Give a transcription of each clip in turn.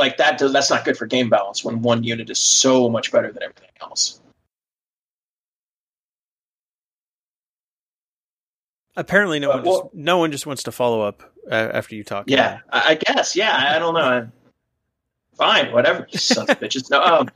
like that does that's not good for game balance when one unit is so much better than everything else. Apparently, no Uh, one well- just no one just wants to follow up uh, after you talk. Yeah, I, guess. Yeah, I don't know. Fine, whatever. You sons of bitches. No, um,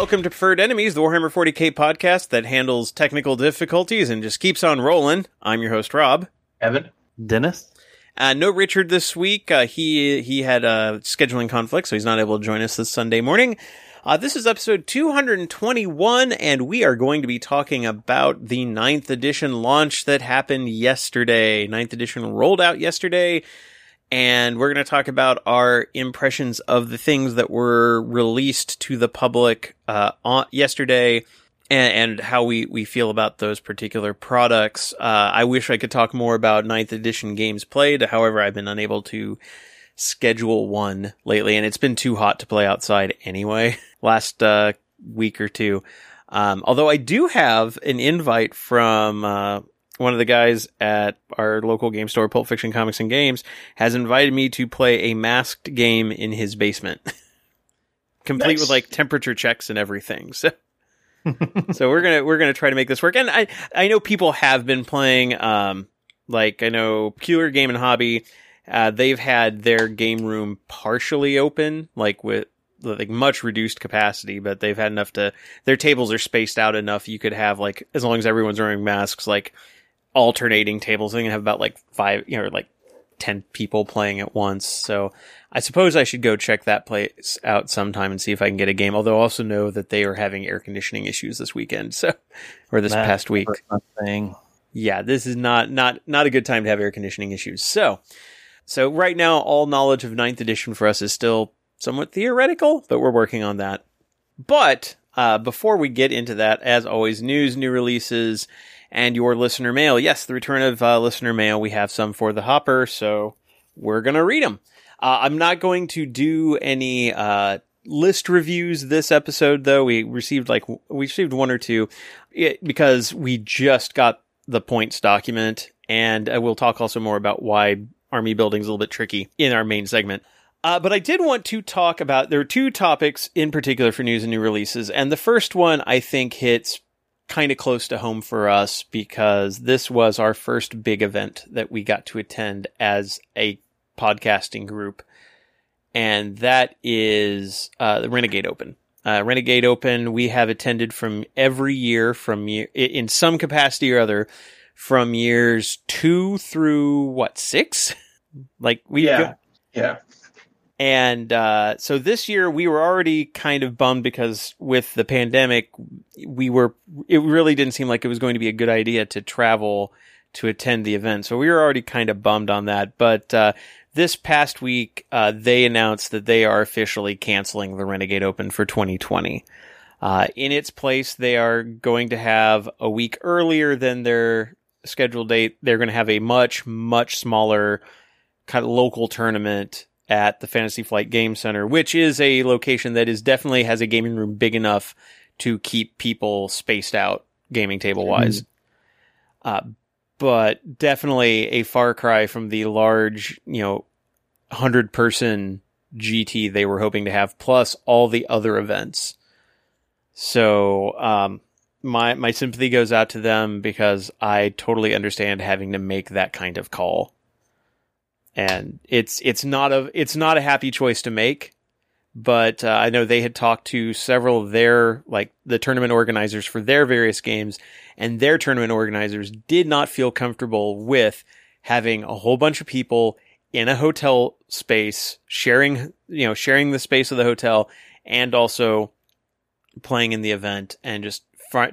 Welcome to Preferred Enemies, the Warhammer 40k podcast that handles technical difficulties and just keeps on rolling. I'm your host, Rob. Evan. Dennis? Uh, no Richard this week. Uh, he he had a scheduling conflict, so he's not able to join us this Sunday morning. Uh, this is episode 221, and we are going to be talking about the ninth edition launch that happened yesterday. Ninth edition rolled out yesterday, and we're going to talk about our impressions of the things that were released to the public uh, on yesterday and, and how we, we feel about those particular products. Uh, I wish I could talk more about ninth edition games played. However, I've been unable to schedule one lately, and it's been too hot to play outside anyway. Last uh, week or two. Um, although I do have an invite from uh, one of the guys at our local game store, Pulp Fiction Comics and Games, has invited me to play a masked game in his basement, complete Nice. with like temperature checks and everything. So so we're gonna we're gonna try to make this work. And I I know people have been playing. Um, like I know Peculiar Game and Hobby. Uh, they've had their game room partially open, like with like much reduced capacity, but they've had enough to. Their tables are spaced out enough. You could have like as long as everyone's wearing masks, like alternating tables. They can have about like five, you know, like ten people playing at once. So I suppose I should go check that place out sometime and see if I can get a game. Although I also know that they are having air conditioning issues this weekend, so or this That's past week. Thing. Yeah, this is not not not a good time to have air conditioning issues. So, so right now, all knowledge of ninth edition for us is still somewhat theoretical, but we're working on that. But uh, before we get into that, as always, news, new releases, and your listener mail. Yes, the return of uh, listener mail. We have some for the hopper, so we're gonna read them. Uh, I'm not going to do any uh, list reviews this episode, though. We received like we received one or two it, because we just got the points document, and uh, we'll talk also more about why army building is a little bit tricky in our main segment. Uh, but I did want to talk about there are two topics in particular for news and new releases, and the first one I think hits kind of close to home for us because this was our first big event that we got to attend as a podcasting group, and that is uh, the Renegade Open. Uh, Renegade Open we have attended from every year from year in some capacity or other from years two through what six? Like we Yeah. Yeah. And uh, so this year we were already kind of bummed because with the pandemic, we were, it really didn't seem like it was going to be a good idea to travel to attend the event. So we were already kind of bummed on that. But uh, this past week, uh, they announced that they are officially canceling the Renegade Open for 2020. Uh, in its place, they are going to have a week earlier than their scheduled date. They're going to have a much, much smaller kind of local tournament at the Fantasy Flight Game Center, which is a location that is definitely has a gaming room big enough to keep people spaced out gaming table wise. Uh, but definitely a far cry from the large, you know, hundred person GT they were hoping to have, plus all the other events. So, um, my my sympathy goes out to them because I totally understand having to make that kind of call and it's it's not a it's not a happy choice to make but uh, i know they had talked to several of their like the tournament organizers for their various games and their tournament organizers did not feel comfortable with having a whole bunch of people in a hotel space sharing you know sharing the space of the hotel and also playing in the event and just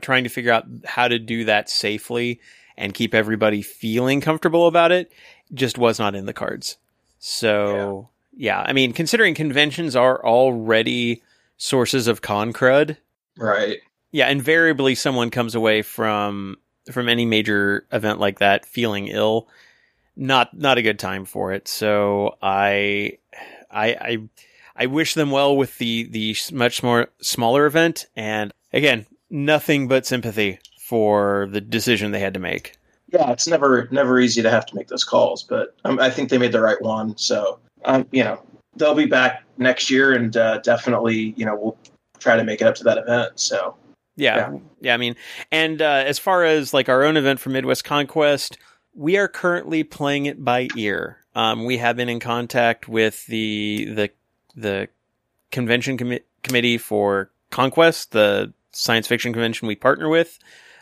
trying to figure out how to do that safely and keep everybody feeling comfortable about it just was not in the cards. So yeah, I mean, considering conventions are already sources of con crud. Right. Yeah, invariably someone comes away from from any major event like that feeling ill. Not not a good time for it. So I I I I wish them well with the the much more smaller event and again, nothing but sympathy for the decision they had to make. Yeah, it's never never easy to have to make those calls, but um, I think they made the right one. So, um, you know, they'll be back next year, and uh, definitely, you know, we'll try to make it up to that event. So, yeah, yeah, yeah I mean, and uh, as far as like our own event for Midwest Conquest, we are currently playing it by ear. Um, we have been in contact with the the the convention com- committee for Conquest, the science fiction convention we partner with.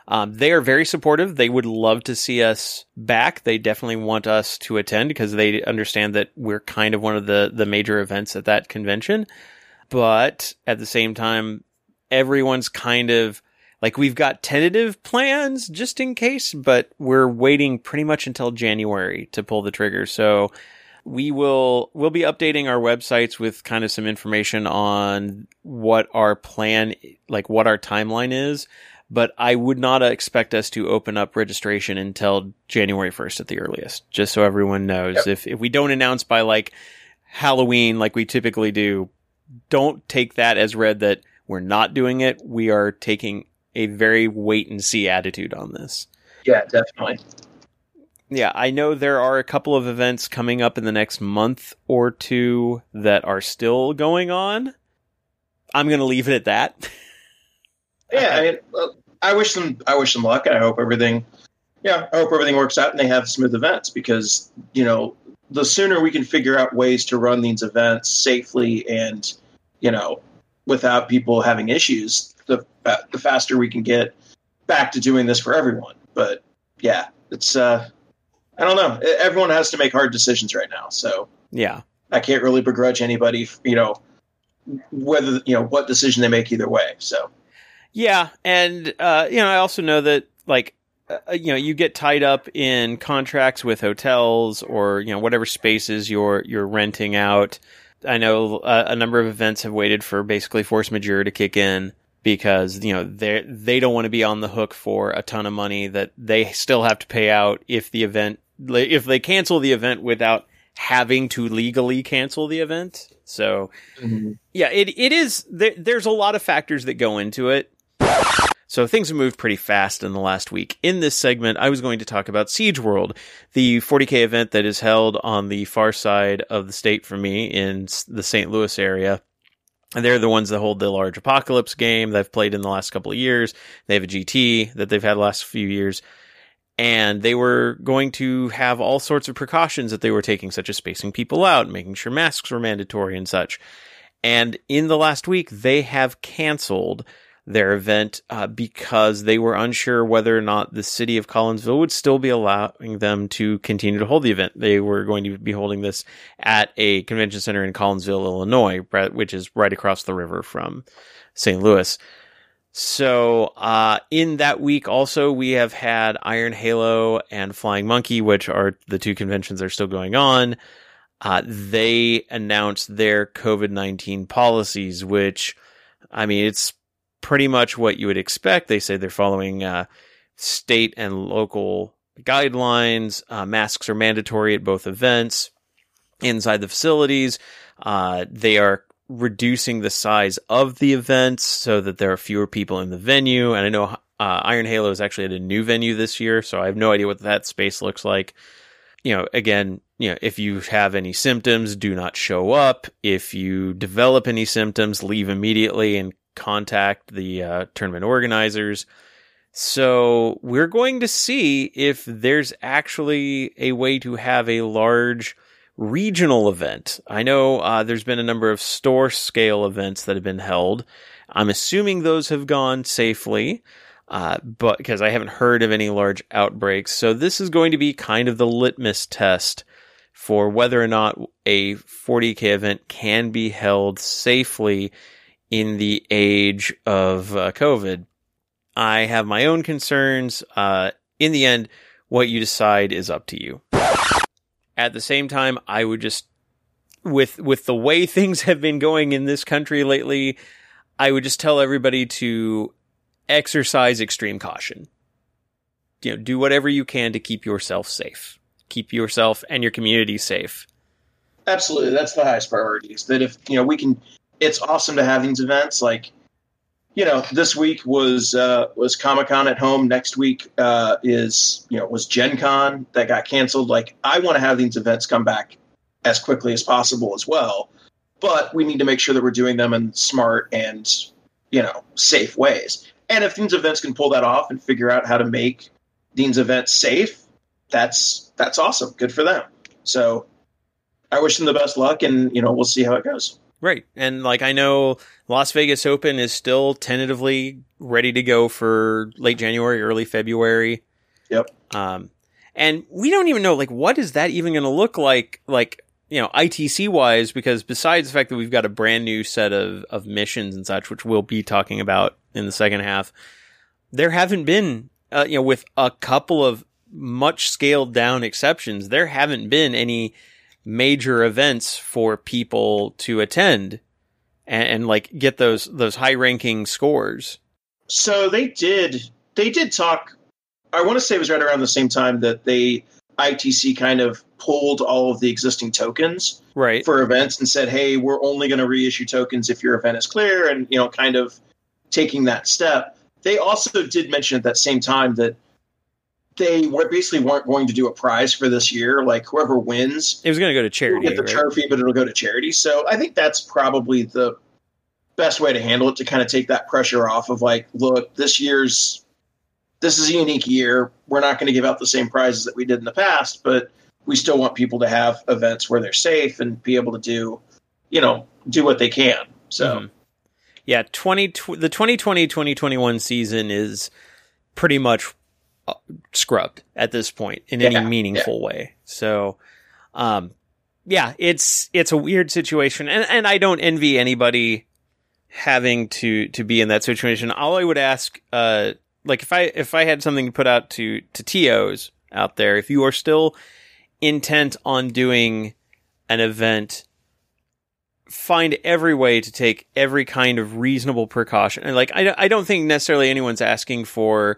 Um, they are very supportive. They would love to see us back. They definitely want us to attend because they understand that we're kind of one of the, the major events at that convention. But at the same time, everyone's kind of like we've got tentative plans just in case, but we're waiting pretty much until January to pull the trigger. So we will we'll be updating our websites with kind of some information on what our plan like what our timeline is but I would not expect us to open up registration until January 1st at the earliest, just so everyone knows. Yep. If, if we don't announce by like Halloween, like we typically do, don't take that as read that we're not doing it. We are taking a very wait and see attitude on this. Yeah, definitely. Yeah, I know there are a couple of events coming up in the next month or two that are still going on. I'm going to leave it at that. yeah, I I wish them I wish them luck, and I hope everything. Yeah, I hope everything works out and they have smooth events because you know the sooner we can figure out ways to run these events safely and you know without people having issues, the the faster we can get back to doing this for everyone. But yeah, it's uh, I don't know. Everyone has to make hard decisions right now, so yeah, I can't really begrudge anybody, you know, whether you know what decision they make either way. So yeah, and uh, you know, I also know that like uh, you know, you get tied up in contracts with hotels or you know whatever spaces you're you're renting out. I know uh, a number of events have waited for basically force majeure to kick in because you know they they don't want to be on the hook for a ton of money that they still have to pay out if the event if they cancel the event without having to legally cancel the event. So mm-hmm. yeah, it it is there, there's a lot of factors that go into it. So things have moved pretty fast in the last week. In this segment, I was going to talk about Siege World, the 40k event that is held on the far side of the state for me in the St. Louis area. And they're the ones that hold the large apocalypse game that I've played in the last couple of years. They have a GT that they've had the last few years. And they were going to have all sorts of precautions that they were taking, such as spacing people out, making sure masks were mandatory and such. And in the last week, they have canceled their event uh, because they were unsure whether or not the city of Collinsville would still be allowing them to continue to hold the event. They were going to be holding this at a convention center in Collinsville, Illinois, which is right across the river from St. Louis. So, uh, in that week also, we have had Iron Halo and Flying Monkey, which are the two conventions that are still going on. Uh, they announced their COVID 19 policies, which, I mean, it's pretty much what you would expect. They say they're following uh, state and local guidelines. Uh, masks are mandatory at both events. Inside the facilities, uh, they are reducing the size of the events so that there are fewer people in the venue. And I know uh, Iron Halo is actually at a new venue this year, so I have no idea what that space looks like. You know, again, you know, if you have any symptoms, do not show up. If you develop any symptoms, leave immediately and contact the uh, tournament organizers. So we're going to see if there's actually a way to have a large regional event. I know uh, there's been a number of store scale events that have been held. I'm assuming those have gone safely, uh, but because I haven't heard of any large outbreaks. So this is going to be kind of the litmus test for whether or not a 40k event can be held safely in the age of uh, COVID. I have my own concerns. Uh, in the end, what you decide is up to you. At the same time, I would just, with with the way things have been going in this country lately, I would just tell everybody to exercise extreme caution. You know, do whatever you can to keep yourself safe. Keep yourself and your community safe. Absolutely. That's the highest priority. Is that if, you know, we can it's awesome to have these events like you know, this week was uh, was Comic Con at home. Next week uh, is you know was Gen Con that got canceled. Like I want to have these events come back as quickly as possible as well, but we need to make sure that we're doing them in smart and you know safe ways. And if these events can pull that off and figure out how to make these events safe, that's that's awesome. Good for them. So I wish them the best luck, and you know we'll see how it goes. Right. And like I know Las Vegas Open is still tentatively ready to go for late January, early February. Yep. Um and we don't even know like what is that even going to look like like you know ITC wise because besides the fact that we've got a brand new set of of missions and such which we'll be talking about in the second half there haven't been uh, you know with a couple of much scaled down exceptions there haven't been any major events for people to attend and, and like get those those high ranking scores. So they did they did talk I want to say it was right around the same time that they ITC kind of pulled all of the existing tokens right for events and said, "Hey, we're only going to reissue tokens if your event is clear," and you know, kind of taking that step. They also did mention at that same time that they were basically weren't going to do a prize for this year. Like whoever wins, it was going to go to charity. Get the right? trophy, but it'll go to charity. So I think that's probably the best way to handle it to kind of take that pressure off of like, look, this year's this is a unique year. We're not going to give out the same prizes that we did in the past, but we still want people to have events where they're safe and be able to do, you know, do what they can. So. Mm-hmm. Yeah, 20 the 2020-2021 season is pretty much scrubbed at this point in yeah, any meaningful yeah. way. So, um, yeah, it's it's a weird situation, and and I don't envy anybody having to to be in that situation. All I would ask, uh, like if I if I had something to put out to to tos out there, if you are still intent on doing an event find every way to take every kind of reasonable precaution. And like, I, I don't think necessarily anyone's asking for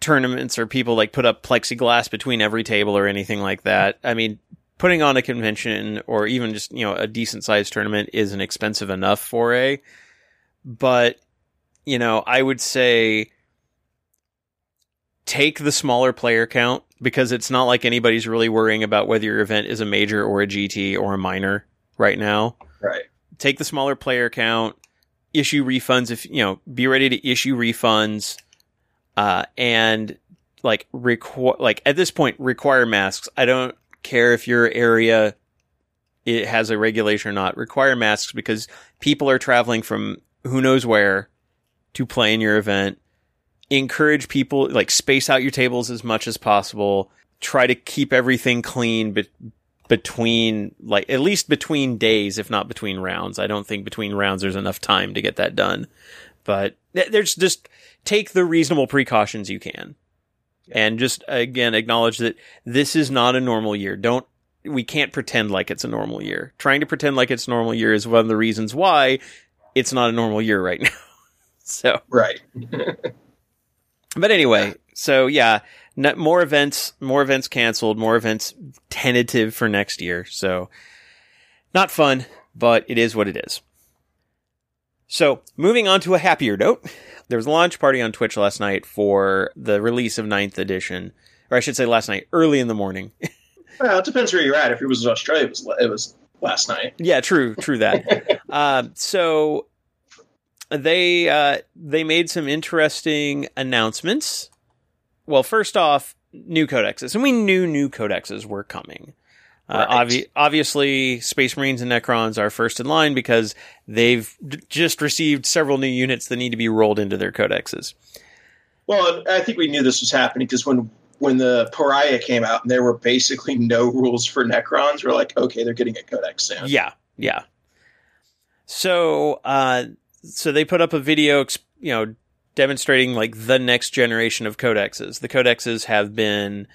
tournaments or people like put up plexiglass between every table or anything like that. I mean, putting on a convention or even just, you know, a decent sized tournament is an expensive enough foray. But, you know, I would say take the smaller player count because it's not like anybody's really worrying about whether your event is a major or a GT or a minor right now. Right. Take the smaller player count, issue refunds if, you know, be ready to issue refunds uh, and like require like at this point require masks. I don't care if your area it has a regulation or not. Require masks because people are traveling from who knows where to play in your event. Encourage people like space out your tables as much as possible. Try to keep everything clean, but between like at least between days, if not between rounds. I don't think between rounds there's enough time to get that done. But there's just take the reasonable precautions you can. And just again acknowledge that this is not a normal year. Don't we can't pretend like it's a normal year. Trying to pretend like it's a normal year is one of the reasons why it's not a normal year right now. so right. but anyway, so yeah, more events, more events canceled, more events tentative for next year. So not fun, but it is what it is. So moving on to a happier note, there was a launch party on Twitch last night for the release of Ninth Edition, or I should say last night, early in the morning. well, it depends where you're at. If it was Australia, it was, it was last night. Yeah, true, true that. uh, so they uh, they made some interesting announcements. Well, first off, new codexes, and we knew new codexes were coming. Uh, right. obvi- obviously, Space Marines and Necrons are first in line because they've d- just received several new units that need to be rolled into their codexes. Well, I think we knew this was happening because when when the Pariah came out and there were basically no rules for Necrons, we're like, okay, they're getting a codex soon. Yeah, yeah. So, uh, so they put up a video, you know, demonstrating like the next generation of codexes. The codexes have been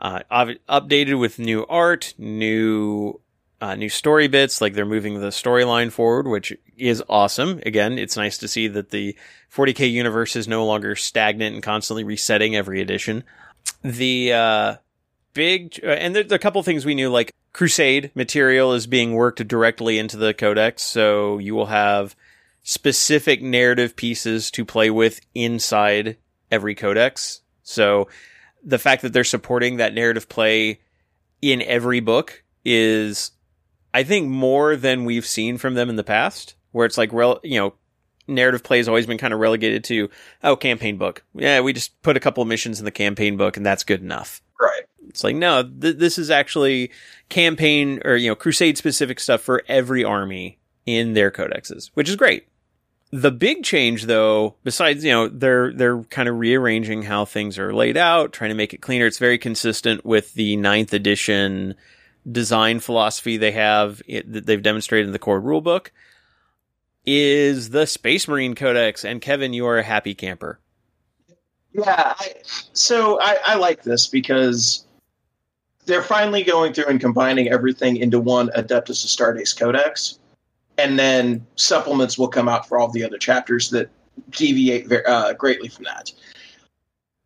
uh, updated with new art, new uh, new story bits, like they're moving the storyline forward, which is awesome. Again, it's nice to see that the 40k universe is no longer stagnant and constantly resetting every edition. The uh, big uh, and there's a couple things we knew, like Crusade material is being worked directly into the codex, so you will have specific narrative pieces to play with inside every codex. So the fact that they're supporting that narrative play in every book is, I think, more than we've seen from them in the past, where it's like, rel- you know, narrative play has always been kind of relegated to, oh, campaign book. Yeah, we just put a couple of missions in the campaign book and that's good enough. Right. It's like, no, th- this is actually campaign or, you know, crusade specific stuff for every army in their codexes, which is great. The big change though, besides, you know, they're, they're kind of rearranging how things are laid out, trying to make it cleaner. It's very consistent with the ninth edition design philosophy they have that they've demonstrated in the core rulebook is the Space Marine Codex. And Kevin, you are a happy camper. Yeah. I, so I, I like this because they're finally going through and combining everything into one Adeptus Astartes Codex and then supplements will come out for all the other chapters that deviate uh, greatly from that.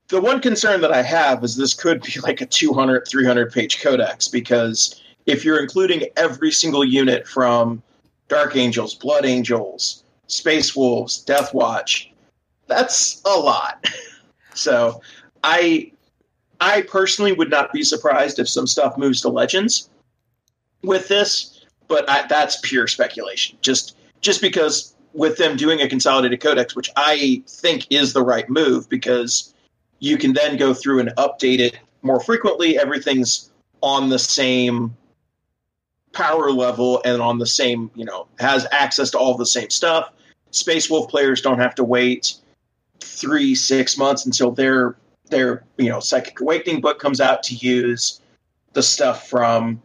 The one concern that I have is this could be like a 200, 300 page codex because if you're including every single unit from Dark Angels, Blood Angels, Space Wolves, Death Watch, that's a lot. so I I personally would not be surprised if some stuff moves to Legends with this but I, that's pure speculation. Just just because with them doing a consolidated codex, which I think is the right move, because you can then go through and update it more frequently. Everything's on the same power level and on the same, you know, has access to all the same stuff. Space Wolf players don't have to wait three, six months until their their you know Psychic Awakening book comes out to use the stuff from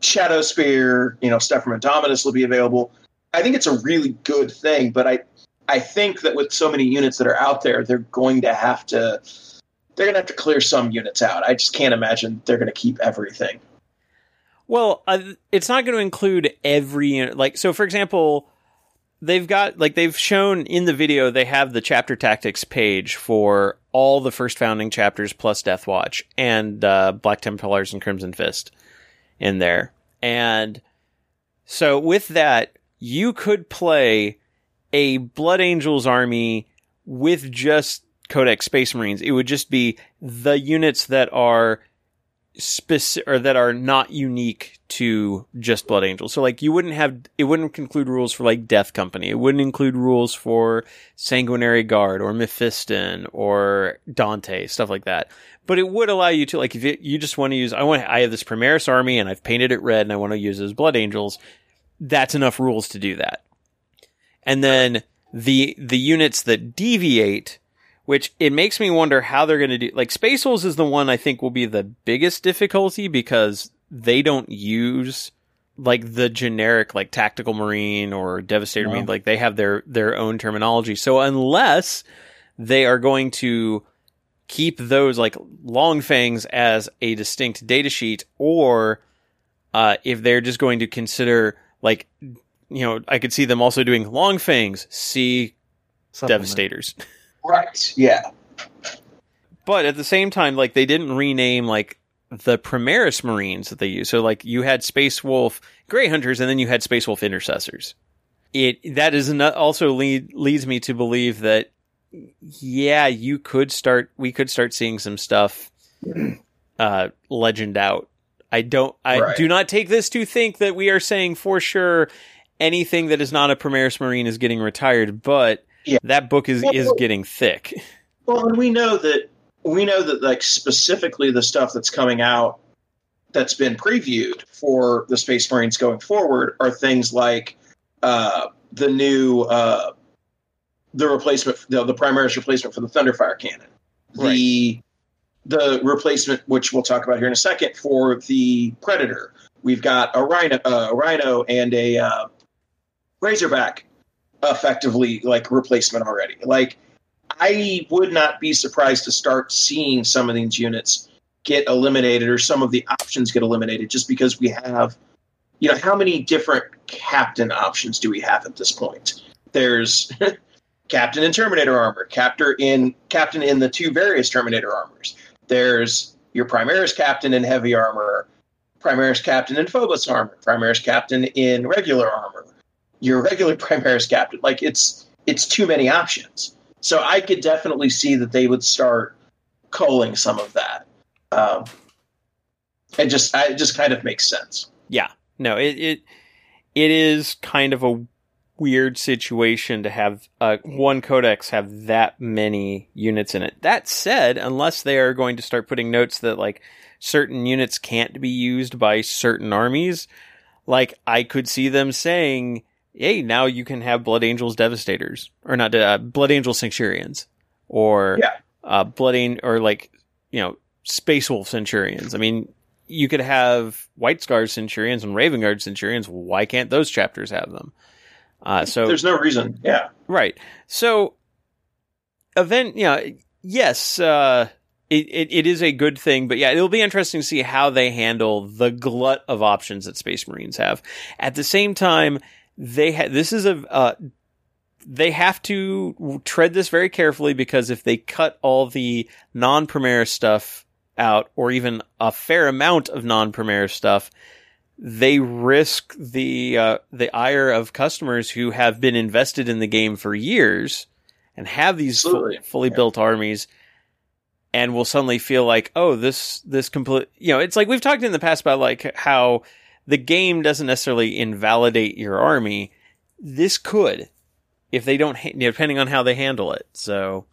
Shadowspear, you know, stuff from Indomitus will be available. I think it's a really good thing, but I I think that with so many units that are out there, they're going to have to they're going to have to clear some units out. I just can't imagine they're going to keep everything. Well, uh, it's not going to include every. Like, so for example, they've got like they've shown in the video they have the chapter tactics page for all the first founding chapters plus Death Watch and uh, Black Templars and Crimson Fist in there. And so with that, you could play a Blood Angels army with just Codex Space Marines. It would just be the units that are specific or that are not unique to just Blood Angels. So like you wouldn't have it wouldn't include rules for like Death Company. It wouldn't include rules for Sanguinary Guard or Mephiston or Dante, stuff like that but it would allow you to like if you just want to use I want I have this Primaris army and I've painted it red and I want to use it as Blood Angels. That's enough rules to do that. And then the the units that deviate, which it makes me wonder how they're going to do. Like Space Wolves is the one I think will be the biggest difficulty because they don't use like the generic like tactical marine or devastator no. marine like they have their their own terminology so unless they are going to keep those like long fangs as a distinct data sheet or uh, if they're just going to consider like you know i could see them also doing long fangs see Supplement. devastators. Right yeah. But at the same time like they didn't rename like the primaris marines that they use so like you had space wolf gray hunters and then you had space wolf intercessors. It that is not also lead leads me to believe that yeah, you could start. We could start seeing some stuff uh, legend out. I don't. I right. do not take this to think that we are saying for sure anything that is not a Primaris Marine is getting retired, but yeah. that book is well, is getting thick. Well, and we know that we know that like specifically the stuff that's coming out that's been previewed for the Space Marines going forward are things like uh, the new uh, the replacement, the, the Primaris replacement for the Thunderfire cannon, right. the the replacement, which we'll talk about here in a second, for the Predator. We've got a rhino, uh, a rhino, and a uh, Razorback, effectively like replacement already. Like, I would not be surprised to start seeing some of these units get eliminated or some of the options get eliminated just because we have you know, how many different captain options do we have at this point? There's captain in Terminator armor, captain in captain in the two various Terminator armors. There's your Primaris captain in heavy armor, Primaris captain in Phobos armor, Primaris captain in regular armor, your regular Primaris captain. Like it's it's too many options. So I could definitely see that they would start culling some of that. Um, it just it just kind of makes sense. Yeah. No, it it it is kind of a weird situation to have uh, one codex have that many units in it. That said, unless they are going to start putting notes that like certain units can't be used by certain armies, like I could see them saying, "Hey, now you can have Blood Angels Devastators, or not uh, Blood Angel Centurions, or Yeah. uh, Blood An- or like you know Space Wolf Centurions." I mean, you could have White Scars Centurions and Raven Guard Centurions. Why can't those chapters have them? Uh, so There's no reason. Yeah. Right. So, event, you know, yes, uh, it, it, it is a good thing, but yeah, it'll be interesting to see how they handle the glut of options that Space Marines have. At the same time, they ha- this is a, uh, they have to tread this very carefully because if they cut all the non-Primaris stuff out, or even a fair amount of non-Primaris stuff, they risk the uh, the ire of customers who have been invested in the game for years and have these fu- fully Yeah. built armies and will suddenly feel like oh this this complete you know it's like we've talked in the past about like how the game doesn't necessarily invalidate your army this could if they don't ha- you know, depending on how they handle it so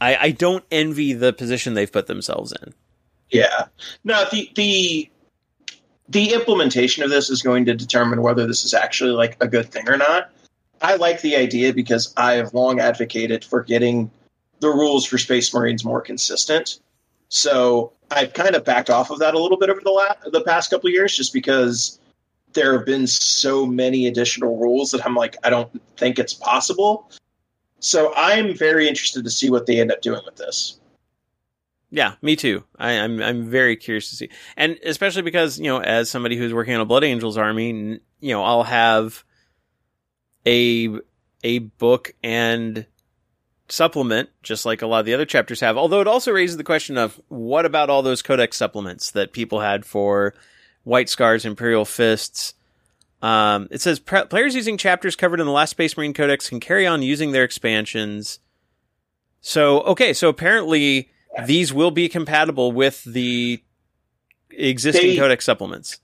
I, I don't envy the position they've put themselves in Yeah. No, the the the implementation of this is going to determine whether this is actually like a good thing or not. I like the idea because I have long advocated for getting the rules for Space Marines more consistent. So I've kind of backed off of that a little bit over the la- the past couple years, just because there have been so many additional rules that I'm like, I don't think it's possible. So I'm very interested to see what they end up doing with this. Yeah, me too. I, I'm I'm very curious to see, and especially because you know, as somebody who's working on a Blood Angels army, you know, I'll have a a book and supplement, just like a lot of the other chapters have. Although it also raises the question of what about all those codex supplements that people had for White Scars, Imperial Fists. Um, it says "Pre- players using chapters covered in the last Space Marine Codex can carry on using their expansions. So okay, so apparently these will be compatible with the existing They- codex supplements.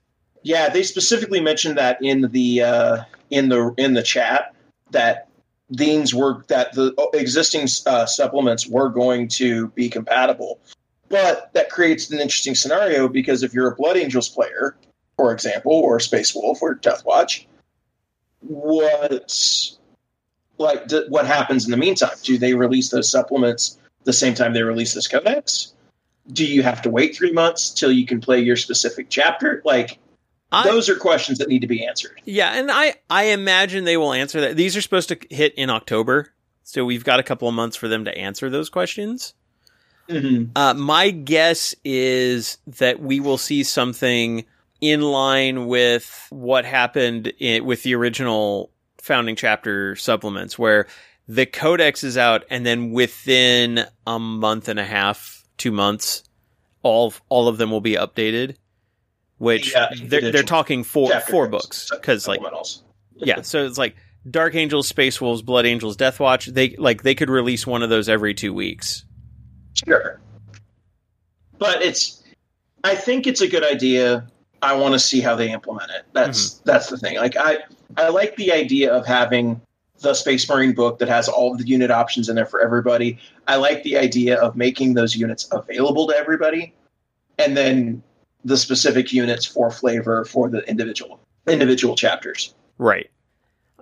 Yeah, they specifically mentioned that in the uh, in the in the chat that these were that the existing uh, supplements were going to be compatible, but that creates an interesting scenario because if you're a Blood Angels player, for example, or Space Wolf or Death Watch, what like d- what happens in the meantime? Do they release those supplements the same time they release this codex? Do you have to wait three months till you can play your specific chapter? Like I- those are questions that need to be answered. Yeah, and I I imagine they will answer that. These are supposed to hit in October, so we've got a couple of months for them to answer those questions. Mm-hmm. Uh, my guess is that we will see something in line with what happened i with the original founding chapter supplements, where the codex is out, and then within a month and a half, two months, all all of them will be updated. Which Yeah, they're, they're talking four four books because like yeah, so it's like Dark Angels, Space Wolves, Blood Angels, Death Watch. They like they could release one of those every two weeks. Sure. But it's I think it's a good idea. I want to see how they implement it. That's mm-hmm. that's the thing. Like I I like the idea of having the Space Marine book that has all the unit options in there for everybody. I like the idea of making those units available to everybody and then the specific units for flavor for the individual individual chapters. Right.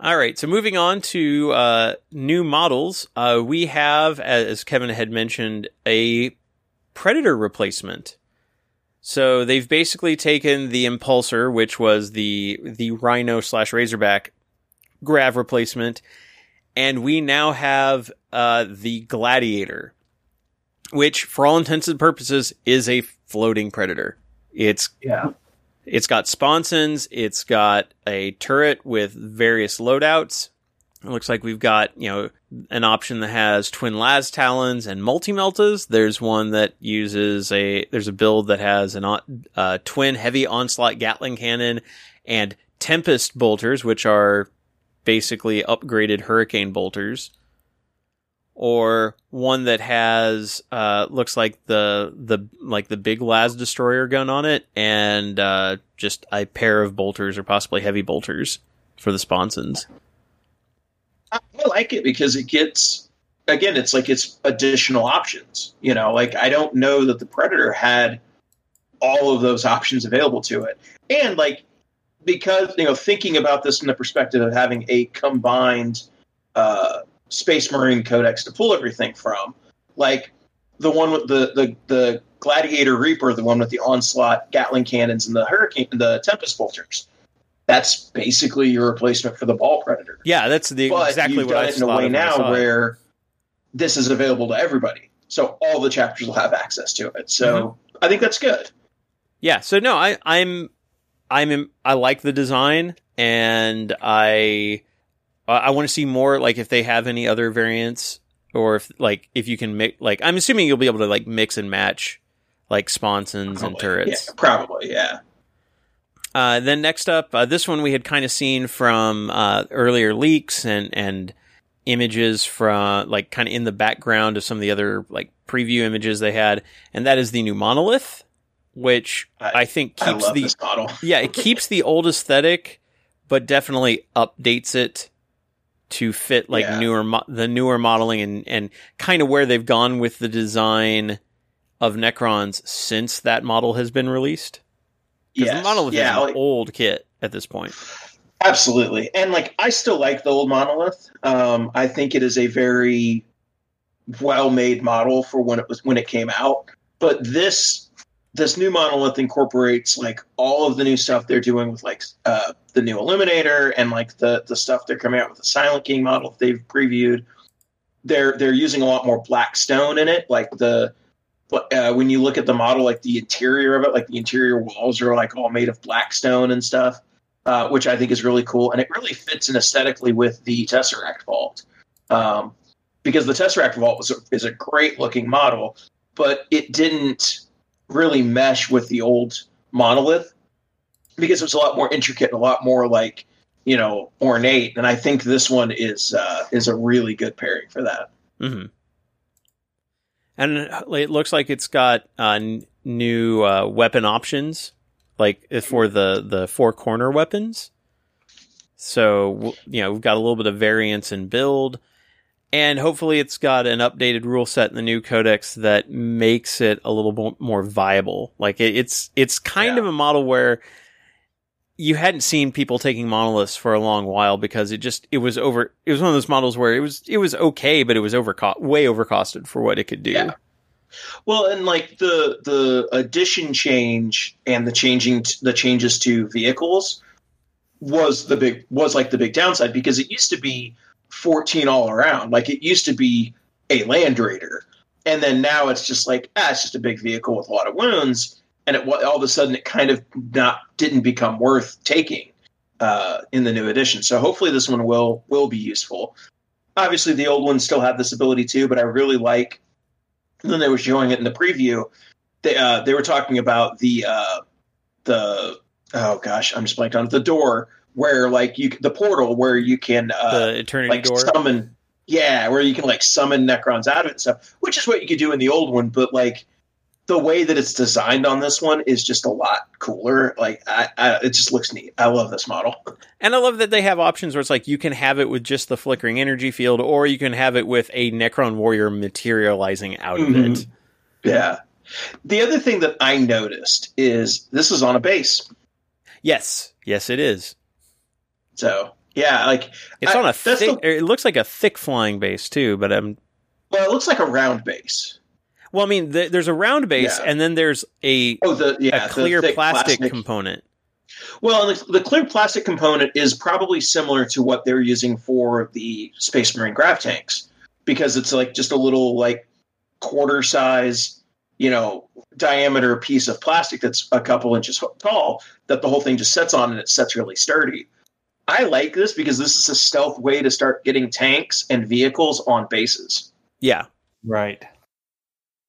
All right. So moving on to uh, new models, uh, we have, as Kevin had mentioned, a Predator replacement. So they've basically taken the Impulsor, which was the the Rhino slash Razorback grav replacement, and we now have uh, the Gladiator, which, for all intents and purposes, is a floating Predator. It's Yeah. It's got sponsons. It's got a turret with various loadouts. It looks like we've got, you know, an option that has twin las talons and multi meltas. There's one that uses a, there's a build that has an uh, twin heavy onslaught Gatling cannon and Tempest bolters, which are basically upgraded Hurricane bolters or one that has uh, looks like the the like the big las destroyer gun on it and uh, just a pair of bolters or possibly heavy bolters for the sponsons. I like it because it gets again it's like it's additional options. You know, like I don't know that the Predator had all of those options available to it. And like because you know thinking about this in the perspective of having a combined uh, Space Marine Codex to pull everything from. Like the one with the the, the Gladiator Reaper, the one with the onslaught Gatling cannons and the Hurricane, the Tempest bolters. That's basically your replacement for the Baal Predator. Yeah, that's the but exactly you've what done I it in a way now where this is available to everybody. So all the chapters will have access to it. So mm-hmm. I think that's good. Yeah. So no, I I'm I'm I like the design and I I want to see more, like if they have any other variants, or if like if you can make Like I'm assuming you'll be able to like mix and match, like sponsons probably. and turrets. Yeah, probably, yeah. Uh, then next up, uh, this one we had kind of seen from uh, earlier leaks and and images from like kind of in the background of some of the other like preview images they had, and that is the new monolith, which I, I think keeps I the model. yeah it keeps the old aesthetic, but definitely updates it to fit like yeah. newer mo- the newer modeling and and kind of where they've gone with the design of Necrons since that model has been released. Because yes. the monolith yeah, is an old kit at this point. Absolutely, and like I still like the old monolith. Um, I think it is a very well made model for when it was when it came out. But this this new monolith incorporates like all of the new stuff they're doing with like uh, the new Illuminor and like the the stuff they're coming out with the Silent King model they've previewed. They're they're using a lot more black stone in it, like the uh, when you look at the model, like the interior of it, like the interior walls are like all made of black stone and stuff, uh, which I think is really cool, and it really fits in aesthetically with the Tesseract Vault, um, because the Tesseract Vault was a, is a great looking model, but it didn't really mesh with the old monolith because it was a lot more intricate and a lot more like you know ornate. And i think this one is uh is a really good pairing for that. Mm-hmm. and it looks like it's got uh, new uh, weapon options like uh, for the the four corner weapons. So you know we've got a little bit of variance in build and hopefully it's got an updated rule set in the new codex that makes it a little more viable. Like it, it's it's kind yeah. of a model where you hadn't seen people taking monoliths for a long while because it just it was over it was one of those models where it was it was okay but it was over way overcosted for what it could do. Yeah. Well, and like the the addition change and the changing t- the changes to vehicles was the big was like the big downside because it used to be 14 all around. Like it used to be a Land Raider. And then now it's just like, ah, it's just a big vehicle with a lot of wounds. And it, all of a sudden it kind of not didn't become worth taking uh, in the new edition. So hopefully this one will will be useful. Obviously the old ones still have this ability too, but I really like when they were showing it in the preview. They uh, they were talking about the uh, the oh gosh, I'm just blanking on it, the door where like you the portal where you can uh, the eternity like door? summon yeah where you can like summon necrons out of it and stuff which is what you could do in the old one but like the way that it's designed on this one is just a lot cooler. Like I, I, it just looks neat. I love this model. And i love that they have options where it's like you can have it with just the flickering energy field or you can have it with a necron warrior materializing out of mm-hmm. it. Yeah. The other thing that i noticed is this is on a base yes yes it is so yeah, like it's I, on a thick. The, it looks like a thick flying base too, but um. Well, it looks like a round base. Well, I mean, the, there's a round base, yeah. and then there's a oh the yeah a clear plastic, plastic, component. Well, the, the, clear plastic component is probably similar to what they're using for the Space Marine grav tanks because it's like just a little like quarter size you know, diameter piece of plastic that's a couple inches tall that the whole thing just sets on and it sets really sturdy. I like this because this is a stealth way to start getting tanks and vehicles on bases. Yeah. Right.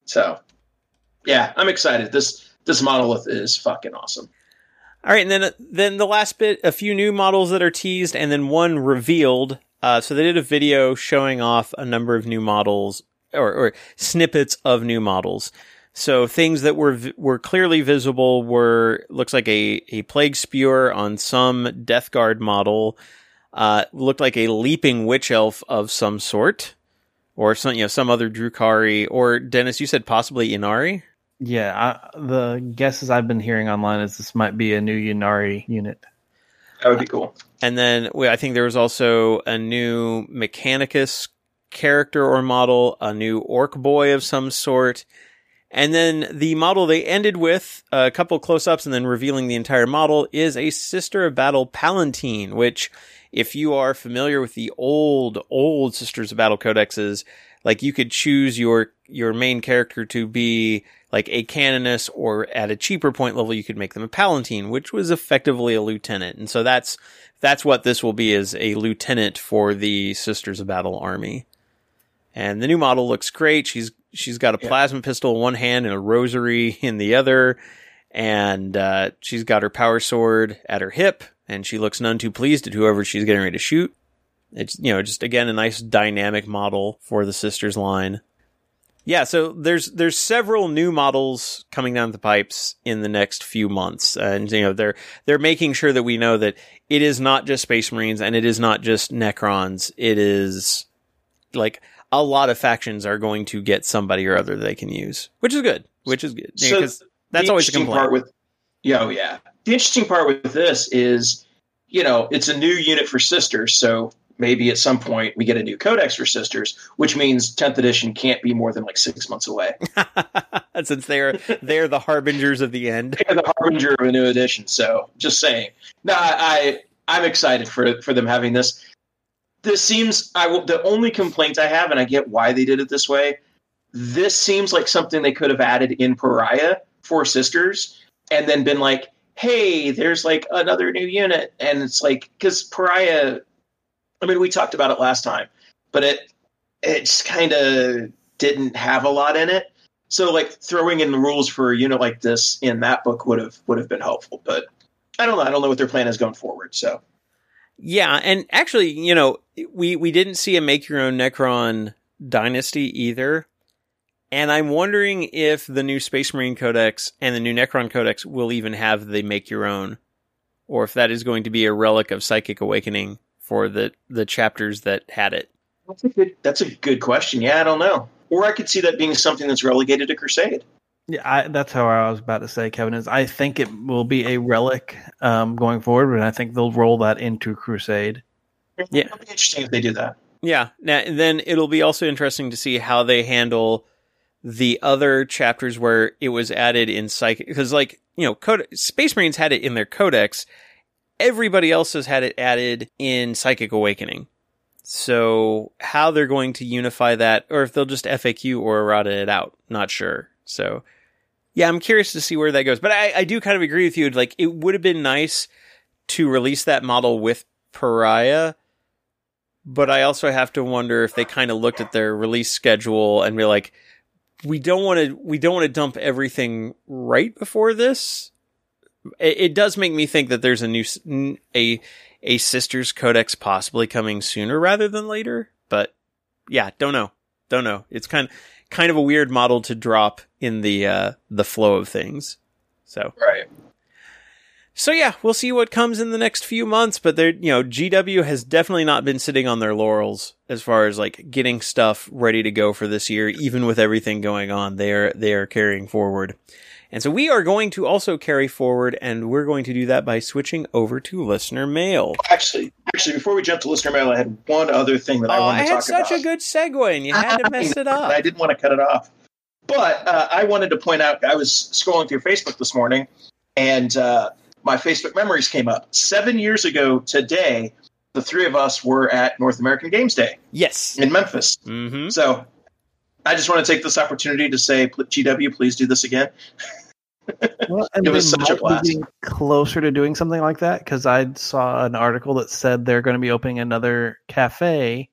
So, yeah, I'm excited. This this monolith is fucking awesome. All right, and then then the last bit, a few new models that are teased, and then one revealed. Uh, so they did a video showing off a number of new models or, or snippets of new models. So things that were were clearly visible were looks like a a plague spewer on some Death Guard model. Uh, looked like a leaping witch elf of some sort, or some you know some other Drukhari, or Dennis, you said possibly Ynnari. Yeah, I, the guesses I've been hearing online is this might be a new Ynnari unit. That would be cool. And then well, I think there was also a new Mechanicus character or model, a new Ork boy of some sort. And then the model they ended with, a couple close ups and then revealing the entire model, is a Sister of Battle Palatine, which, if you are familiar with the old, old Sisters of Battle codexes, like you could choose your, your main character to be like a canoness or at a cheaper point level, you could make them a palatine, which was effectively a lieutenant. And so that's, that's what this will be is a lieutenant for the Sisters of Battle army. And the new model looks great. She's, she's got a yeah. plasma pistol in one hand and a rosary in the other. And, uh, she's got her power sword at her hip and she looks none too pleased at whoever she's getting ready to shoot. It's, you know, just again, a nice dynamic model for the sisters line yeah, so there's there's several new models coming down the pipes in the next few months, and you know they're they're making sure that we know that it is not just Space Marines and it is not just Necrons. It is like a lot of factions are going to get somebody or other that they can use, which is good. Which is good because so that's always a complaint. Part with, yeah, oh, yeah. The interesting part with this is, you know, it's a new unit for sisters, so maybe at some point we get a new codex for sisters, which means 10th edition can't be more than like six months away. Since they're they're the harbingers of the end. They're the harbinger of a new edition. So just saying. No, I, I am excited for for them having this. This seems I will, the only complaint I have, and I get why they did it this way. This seems like something they could have added in Pariah for sisters, and then been like, hey, there's like another new unit, and it's like because Pariah I mean, we talked about it last time, but it it just kind of didn't have a lot in it. So like throwing in the rules for a unit like this in that book would have would have been helpful. But I don't know. I don't know what their plan is going forward. So yeah, and actually, you know, we we didn't see a make your own Necron dynasty either. And I'm wondering if the new Space Marine Codex and the new Necron Codex will even have the make your own, or if that is going to be a relic of Psychic Awakening for the the chapters that had it? That's a good. That's a good question. Yeah, I don't know. Or I could see that being something that's relegated to Crusade. Yeah, I, that's how I was about to say, Kevin. Is I think it will be a relic um, going forward, and I think they'll roll that into Crusade. Yeah, it'll be interesting if they do that. Yeah. Now, then it'll be also interesting to see how they handle the other chapters where it was added in psychic because like you know Code- space marines had it in their codex Everybody else has had it added in Psychic Awakening. So how they're going to unify that, or if they'll just FAQ or errata it out, not sure. So yeah, I'm curious to see where that goes. But I, I do kind of agree with you. Like it would have been nice to release that model with Pariah, but I also have to wonder if they kind of looked at their release schedule and be like, we don't want to, we don't want to dump everything right before this it, it does make me think that there's a new a a sisters codex possibly coming sooner rather than later. But yeah, don't know, don't know. It's kind kind of a weird model to drop in the uh, the flow of things. So right. So yeah, we'll see what comes in the next few months, but they're, you know, GW has definitely not been sitting on their laurels as far as like getting stuff ready to go for this year, even with everything going on. They are, they are carrying forward. And so we are going to also carry forward, and we're going to do that by switching over to listener mail. Actually, actually, before we jump to listener mail, I had one other thing that oh, I wanted to talk about. I had such a good segue, and you had to mess it up. I didn't want to cut it off, but uh, I wanted to point out. I was scrolling through Facebook this morning, and uh, my Facebook memories came up. Seven years ago today, the three of us were at North American Games Day. Yes, in Memphis. Mm-hmm. So I just want to take this opportunity to say, GW, please do this again. well, and it was such a blast. Closer to doing something like that because I saw an article that said they're going to be opening another cafe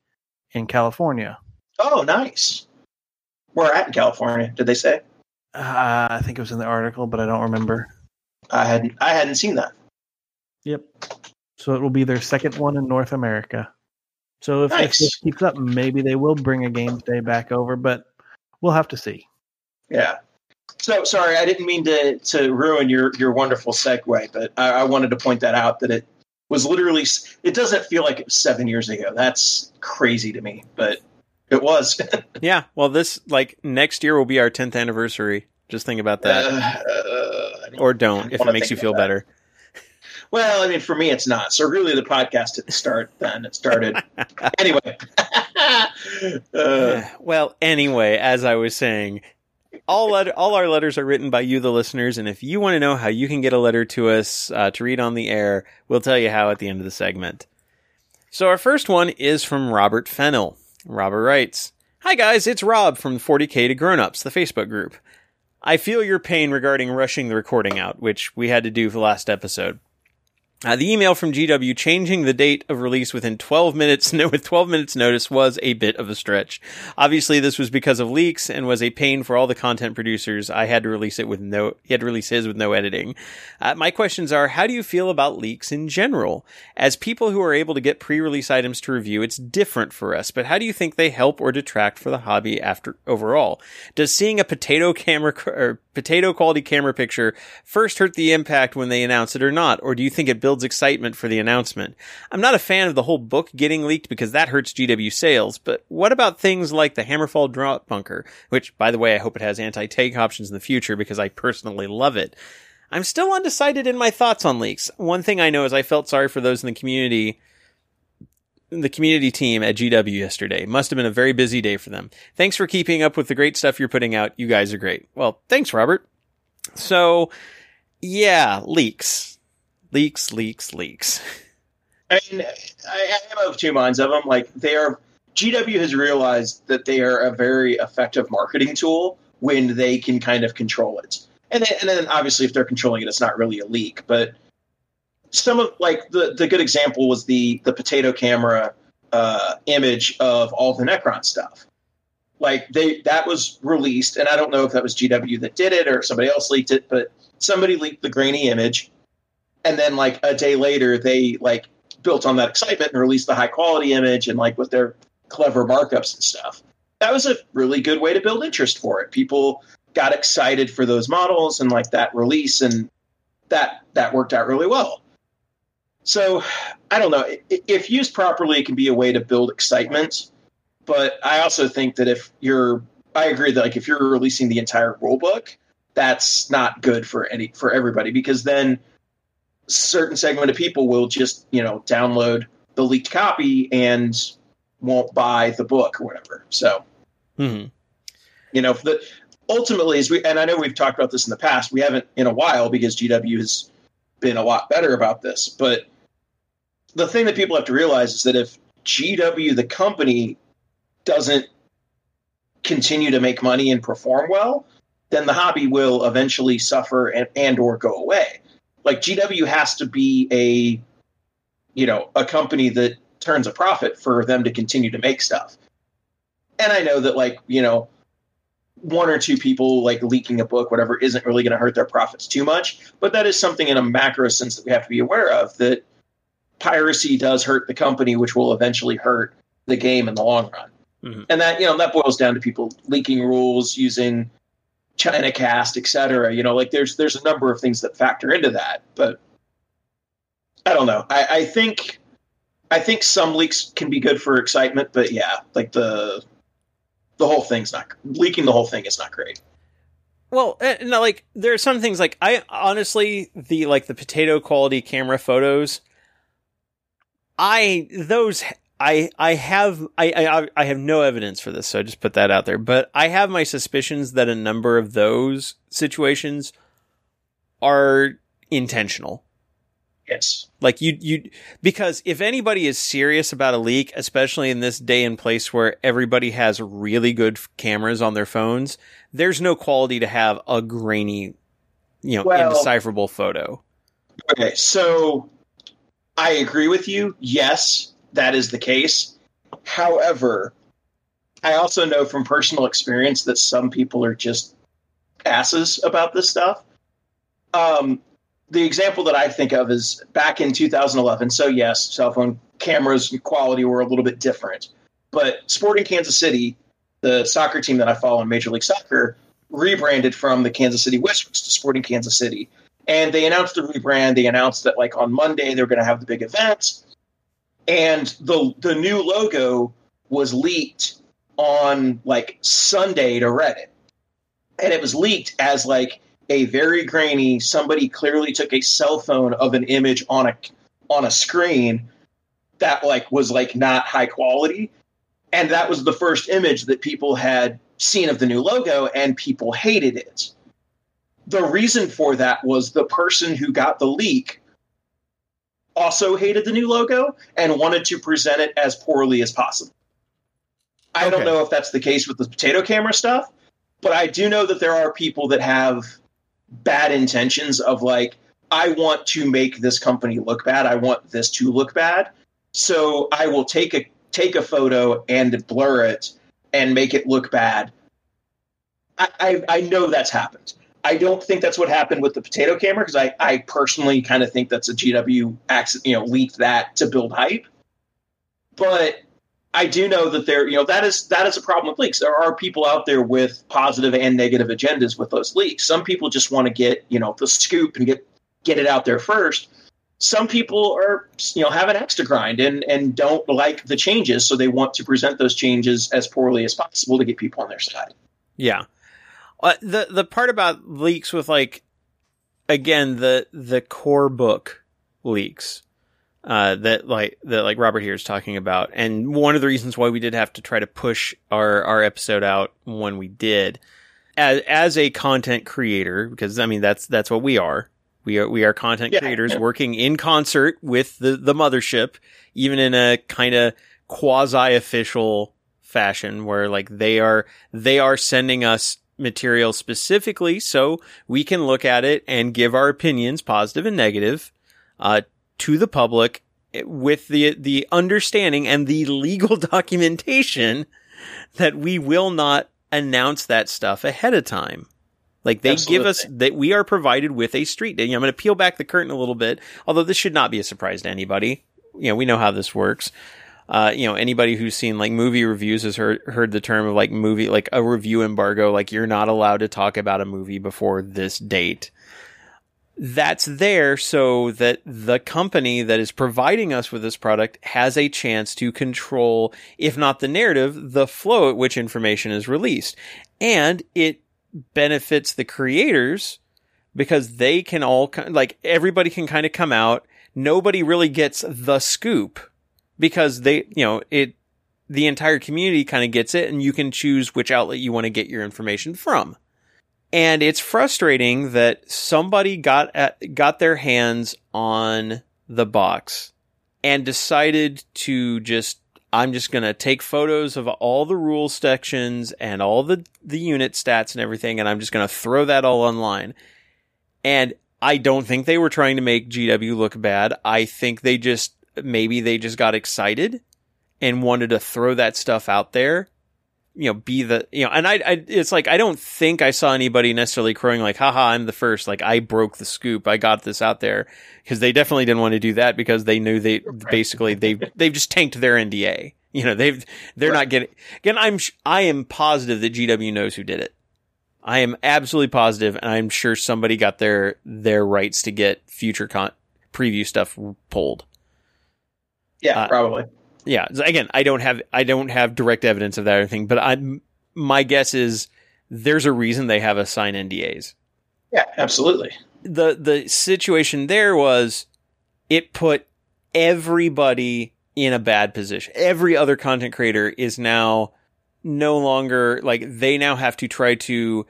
in California. Oh, nice. Where at in California? Did they say? Uh, I think it was in the article, but I don't remember. I hadn't. I hadn't seen that. Yep. So it will be their second one in North America. So if, nice. if this keeps up, maybe they will bring a games day back over, but we'll have to see. Yeah. So sorry, I didn't mean to to ruin your your wonderful segue, but I, I wanted to point that out that it was literally. It doesn't feel like it was seven years ago. That's crazy to me, but it was. yeah. Well, this like next year will be our tenth anniversary. Just think about that, uh, or don't if it makes you feel better. Well, I mean, for me, it's not. So really, the podcast didn't start then. It started anyway. uh, well, anyway, as I was saying, all letter, all our letters are written by you, the listeners, and if you want to know how you can get a letter to us uh, to read on the air, we'll tell you how at the end of the segment. So our first one is from Robert Fennell. Robert writes, "Hi guys, it's Rob from 40k to Grownups, the Facebook group. I feel your pain regarding rushing the recording out, which we had to do for the last episode. Uh, the email from GW changing the date of release within 12 minutes, no, with 12 minutes notice was a bit of a stretch. Obviously, this was because of leaks and was a pain for all the content producers. I had to release it with no, he had to release his with no editing. Uh, my questions are, how do you feel about leaks in general? As people who are able to get pre-release items to review, it's different for us, but how do you think they help or detract for the hobby after overall? Does seeing a potato camera or potato quality camera picture first hurt the impact when they announce it or not? Or do you think it builds builds excitement for the announcement. I'm not a fan of the whole book getting leaked because that hurts GW sales, but what about things like the Hammerfall drop bunker, which, by the way, I hope it has anti-tank options in the future because I personally love it. I'm still undecided in my thoughts on leaks. One thing I know is I felt sorry for those in the community the community team at GW yesterday. Must have been a very busy day for them. Thanks for keeping up with the great stuff you're putting out. You guys are great. Well, thanks, Robert. So, yeah, leaks leaks, leaks, leaks. I mean, I am of two minds of them. Like they are, GW has realized that they are a very effective marketing tool when they can kind of control it. And then, and then obviously, if they're controlling it, it's not really a leak. But some of like the the good example was the the potato camera uh, image of all the Necron stuff. Like they that was released, and I don't know if that was GW that did it or somebody else leaked it, but somebody leaked the grainy image and then like a day later they like built on that excitement and released the high quality image and like with their clever markups and stuff. That was a really good way to build interest for it. People got excited for those models and like that release and that that worked out really well. So i don't know. If used properly it can be a way to build excitement but i also think that if you're i agree that like if you're releasing the entire rule book that's not good for any for everybody because then certain segment of people will just you know download the leaked copy and won't buy the book or whatever. So, mm-hmm. you know, the ultimately, as we and I know we've talked about this in the past, we haven't in a while because GW has been a lot better about this. But the thing that people have to realize is that if GW, the company, doesn't continue to make money and perform well, then the hobby will eventually suffer and, and or go away like GW has to be a you know a company that turns a profit for them to continue to make stuff. And I know that like you know one or two people like leaking a book whatever isn't really going to hurt their profits too much, but that is something in a macro sense that we have to be aware of that piracy does hurt the company which will eventually hurt the game in the long run. Mm-hmm. And that you know that boils down to people leaking rules using China cast, etc. You know, like there's there's a number of things that factor into that, but I don't know. I, I think I think some leaks can be good for excitement, but yeah, like the the whole thing's not leaking. The whole thing is not great. Well, uh, no, like there are some things like I honestly the like the potato quality camera photos. I those I I have I, I I have no evidence for this, so I just put that out there. But I have my suspicions that a number of those situations are intentional. Yes. Like you, you, because if anybody is serious about a leak, especially in this day and place where everybody has really good cameras on their phones, there's no quality to have a grainy, you know, well, indecipherable photo. Okay. So I agree with you. Yes, that is the case. However, I also know from personal experience that some people are just asses about this stuff. Um, the example that I think of is back in 2011. So yes, cell phone cameras and quality were a little bit different, but Sporting Kansas City, the soccer team that I follow in Major League Soccer, rebranded from the Kansas City Wizards to Sporting Kansas City, and they announced the rebrand. They announced that like on Monday they're going to have the big event, and the the new logo was leaked on like Sunday to Reddit, and it was leaked as like a very grainy. Somebody clearly took a cell phone of an image on a on a screen that like was like not high quality, and that was the first image that people had seen of the new logo, and people hated it. The reason for that was the person who got the leak also hated the new logo and wanted to present it as poorly as possible. I okay. don't know if that's the case with the potato camera stuff, but I do know that there are people that have bad intentions of like I want to make this company look bad. I want this to look bad. So I will take a take a photo and blur it and make it look bad. I, I, I know that's happened. I don't think that's what happened with the potato camera because I, I personally kind of think that's a GW accident, you know, leaked that to build hype. But I do know that there, you know, that is that is a problem with leaks. There are people out there with positive and negative agendas with those leaks. Some people just want to get, you know, the scoop and get get it out there first. Some people are, you know, have an extra grind and and don't like the changes, so they want to present those changes as poorly as possible to get people on their side. Yeah, uh, the the part about leaks with like, again the the core book leaks uh, that like that like Robert here is talking about, and one of the reasons why we did have to try to push our our episode out when we did, as as a content creator, because I mean that's that's what we are. We are we are content yeah, creators working in concert with the the mothership, even in a kind of quasi official fashion, where like they are they are sending us material specifically so we can look at it and give our opinions, positive and negative, uh, to the public with the the understanding and the legal documentation that we will not announce that stuff ahead of time. Like they Absolutely. give us that we are provided with a street day. I'm going to peel back the curtain a little bit, although this should not be a surprise to anybody. You know, we know how this works. Uh, you know, anybody who's seen like movie reviews has heard heard the term of like movie, like a review embargo. Like you're not allowed to talk about a movie before this date that's there so that the company that is providing us with this product has a chance to control, if not the narrative, the flow at which information is released. And it benefits the creators because they can all, like, everybody can kind of come out. Nobody really gets the scoop because they, you know, it, the entire community kind of gets it and you can choose which outlet you want to get your information from. And it's frustrating that somebody got at, got their hands on the box and decided to just I'm just going to take photos of all the rule sections and all the the unit stats and everything and I'm just going to throw that all online. And I don't think they were trying to make GW look bad. I think they just maybe they just got excited and wanted to throw that stuff out there you know, be the, you know, and I, I, it's like, I don't think I saw anybody necessarily crowing like, haha, I'm the first. Like, I broke the scoop. I got this out there. Cause they definitely didn't want to do that because they knew they, right. basically, they, they've just tanked their NDA. You know, they've, they're right. not getting, again, I'm, I am positive that GW knows who did it. I am absolutely positive, and I'm sure somebody got their, their rights to get future con, preview stuff pulled. Yeah, uh, probably yeah, again, I don't have I don't have direct evidence of that or anything, but I my guess is there's a reason they have a sign NDAs. Yeah, absolutely. The the situation there was it put everybody in a bad position. Every other content creator is now no longer like they now have to try to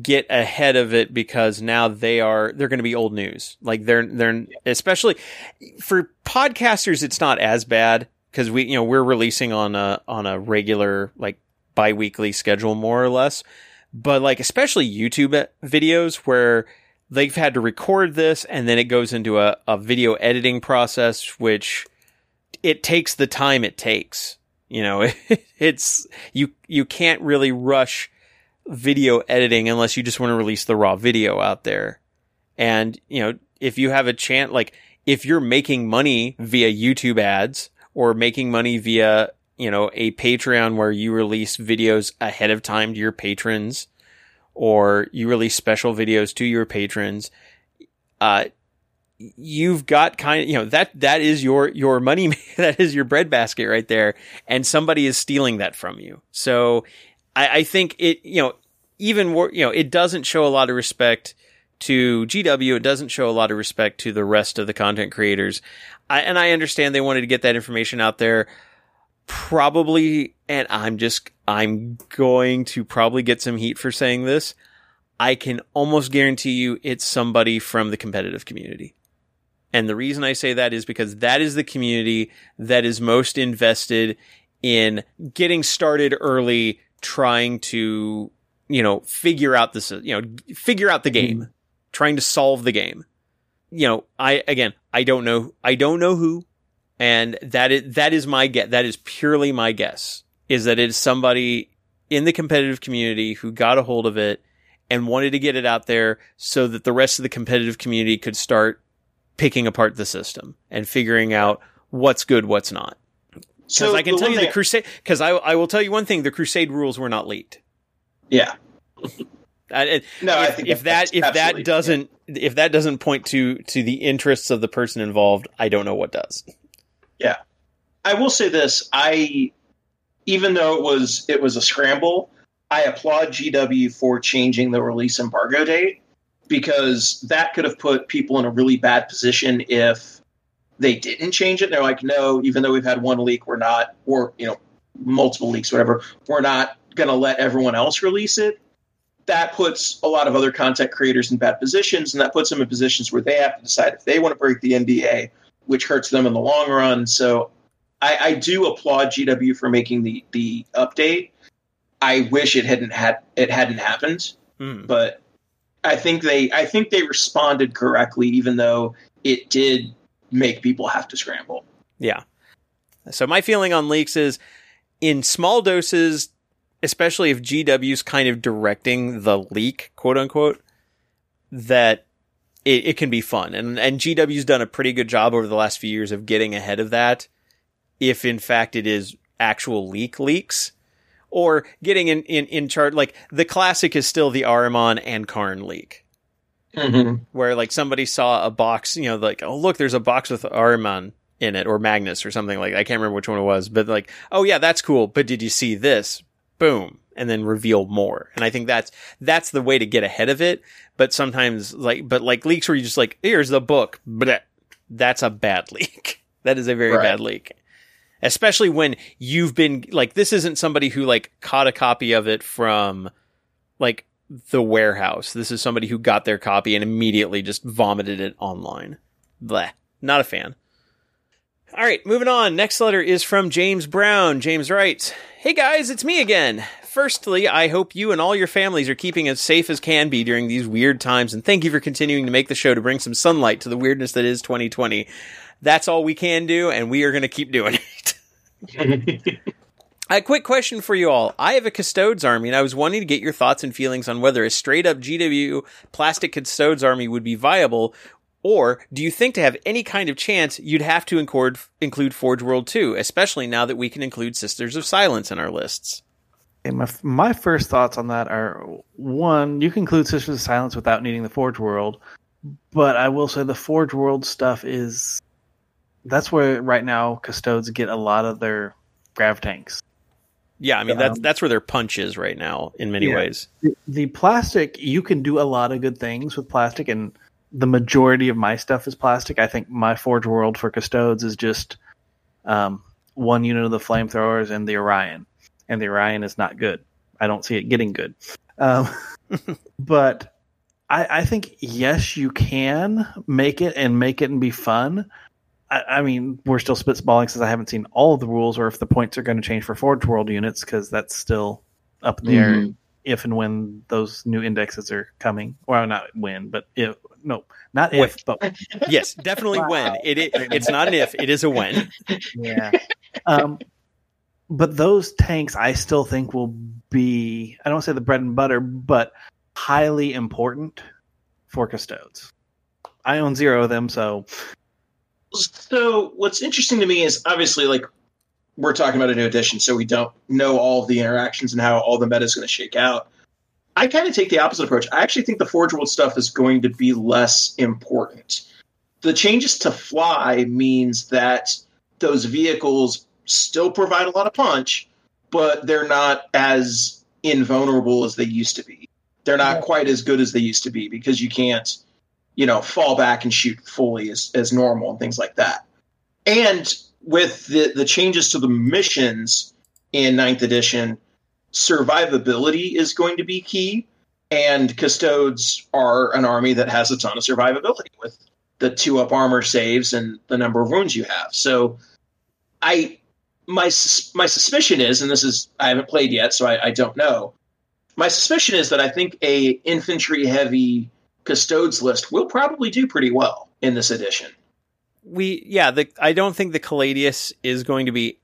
get ahead of it because now they are they're going to be old news. Like they're they're especially for podcasters it's not as bad cuz we you know we're releasing on a on a regular like biweekly schedule more or less. But like especially YouTube videos where they've had to record this and then it goes into a, a video editing process which it takes the time it takes. You know, it's you you can't really rush video editing unless you just want to release the raw video out there. And, you know, if you have a chance, like if you're making money via YouTube ads or making money via, you know, a Patreon where you release videos ahead of time to your patrons or you release special videos to your patrons, uh, you've got kind of, you know, that, that is your, your money, that is your breadbasket right there. And somebody is stealing that from you. So I, I think it, you know, even you know, it doesn't show a lot of respect to GW. It doesn't show a lot of respect to the rest of the content creators. I, and I understand they wanted to get that information out there. Probably, and I'm just, I'm going to probably get some heat for saying this. I can almost guarantee you it's somebody from the competitive community. And the reason I say that is because that is the community that is most invested in getting started early, trying to, you know, figure out this, you know, figure out the game, mm. trying to solve the game. You know, I, again, I don't know, I don't know who, and that is, that is my guess, that is purely my guess, is that it is somebody in the competitive community who got a hold of it and wanted to get it out there so that the rest of the competitive community could start picking apart the system and figuring out what's good, what's not. Because so I can tell you the crusade. Because I I will tell you one thing: the crusade rules were not leaked. Yeah. I, no, if, if that if that doesn't yeah. if that doesn't point to to the interests of the person involved, I don't know what does. Yeah, I will say this: I even though it was it was a scramble, I applaud GW for changing the release embargo date because that could have put people in a really bad position if they didn't change it. They're like, no, even though we've had one leak, we're not, or you know, multiple leaks, whatever, we're not going to let everyone else release it. That puts a lot of other content creators in bad positions, and that puts them in positions where they have to decide if they want to break the NDA, which hurts them in the long run. So, I, I do applaud GW for making the the update. I wish it hadn't had it hadn't happened, hmm. but I think they I think they responded correctly, even though it did make people have to scramble. Yeah. So my feeling on leaks is in small doses, especially if GW's kind of directing the leak, quote unquote, that it, it can be fun. And and GW's done a pretty good job over the last few years of getting ahead of that. If in fact it is actual leak leaks. Or getting in, in, in chart like the classic is still the Ahriman and Kharn leak mm-hmm. where like somebody saw a box, you know, like oh look, there's a box with Ahriman in it or Magnus or something like. I can't remember which one it was, but like oh yeah, that's cool. But did you see this? Boom, and then reveal more. And I think that's that's the way to get ahead of it. But sometimes like but like leaks where you just like here's the book, but that's a bad leak. that is a very right. bad leak especially when you've been like this isn't somebody who like caught a copy of it from like the warehouse. This is somebody who got their copy and immediately just vomited it online. Bleh. Not a fan. All right, moving on. Next letter is from James Brown. James writes, Hey guys, it's me again. Firstly, I hope you and all your families are keeping as safe as can be during these weird times, and thank you for continuing to make the show to bring some sunlight to the weirdness that is 2020. That's all we can do, and we are going to keep doing it. A quick question for you all. I have a Custodes army, and I was wanting to get your thoughts and feelings on whether a straight up GW plastic Custodes army would be viable, or do you think to have any kind of chance you'd have to include, include Forge World 2, especially now that we can include Sisters of Silence in our lists? my, my first thoughts on that are one, you can include Sisters of Silence without needing the Forge World, but I will say the Forge World stuff is that's where right now Custodes get a lot of their grav tanks. Yeah, I mean that's um, that's where their punch is right now in many yeah. ways. The, the, plastic, you can do a lot of good things with plastic, and the majority of my stuff is plastic. I think my Forge World for Custodes is just um, one unit of the flamethrowers and the Orion, and the Orion is not good. I don't see it getting good. Um, but I, I think yes, you can make it and make it and be fun. I, I mean, we're still spitballing since I haven't seen all of the rules or if the points are going to change for Forge World units because that's still up in the air Mhm. if and when those new indexes are coming. Well, not when, but if no, not When. if, but Yes, definitely Wow. when. It, it it's not an if, it is a when. yeah. Um, but those tanks, I still think will be, I don't say the bread and butter, but highly important for custodes. I own zero of them, so So what's interesting to me is obviously like we're talking about a new edition, so we don't know all of the interactions and how all the meta is going to shake out. I kind of take the opposite approach. I actually think the Forge World stuff is going to be less important. The changes to fly means that those vehicles still provide a lot of punch, but they're not as invulnerable as they used to be. They're not Yeah. quite as good as they used to be because you can't, you know, fall back and shoot fully as, as normal and things like that. And with the, the changes to the missions in ninth edition, survivability is going to be key. And custodes are an army that has a ton of survivability with the two up armor saves and the number of wounds you have. So I my my suspicion is, and this is I haven't played yet, so I, I don't know. My suspicion is that I think a infantry heavy custodes list will probably do pretty well in this edition. we yeah the i don't think the Caladius is going to be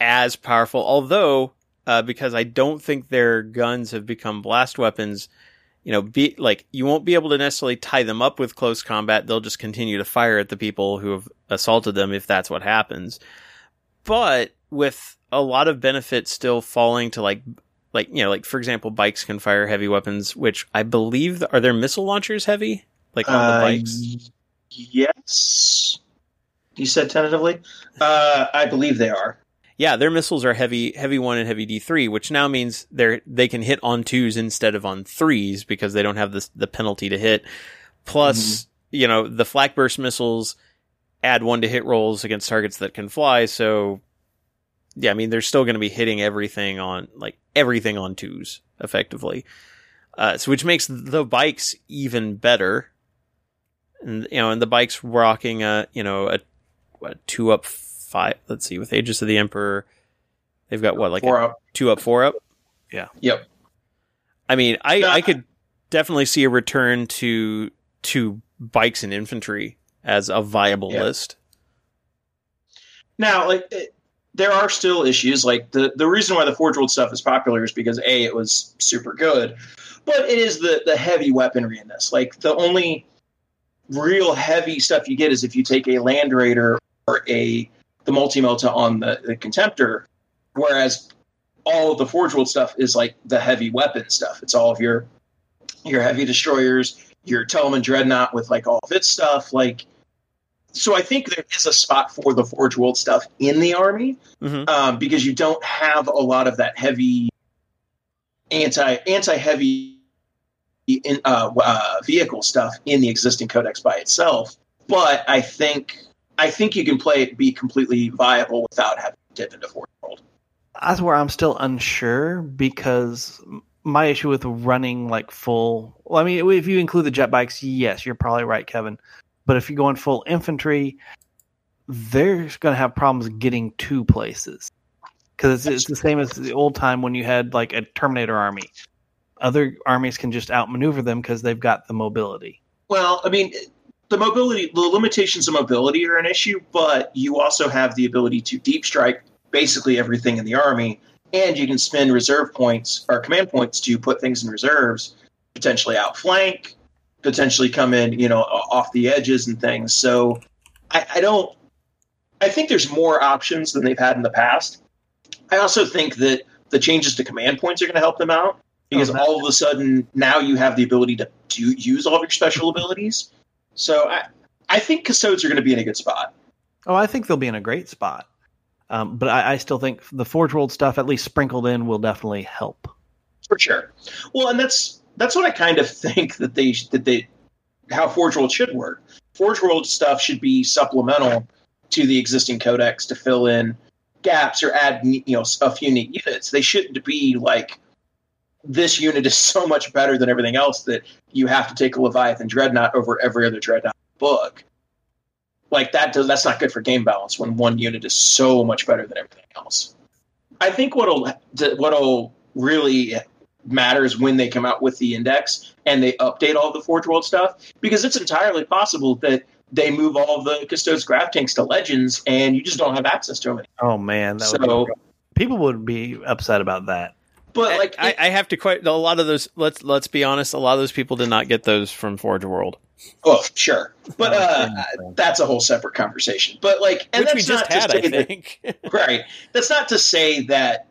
as powerful although uh, because i don't think their guns have become blast weapons you know be like you won't be able to necessarily tie them up with close combat they'll just continue to fire at the people who have assaulted them if that's what happens but with a lot of benefits still falling to like like you know like for example bikes can fire heavy weapons which i believe are their missile launchers heavy like on the Uh, bikes Yes. You said tentatively? Uh, I believe they are. Yeah, their missiles are heavy, heavy one and heavy D three, which now means they're they can hit on twos instead of on threes because they don't have this the penalty to hit. Plus, you know, the flak burst missiles add one to hit rolls against targets that can fly. So, yeah, I mean they're still going to be hitting everything on like everything on twos effectively. Uh, so which makes the bikes even better. And you know, and the bikes rocking a you know a, a two up five. Let's see, with Aegis of the Emperor, they've got what like Four a up. two up, four up. Yeah. Yep. I mean, I No, I could definitely see a return to to bikes and infantry as a viable Yeah. list. Now, like it, there are still issues. Like the the reason why the Forge World stuff is popular is because a it was super good, but it is the the heavy weaponry in this. Like the only real heavy stuff you get is if you take a Land Raider or a the multi melta on the, the Contemptor, whereas all of the Forge World stuff is like the heavy weapon stuff. It's all of your your heavy destroyers, your Telemon Dreadnought with like all of its stuff, like so I think there is a spot for the Forge World stuff in the army hmm um, because you don't have a lot of that heavy anti anti heavy in, uh, uh, vehicle stuff in the existing codex by itself. But I think I think you can play it be completely viable without having to dip into Forge World. that's where I'm still unsure because my issue with running like full. Well, I mean, if you include the jet bikes, yes, you're probably right, Kevin. But if you're going full infantry, they're going to have problems getting to places because it's, it's the same as the old time when you had like a Terminator army. Other armies can just outmaneuver them because they've got the mobility. Well, I mean, the mobility, the limitations of mobility are an issue, but you also have the ability to deep strike basically everything in the army, and you can spend reserve points or command points to put things in reserves, potentially outflank, potentially come in, you know, off the edges and things. So, I, I don't. I think there's more options than they've had in the past. I also think that the changes to command points are going to help them out because Oh, all of a sudden now you have the ability to, to use all of your special abilities. So I, I think custodes are going to be in a good spot. Oh, I think they'll be in a great spot. Um, but I, I still think the Forge World stuff, at least sprinkled in, will definitely help. for sure. Well, and that's that's what I kind of think that they that they how Forge World should work. Forge World stuff should be supplemental to the existing codex to fill in gaps or add you know a few neat units. They shouldn't be like this unit is so much better than everything else that you have to take a Leviathan Dreadnought over every other Dreadnought book. Like that does that's not good for game balance when one unit is so much better than everything else. I think what'll what'll really matter is when they come out with the index and they update all the Forge World stuff because it's entirely possible that they move all the Custodes Grav tanks to Legends and you just don't have access to them. Oh man, that would So, be, people would be upset about that. but like I, I have to quite a lot of those. Let's let's be honest. A lot of those people did not get those from Forge World, Oh, sure, but uh, that's a whole separate conversation. But like, and which we that's just not had. to I say that, right. That's not to say that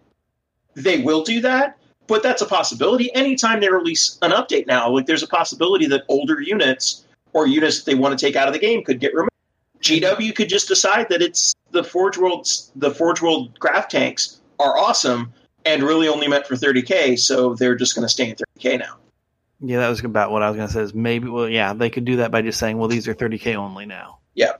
they will do that, but that's a possibility. Anytime they release an update now, like there's a possibility that older units or units that they want to take out of the game could get removed. GW could just decide that it's the Forge World's the Forge World craft tanks are awesome and really only meant for 30k, so they're just going to stay in 30k now. Yeah, that was about what I was going to say. Is maybe, well, yeah, they could do that by just saying, well, these are 30k only now. Yeah.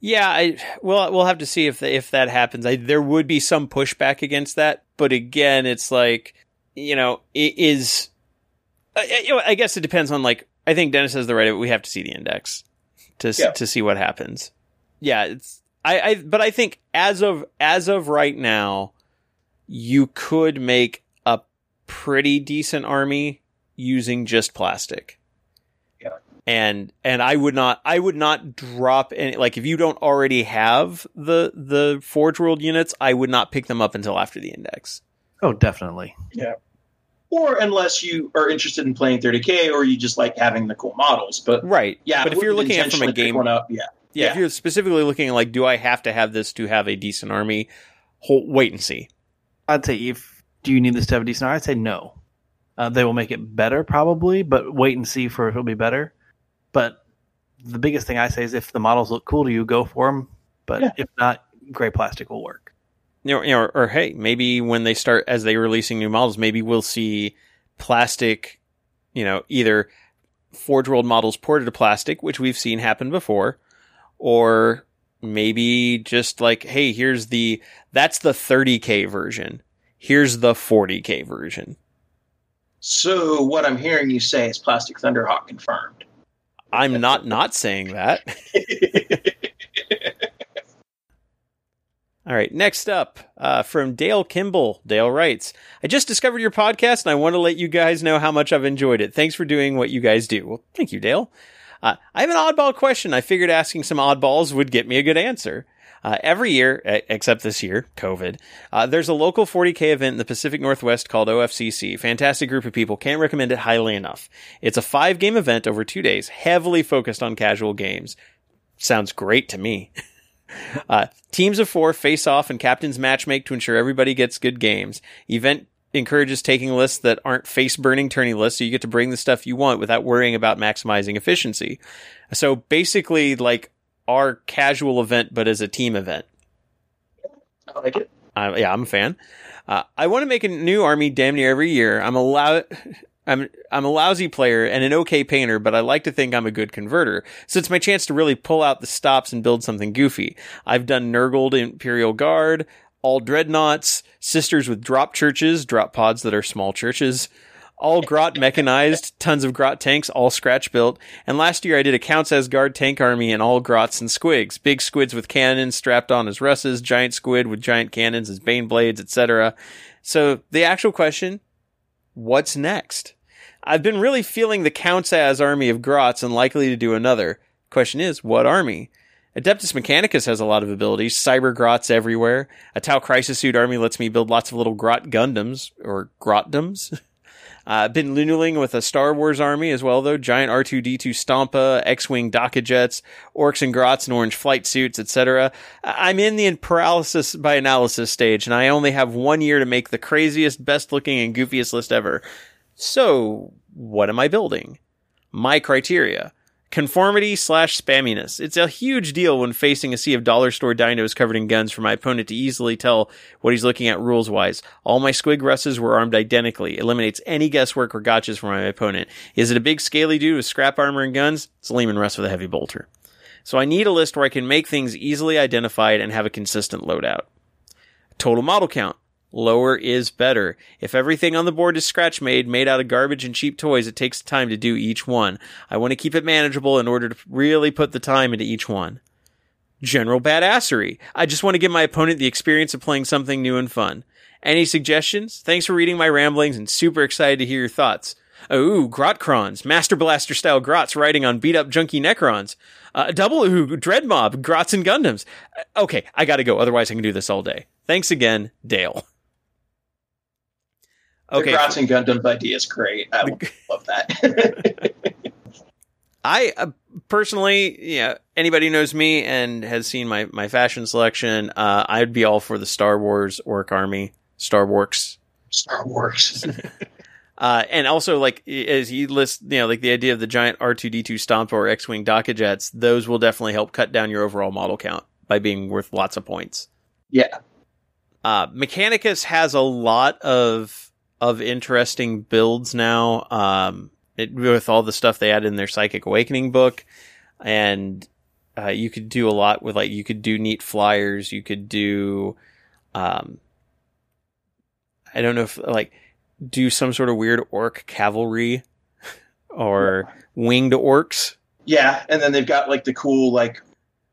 Yeah, I well, we'll have to see if the, if that happens. I, there would be some pushback against that, but again, it's like you know, it is. I, you know, I guess it depends on like. I think Dennis has the right. We have to see the index to s Yeah. to see what happens. Yeah, it's I, I. But I think as of as of right now, you could make a pretty decent army using just plastic and and I would not I would not drop any like if you don't already have the the Forge World units, I would not pick them up until after the index. Oh, definitely. Or unless you are interested in playing 30k or you just like having the cool models. But Right. yeah, but if you're looking at from a game one up, yeah. yeah, if you're specifically looking at like do I have to have this to have a decent army? Hold, wait and see. I'd say if do you need this to have a decent? Army i'd say no. Uh, they will make it better probably, but wait and see for if it'll be better. But the biggest thing I say is if the models look cool to you, go for them. But Yeah. if not, gray plastic will work. You know, you know, or, or hey, maybe when they start as they releasing new models, maybe we'll see plastic, you know, either Forge World models ported to plastic, which we've seen happen before, or maybe just like, hey, here's the that's the 30k version. Here's the 40k version. So what I'm hearing you say is Plastic Thunderhawk confirmed. I'm not not saying that. All right, next up uh, from Dale Kimball. Dale writes, I just discovered your podcast and I want to let you guys know how much I've enjoyed it. Thanks for doing what you guys do. Well, thank you, Dale. Uh, I have an oddball question. I figured asking some oddballs would get me a good answer. Uh, every year, except this year, COVID, uh, there's a local 40K event in the Pacific Northwest called OFCC. Fantastic group of people. Can't recommend it highly enough. It's a five game event over two days, heavily focused on casual games. Sounds great to me. Uh, teams of four face off and captains matchmake to ensure everybody gets good games. Event encourages taking lists that aren't face burning tourney lists, so you get to bring the stuff you want without worrying about maximizing efficiency. So basically, like our casual event, but as a team event. I like it. Uh, yeah, I'm a fan. Uh, I want to make a new army damn near every year. I'm a lou- I'm I'm a lousy player and an okay painter, but I like to think I'm a good converter. So it's my chance to really pull out the stops and build something goofy. I've done Nurgled Imperial Guard, all dreadnoughts, sisters with drop churches, drop pods that are small churches, all grot mechanized, tons of grot tanks, all scratch built. And last year I did a Counts as Guard tank army and all grots and squigs. Big squids with cannons strapped on as russes, giant squid with giant cannons as bane blades, etc. So the actual question, what's next? I've been really feeling the Counts as army of grots and likely to do another. Question is, what army? Adeptus Mechanicus has a lot of abilities. Cyber grots everywhere. A Tau Crisis Suit army lets me build lots of little grot Gundams, or grotdums. Uh, been lunuling with a Star Wars army as well, though. Giant R2D2 Stompa, X-Wing Daka Jets, Orks and Grots and Orange Flight Suits, etc. I'm in the paralysis by analysis stage, and I only have one year to make the craziest, best looking, and goofiest list ever. So, what am I building? My criteria. Conformity slash spamminess. It's a huge deal when facing a sea of dollar store dinos covered in guns for my opponent to easily tell what he's looking at rules wise. All my squig russes were armed identically. Eliminates any guesswork or gotchas for my opponent. Is it a big scaly dude with scrap armor and guns? It's a Leman Russ with a heavy bolter. So I need a list where I can make things easily identified and have a consistent loadout. Total model count. Lower is better. If everything on the board is scratch made, made out of garbage and cheap toys, it takes time to do each one. I want to keep it manageable in order to really put the time into each one. General badassery. I just want to give my opponent the experience of playing something new and fun. Any suggestions? Thanks for reading my ramblings and super excited to hear your thoughts. Ooh, Grotkrons, Master Blaster style Grots riding on beat up junky Necrons. Uh, double Ooh, Dread Mob, Grots and Gundams. Uh, okay, I gotta go, otherwise I can do this all day. Thanks again, Dale. Okay. The Grots and Gundams idea is great. I love that. I uh, personally, yeah, anybody who knows me and has seen my, my fashion selection, uh, I'd be all for the Star Wars Ork Army, Star Wars. Star Wars. uh, and also, like, as you list, you know, like the idea of the giant R2D2 Stompa or X Wing Dakkajets, those will definitely help cut down your overall model count by being worth lots of points. Yeah. Uh, Mechanicus has a lot of, of interesting builds now. Um, it, with all the stuff they added in their Psychic Awakening book, and uh, you could do a lot with like you could do neat flyers. You could do, um, I don't know if like do some sort of weird ork cavalry or yeah. winged orks. Yeah, and then they've got like the cool like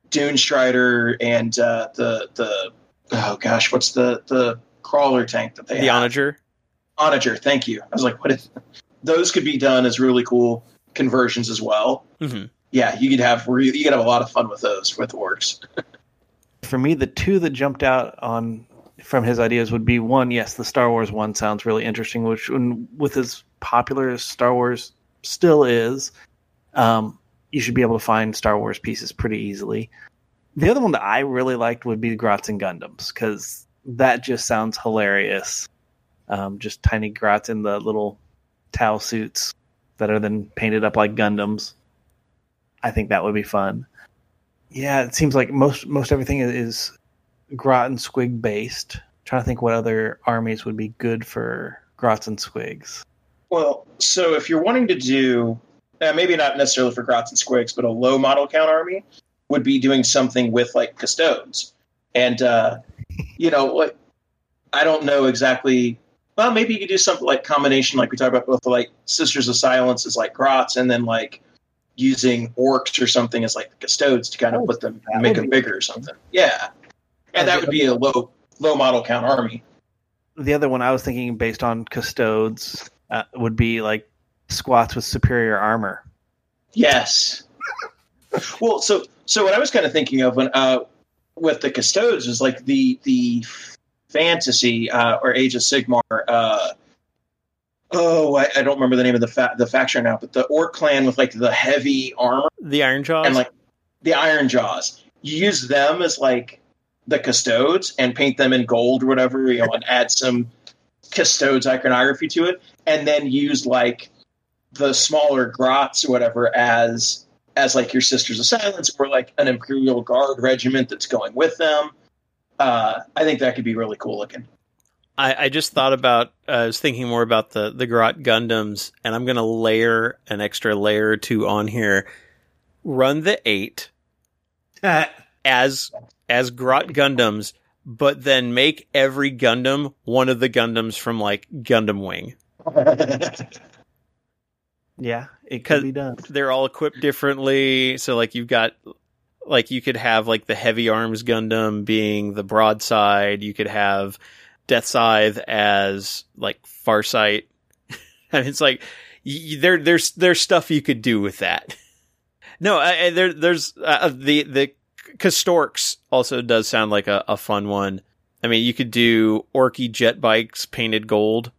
Dune Strider and uh, the the oh gosh, what's the the crawler tank that they the have? Onager. Onager, thank you. I was like, what is? those could be done as really cool conversions as well. Mm-hmm. Yeah, you could have you could have a lot of fun with those with orks. For me, the two that jumped out on from his ideas would be one, yes, the Star Wars one sounds really interesting, which with as popular as Star Wars still is, um, you should be able to find Star Wars pieces pretty easily. The other one that I really liked would be the Grots and Gundams because that just sounds hilarious. Um, just tiny Grots in the little Tau suits that are then painted up like Gundams. I think that would be fun. Yeah, it seems like most most everything is Grot and Squig based. I'm trying to think what other armies would be good for Grots and Squigs. Well, so if you're wanting to do uh, maybe not necessarily for Grots and Squigs, but a low model count army would be doing something with like custodes. And uh, you know, what I don't know exactly well, maybe you could do something like combination, like we talked about with like Sisters of Silence is like grots, and then like using orks or something as like the custodes to kind of oh, put them make them bigger or something. Yeah, and that would be a low low model count army. The other one I was thinking, based on custodes, uh, would be like squats with superior armor. Yes. well, so so what I was kind of thinking of when uh, with the custodes is like the the fantasy uh, or Age of Sigmar. Uh, oh, I, I, don't remember the name of the fa- the faction now, but the Orc clan with like the heavy armor, the Ironjawz, and like the Ironjawz. You use them as like the custodes and paint them in gold or whatever, you know, and add some custodes iconography to it, and then use like the smaller grots or whatever as as like your Sisters of Silence or like an Imperial Guard regiment that's going with them uh, I think that could be really cool looking. I, I just thought about. Uh, I was thinking more about the the Grot Gundams, and I'm going to layer an extra layer or two on here. Run the eight as as Grot Gundams, but then make every Gundam one of the Gundams from like Gundam Wing. yeah, it could be done. They're all equipped differently, so like you've got like you could have like the heavy arms Gundam being the broadside. You could have Death Scythe as like Farsight. and it's like there there's there's stuff you could do with that. no, I, there there's uh, the the Kastorks also does sound like a, a fun one. I mean, you could do Orky jet bikes painted gold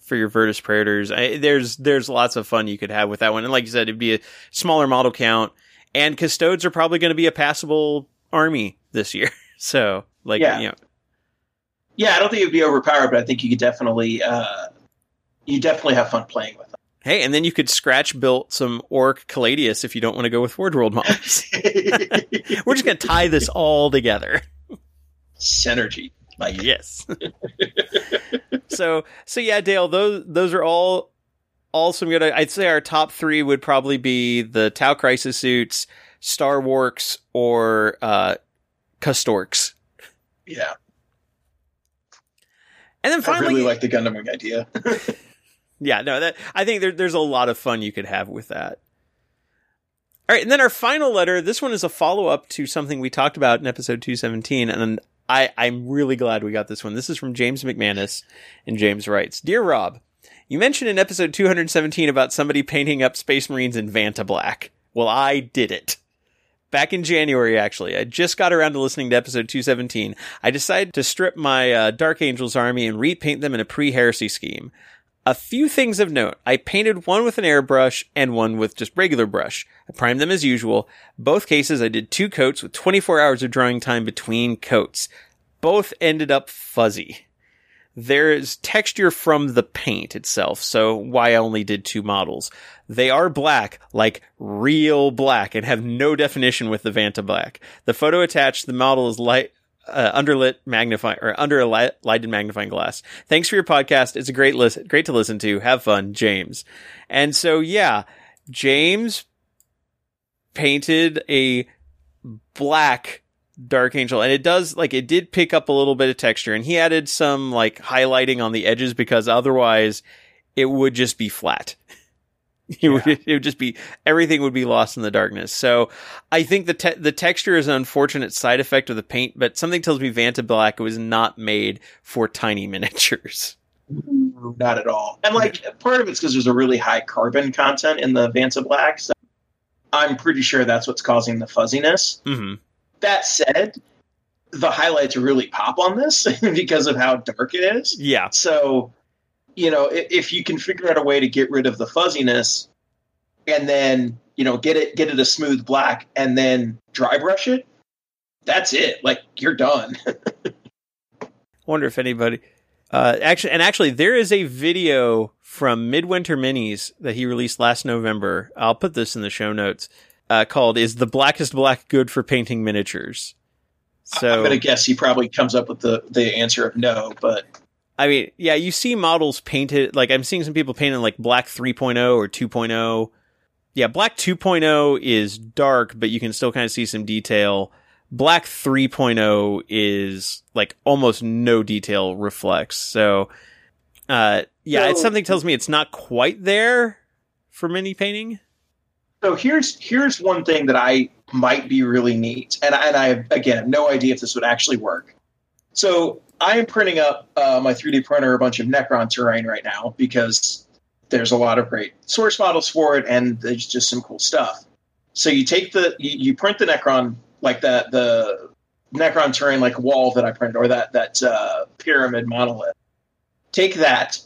for your Vertus Praetors. I, there's there's lots of fun you could have with that one, and like you said, it'd be a smaller model count and custodes are probably going to be a passable army this year. So, like, yeah. you know, yeah, I don't think it would be overpowered, but I think you could definitely, uh, you definitely have fun playing with them. Hey, and then you could scratch build some ork Caladius if you don't want to go with Forge World models. We're just going to tie this all together. Synergy. Like yes. so so yeah, Dale, those those are all also good. I'd say our top three would probably be the Tau Crisis suits, Star Wars, or uh, Kastorks. Yeah. And then finally, I really like the Gundam idea. yeah, no, that I think there, there's a lot of fun you could have with that. All right, and then our final letter. This one is a follow up to something we talked about in episode 217, and I, I'm really glad we got this one. This is from James McManus, and James writes, "Dear Rob, you mentioned in episode 217 about somebody painting up Space Marines in Vanta black. Well, I did it." Back in January, actually, I just got around to listening to episode 217. I decided to strip my uh, Dark Angels army and repaint them in a pre-heresy scheme. A few things of note. I painted one with an airbrush and one with just regular brush. I primed them as usual. Both cases I did two coats with 24 hours of drying time between coats. Both ended up fuzzy. There's texture from the paint itself, so why I only did two models. They are black, like real black, and have no definition with the Vanta black. The photo attached, the model is light, uh, underlit magnifying or under a light, lighted magnifying glass. Thanks for your podcast. It's a great listen, great to listen to. Have fun, James. And so, yeah, James painted a black Dark Angel, and it does like it did pick up a little bit of texture, and he added some like highlighting on the edges because otherwise it would just be flat. It, yeah. would, it would just be everything would be lost in the darkness. So I think the te- the texture is an unfortunate side effect of the paint, but something tells me Vanta Black was not made for tiny miniatures. Not at all. And like part of it's because there's a really high carbon content in the Vanta Black. So I'm pretty sure that's what's causing the fuzziness. Mm-hmm. That said, the highlights really pop on this because of how dark it is. Yeah. So you know, if you can figure out a way to get rid of the fuzziness and then, you know, get it get it a smooth black and then dry brush it, that's it. Like you're done. Wonder if anybody uh, actually and actually there is a video from Midwinter Minis that he released last November. I'll put this in the show notes. Uh, called "Is the Blackest Black Good for Painting Miniatures?" So I'm gonna guess he probably comes up with the the answer of no, but I mean, yeah, you see models painted like I'm seeing some people painting like black 3.0 or 2.0. Yeah, black 2.0 is dark, but you can still kind of see some detail. Black 3.0 is like almost no detail reflects. So, uh, yeah, so, it's something tells me it's not quite there for mini painting. So here's here's one thing that I might be really neat, and I, and I again have no idea if this would actually work. So I am printing up uh, my 3D printer a bunch of Necron terrain right now because there's a lot of great source models for it, and there's just some cool stuff. So you take the you, you print the Necron like that the Necron terrain like wall that I printed or that that uh, pyramid monolith. Take that,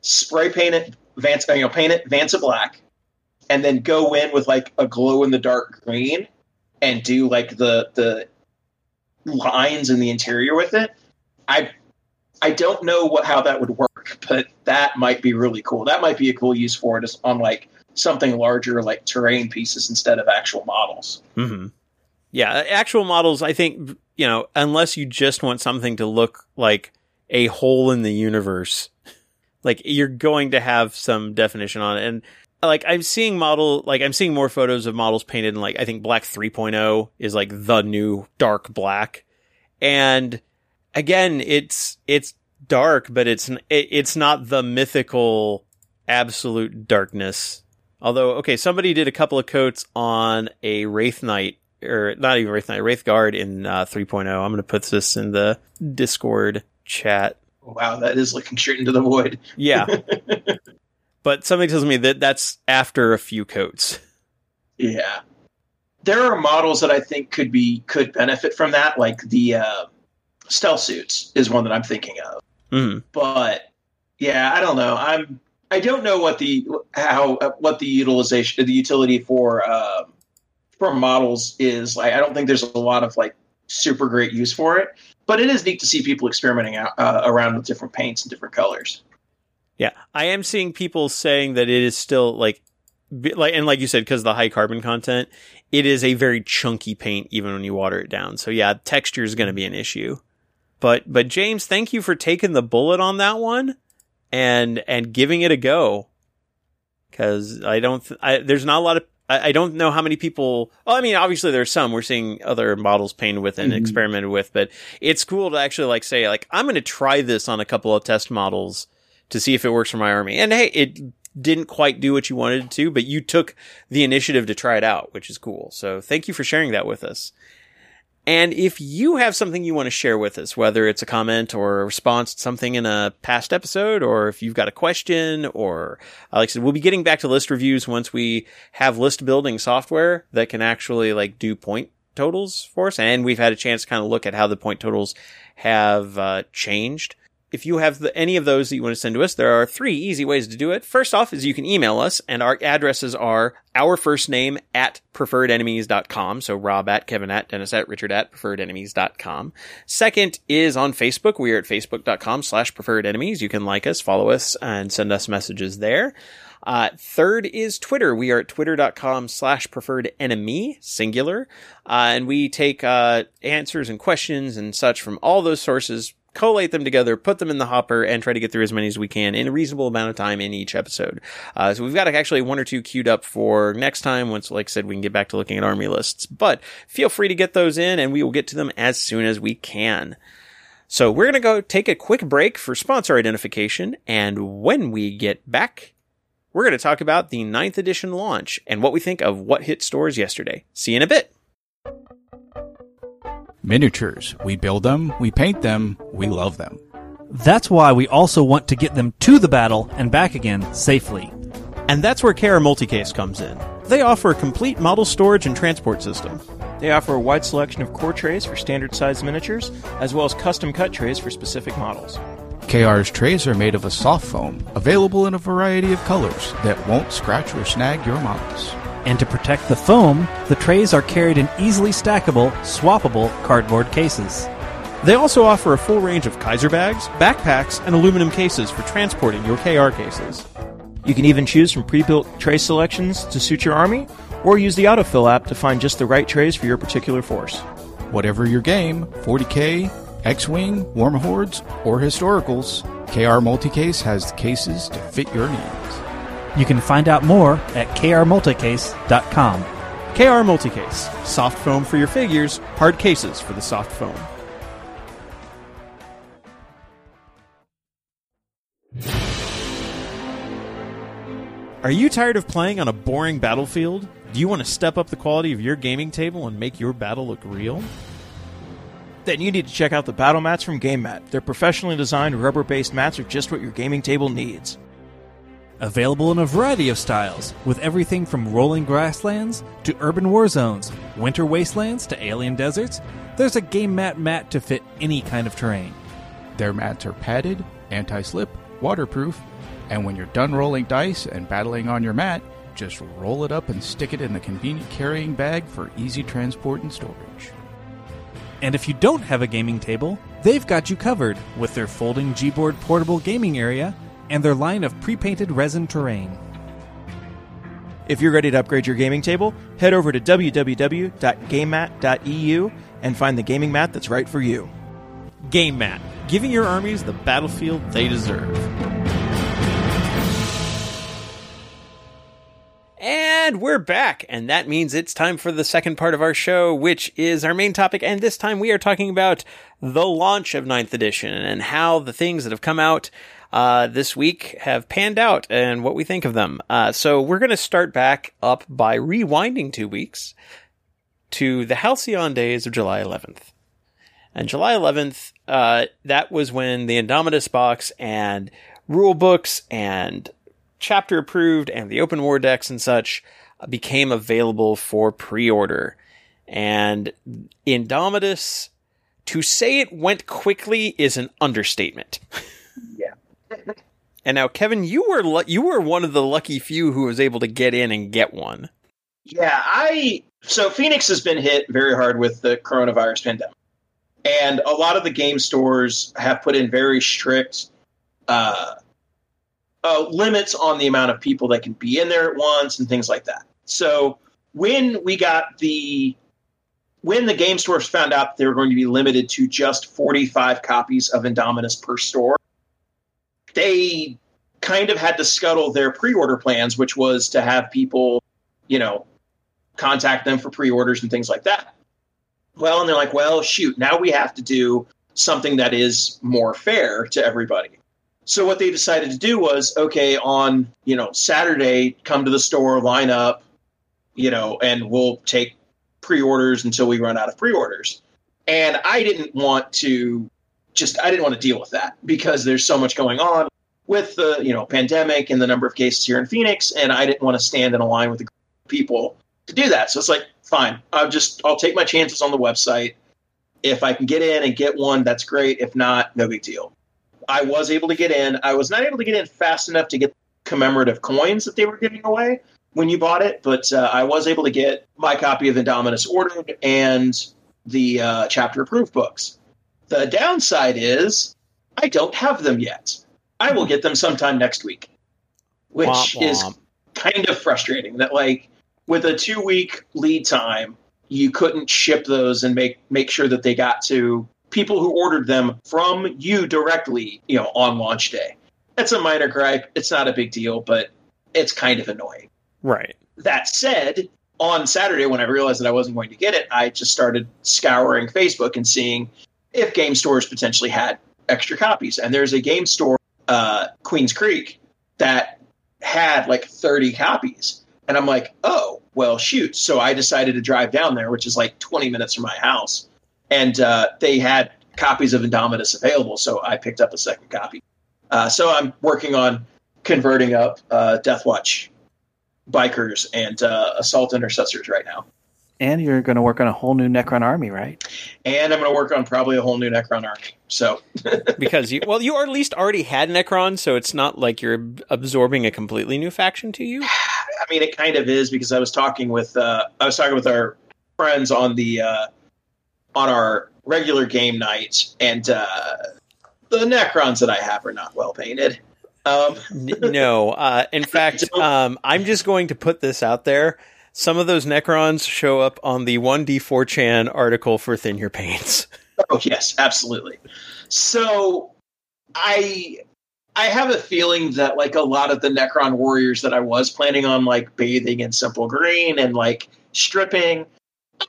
spray paint it, Vance, you know, paint it Vanta black, and then go in with like a glow in the dark green and do like the the lines in the interior with it I I don't know what how that would work, but that might be really cool. That might be a cool use for it on like something larger, like terrain pieces instead of actual models. Mm-hmm. Yeah, actual models. I think you know, unless you just want something to look like a hole in the universe, like you're going to have some definition on it. And like I'm seeing model, like I'm seeing more photos of models painted in like I think black 3.0 is like the new dark black, and again, it's it's dark, but it's it's not the mythical absolute darkness. Although, okay, somebody did a couple of coats on a Wraith Knight, or not even Wraith Knight, Wraith Guard in uh, 3.0. I'm going to put this in the Discord chat. Wow, that is looking straight into the void. Yeah. but something tells me that that's after a few coats. Yeah. There are models that I think could be could benefit from that, like the uh, stealth suits is one that I'm thinking of. Mm. But yeah, I don't know. I'm I don't know what the how what the utilization the utility for uh, for models is. Like I don't think there's a lot of like super great use for it. But it is neat to see people experimenting out, uh, around with different paints and different colors. Yeah, I am seeing people saying that it is still like like and like you said because of the high carbon content it is a very chunky paint even when you water it down so yeah texture is going to be an issue but but James, thank you for taking the bullet on that one and and giving it a go. Because I don't, th- I, there's not a lot of I, don't know how many people. Well, I mean, obviously there's some we're seeing other models painted with and Mhm. experimented with, but it's cool to actually like say like I'm going to try this on a couple of test models to see if it works for my army. And hey, it didn't quite do what you wanted it to, but you took the initiative to try it out, which is cool. So thank you for sharing that with us. And if you have something you want to share with us, whether it's a comment or a response to something in a past episode, or if you've got a question, or uh, like I said, we'll be getting back to list reviews once we have list building software that can actually like do point totals for us. And we've had a chance to kind of look at how the point totals have uh, changed. If you have the, any of those that you want to send to us, there are three easy ways to do it. First off is you can email us and our addresses are our first name at preferredenemies.com. So Rob at Kevin at Dennis at Richard at preferredenemies.com. Second is on Facebook. We are at facebook.com slash preferred enemies. You can like us, follow us and send us messages there. Uh, third is Twitter. We are at twitter.com slash preferred enemy, singular. Uh, and we take, uh, answers and questions and such from all those sources, collate them together, put them in the hopper, and try to get through as many as we can in a reasonable amount of time in each episode. Uh, so we've got actually one or two queued up for next time once, like I said, we can get back to looking at army lists. But feel free to get those in and we will get to them as soon as we can. So we're going to go take a quick break for sponsor identification. And when we get back, we're going to talk about the ninth edition launch and what we think of what hit stores yesterday. See you in a bit. Miniatures. We build them, we paint them, we love them. That's why we also want to get them to the battle and back again safely. And that's where KR Multicase comes in. They offer a complete model storage and transport system. They offer a wide selection of core trays for standard size miniatures, as well as custom cut trays for specific models. KR's trays are made of a soft foam, available in a variety of colors that won't scratch or snag your models. And to protect the foam, the trays are carried in easily stackable, swappable cardboard cases. They also offer a full range of Kaiser bags, backpacks, and aluminum cases for transporting your KR cases. You can even choose from pre-built tray selections to suit your army, or use the autofill app to find just the right trays for your particular force. Whatever your game, 40k, X-Wing, WarmaHordes, or Historicals, KR Multicase has the cases to fit your needs. You can find out more at krmulticase.com. KR Multicase, soft foam for your figures, hard cases for the soft foam. Are you tired of playing on a boring battlefield? Do you want to step up the quality of your gaming table and make your battle look real? Then you need to check out the battle mats from GameMat. Their professionally designed rubber based mats are just what your gaming table needs. Available in a variety of styles, with everything from rolling grasslands to urban war zones, winter wastelands to alien deserts, there's a game mat mat to fit any kind of terrain. Their mats are padded, anti-slip, waterproof, and when you're done rolling dice and battling on your mat, just roll it up and stick it in the convenient carrying bag for easy transport and storage. And if you don't have a gaming table, they've got you covered with their folding Gboard portable gaming area and their line of pre-painted resin terrain. If you're ready to upgrade your gaming table, head over to www.gamemat.eu and find the gaming mat that's right for you. Game Mat, giving your armies the battlefield they deserve. And we're back, and that means it's time for the second part of our show, which is our main topic. And this time we are talking about the launch of 9th edition and how the things that have come out uh, this week have panned out and what we think of them. Uh, so we're going to start back up by rewinding two weeks to the halcyon days of July 11th. And July 11th, uh, that was when the Indomitus box and rule books and chapter approved and the open war decks and such became available for pre-order. And Indomitus, to say it went quickly is an understatement. Yeah. And now, Kevin, you were you were one of the lucky few who was able to get in and get one. Yeah, I so Phoenix has been hit very hard with the coronavirus pandemic, and a lot of the game stores have put in very strict uh, uh, limits on the amount of people that can be in there at once and things like that. So when we got the when the game stores found out they were going to be limited to just 45 copies of Indomitus per store, they kind of had to scuttle their pre-order plans, which was to have people, you know, contact them for pre-orders and things like that. Well, and they're like, well, shoot, now we have to do something that is more fair to everybody. So what they decided to do was, okay, on you know Saturday, come to the store, line up, you know, and we'll take pre-orders until we run out of pre-orders. And I didn't want to just I didn't want to deal with that because there's so much going on with the you know pandemic and the number of cases here in Phoenix, and I didn't want to stand in a line with the people to do that. So it's like, fine, I'll just I'll take my chances on the website. If I can get in and get one, that's great. If not, no big deal. I was able to get in. I was not able to get in fast enough to get commemorative coins that they were giving away when you bought it, but uh, I was able to get my copy of Indomitus ordered and the uh, chapter approved books. The downside is I don't have them yet. I will get them sometime next week, which Womp is kind of frustrating. That like with a two week lead time, you couldn't ship those and make make sure that they got to people who ordered them from you directly, you know, on launch day. That's a minor gripe. It's not a big deal, but it's kind of annoying. Right. That said, on Saturday, when I realized that I wasn't going to get it, I just started scouring Facebook and seeing if game stores potentially had extra copies. And there's a game store, uh, Queens Creek, that had like 30 copies. And I'm like, oh, well, shoot. So I decided to drive down there, which is like 20 minutes from my house. And uh, they had copies of Indomitus available. So I picked up a second copy. Uh, so I'm working on converting up uh, Deathwatch bikers and uh, assault intercessors right now. And you're going to work on a whole new Necron army, right? And I'm going to work on probably a whole new Necron army. So Because you, well, you at least already had Necron, so it's not like you're absorbing a completely new faction to you. I mean, it kind of is because I was talking with uh, I was talking with our friends on the uh, on our regular game night, and uh, the Necrons that I have are not well painted. Um, N- no, uh, in fact, um, I'm just going to put this out there. Some of those Necrons show up on the 1D4chan article for Thin Your Paints. Oh yes, absolutely. So I I have a feeling that like a lot of the Necron warriors that I was planning on like bathing in simple green and like stripping,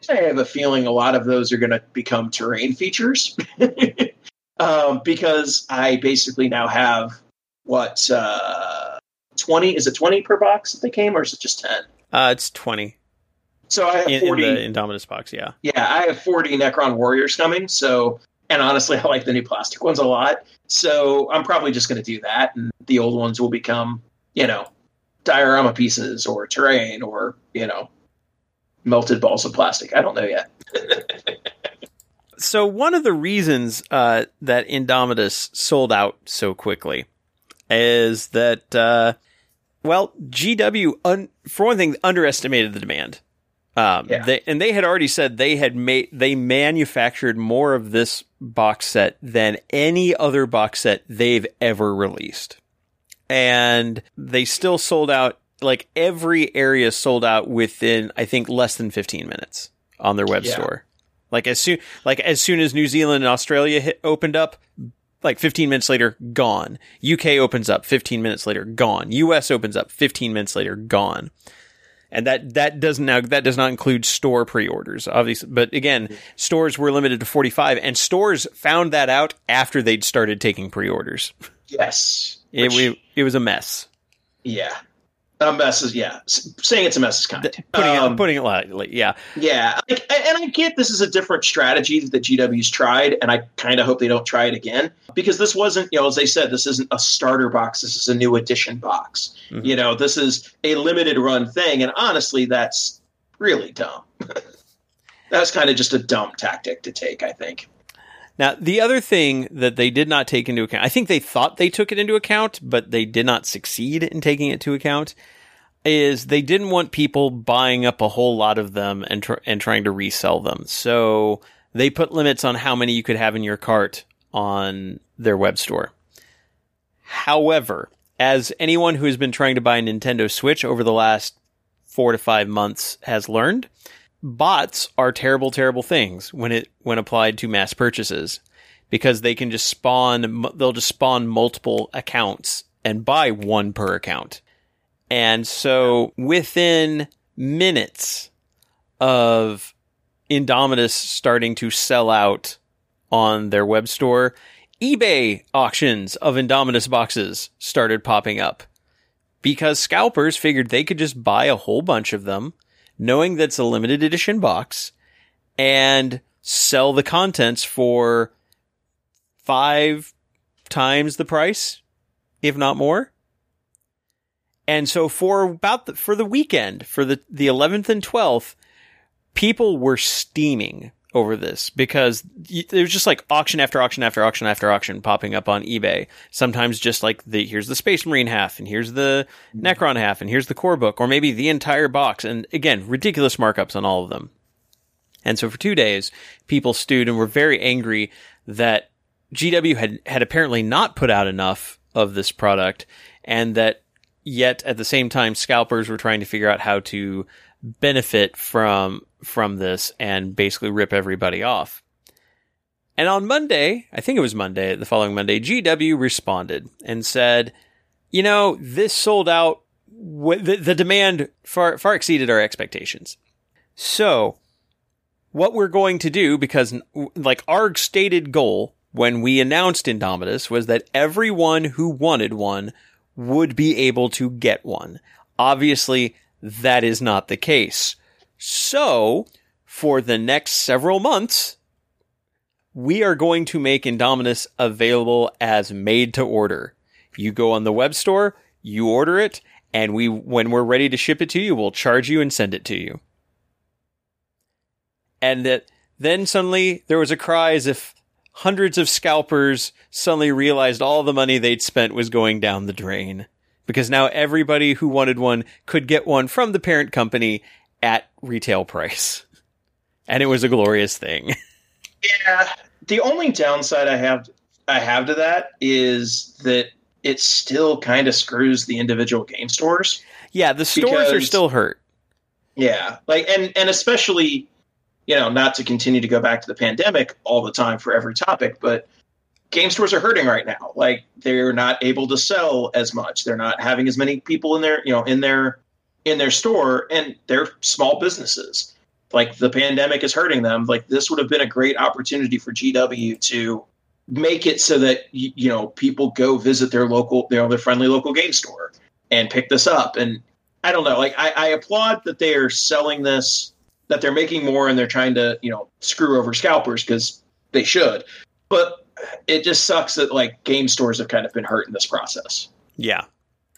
I have a feeling a lot of those are going to become terrain features um, because I basically now have what uh, twenty is it twenty per box that they came or is it just ten? Uh, it's 20 So I have in, in forty. the Indomitus box, yeah. Yeah, I have 40 Necron Warriors coming. So, and honestly, I like the new plastic ones a lot. So I'm probably just going to do that, and the old ones will become, you know, diorama pieces or terrain or you know, melted balls of plastic. I don't know yet. So one of the reasons uh, that Indomitus sold out so quickly is that, uh, well, GW, un- for one thing, underestimated the demand. Um, Yeah. they, and they had already said they had made they manufactured more of this box set than any other box set they've ever released, and they still sold out. Like every area sold out within, I think, less than fifteen minutes on their web Yeah. store. Like as soon, like as soon as New Zealand and Australia hit, opened up, like 15 minutes later, gone. UK opens up 15 minutes later, gone. US opens up 15 minutes later, gone. And that, that does now, that does not include store pre-orders, obviously. But again, stores were limited to 45 and stores found that out after they'd started taking pre-orders. Yes. It, Which- it was a mess. yeah. A mess is yeah. Saying it's a mess is kind. Putting Um, it, putting it lightly. Yeah. Yeah, like, and I get this is a different strategy that GW's tried, and I kind of hope they don't try it again because this wasn't, you know, as they said, this isn't a starter box. This is a new edition box. Mhm. You know, this is a limited run thing, and honestly, that's really dumb. that's kind of just a dumb tactic to take, I think. Now, the other thing that they did not take into account, I think they thought they took it into account, but they did not succeed in taking it to account, is they didn't want people buying up a whole lot of them and tr- and trying to resell them. So they put limits on how many you could have in your cart on their web store. However, as anyone who has been trying to buy a Nintendo Switch over the last four to five months has learned, bots are terrible, terrible things when it when applied to mass purchases because they can just spawn. They'll just spawn multiple accounts and buy one per account, and so within minutes of Indomitus starting to sell out on their web store, eBay auctions of Indomitus boxes started popping up because scalpers figured they could just buy a whole bunch of them, knowing that's a limited edition box, and sell the contents for five times the price, if not more. And so for about the, for the weekend, for the, the 11th and 12th, people were steaming over this because there was just like auction after auction after auction after auction popping up on eBay. Sometimes just like the here's the Space Marine half and here's the mm-hmm. Necron half and here's the core book or maybe the entire box. And again, ridiculous markups on all of them. And so for two days, people stewed and were very angry that GW had, had apparently not put out enough of this product and that yet at the same time, scalpers were trying to figure out how to benefit from, from this and basically rip everybody off. And on Monday, I think it was Monday, the following Monday, GW responded and said, you know, this sold out. The, the demand far, far exceeded our expectations. So what we're going to do, because like our stated goal when we announced Indomitus was that everyone who wanted one would be able to get one. Obviously, that is not the case. So, for the next several months, we are going to make Indomitus available as made to order. You go on the web store, you order it, and we, when we're ready to ship it to you, we'll charge you and send it to you. And that then suddenly there was a cry as if hundreds of scalpers suddenly realized all the money they'd spent was going down the drain because now everybody who wanted one could get one from the parent company at retail price. And it was a glorious thing. Yeah. The only downside I have I have to that is that it still kind of screws the individual game stores. Yeah, the stores because, are still hurt. Yeah. Like and and especially you know, not to continue to go back to the pandemic all the time for every topic, but game stores are hurting right now. Like they're not able to sell as much. They're not having as many people in their, you know, in their in their store and they're small businesses. Like the pandemic is hurting them. Like this would have been a great opportunity for GW to make it so that you know people go visit their local, you know, their friendly local game store and pick this up. And I don't know, like I, I applaud that they are selling this that they're making more and they're trying to you know screw over scalpers because they should. But it just sucks that like game stores have kind of been hurt in this process. Yeah.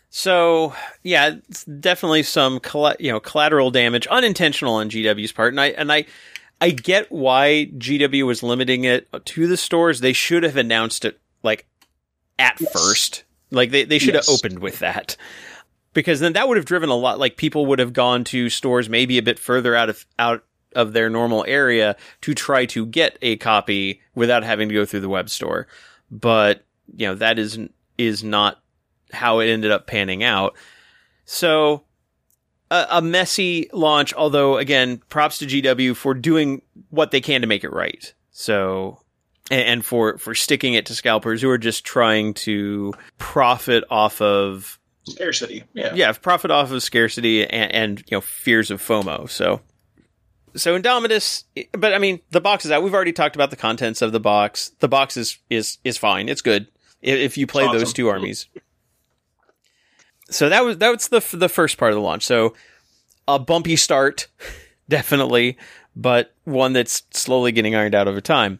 So yeah it's definitely some you know collateral damage unintentional on gw's part. And i and i i get why gw was limiting it to the stores. They should have announced it like at yes. first. Like they, they should yes. have opened with that because then that would have driven a lot like people would have gone to stores maybe a bit further out of out of their normal area to try to get a copy without having to go through the web store. But you know that is is not how it ended up panning out. So a, a messy launch although again props to GW for doing what they can to make it right. So and for for sticking it to scalpers who are just trying to profit off of scarcity. Yeah, yeah, profit off of scarcity and, and you know fears of FOMO. So, so Indomitus, but I mean the box is out. We've already talked about the contents of the box. The box is is is fine. It's good if, if you play awesome. those two armies. So that was that was the the first part of the launch. So a bumpy start, definitely, but one that's slowly getting ironed out over time.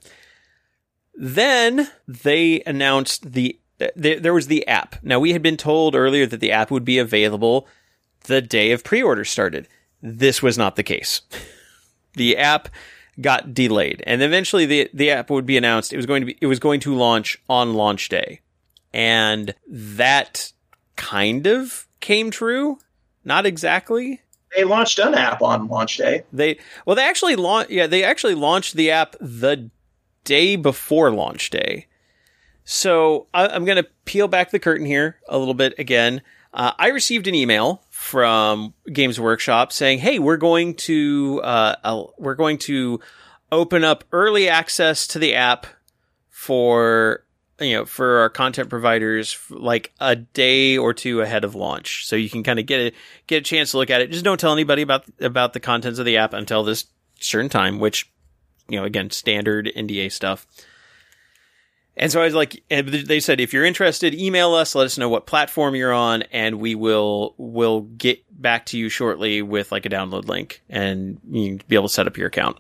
Then they announced the there, there was the app. Now, we had been told earlier that the app would be available the day of pre order started. This was not the case. The app got delayed, and eventually the the app would be announced. It was going to be it was going to launch on launch day, and that kind of came true. Not exactly. They launched an app on launch day. They well, they actually launched. Yeah, they actually launched the app the day before launch day. So I, am going to peel back the curtain here a little bit again. Uh, I received an email from Games Workshop saying, "Hey, we're going to uh, we're going to open up early access to the app for you know for our content providers like a day or two ahead of launch, so you can kind of get a get a chance to look at it. Just don't tell anybody about about the contents of the app until this certain time, which you know again standard NDA stuff. And so I was like, they said, if you're interested, email us, let us know what platform you're on, and we will will get back to you shortly with like a download link, and you be able to set up your account.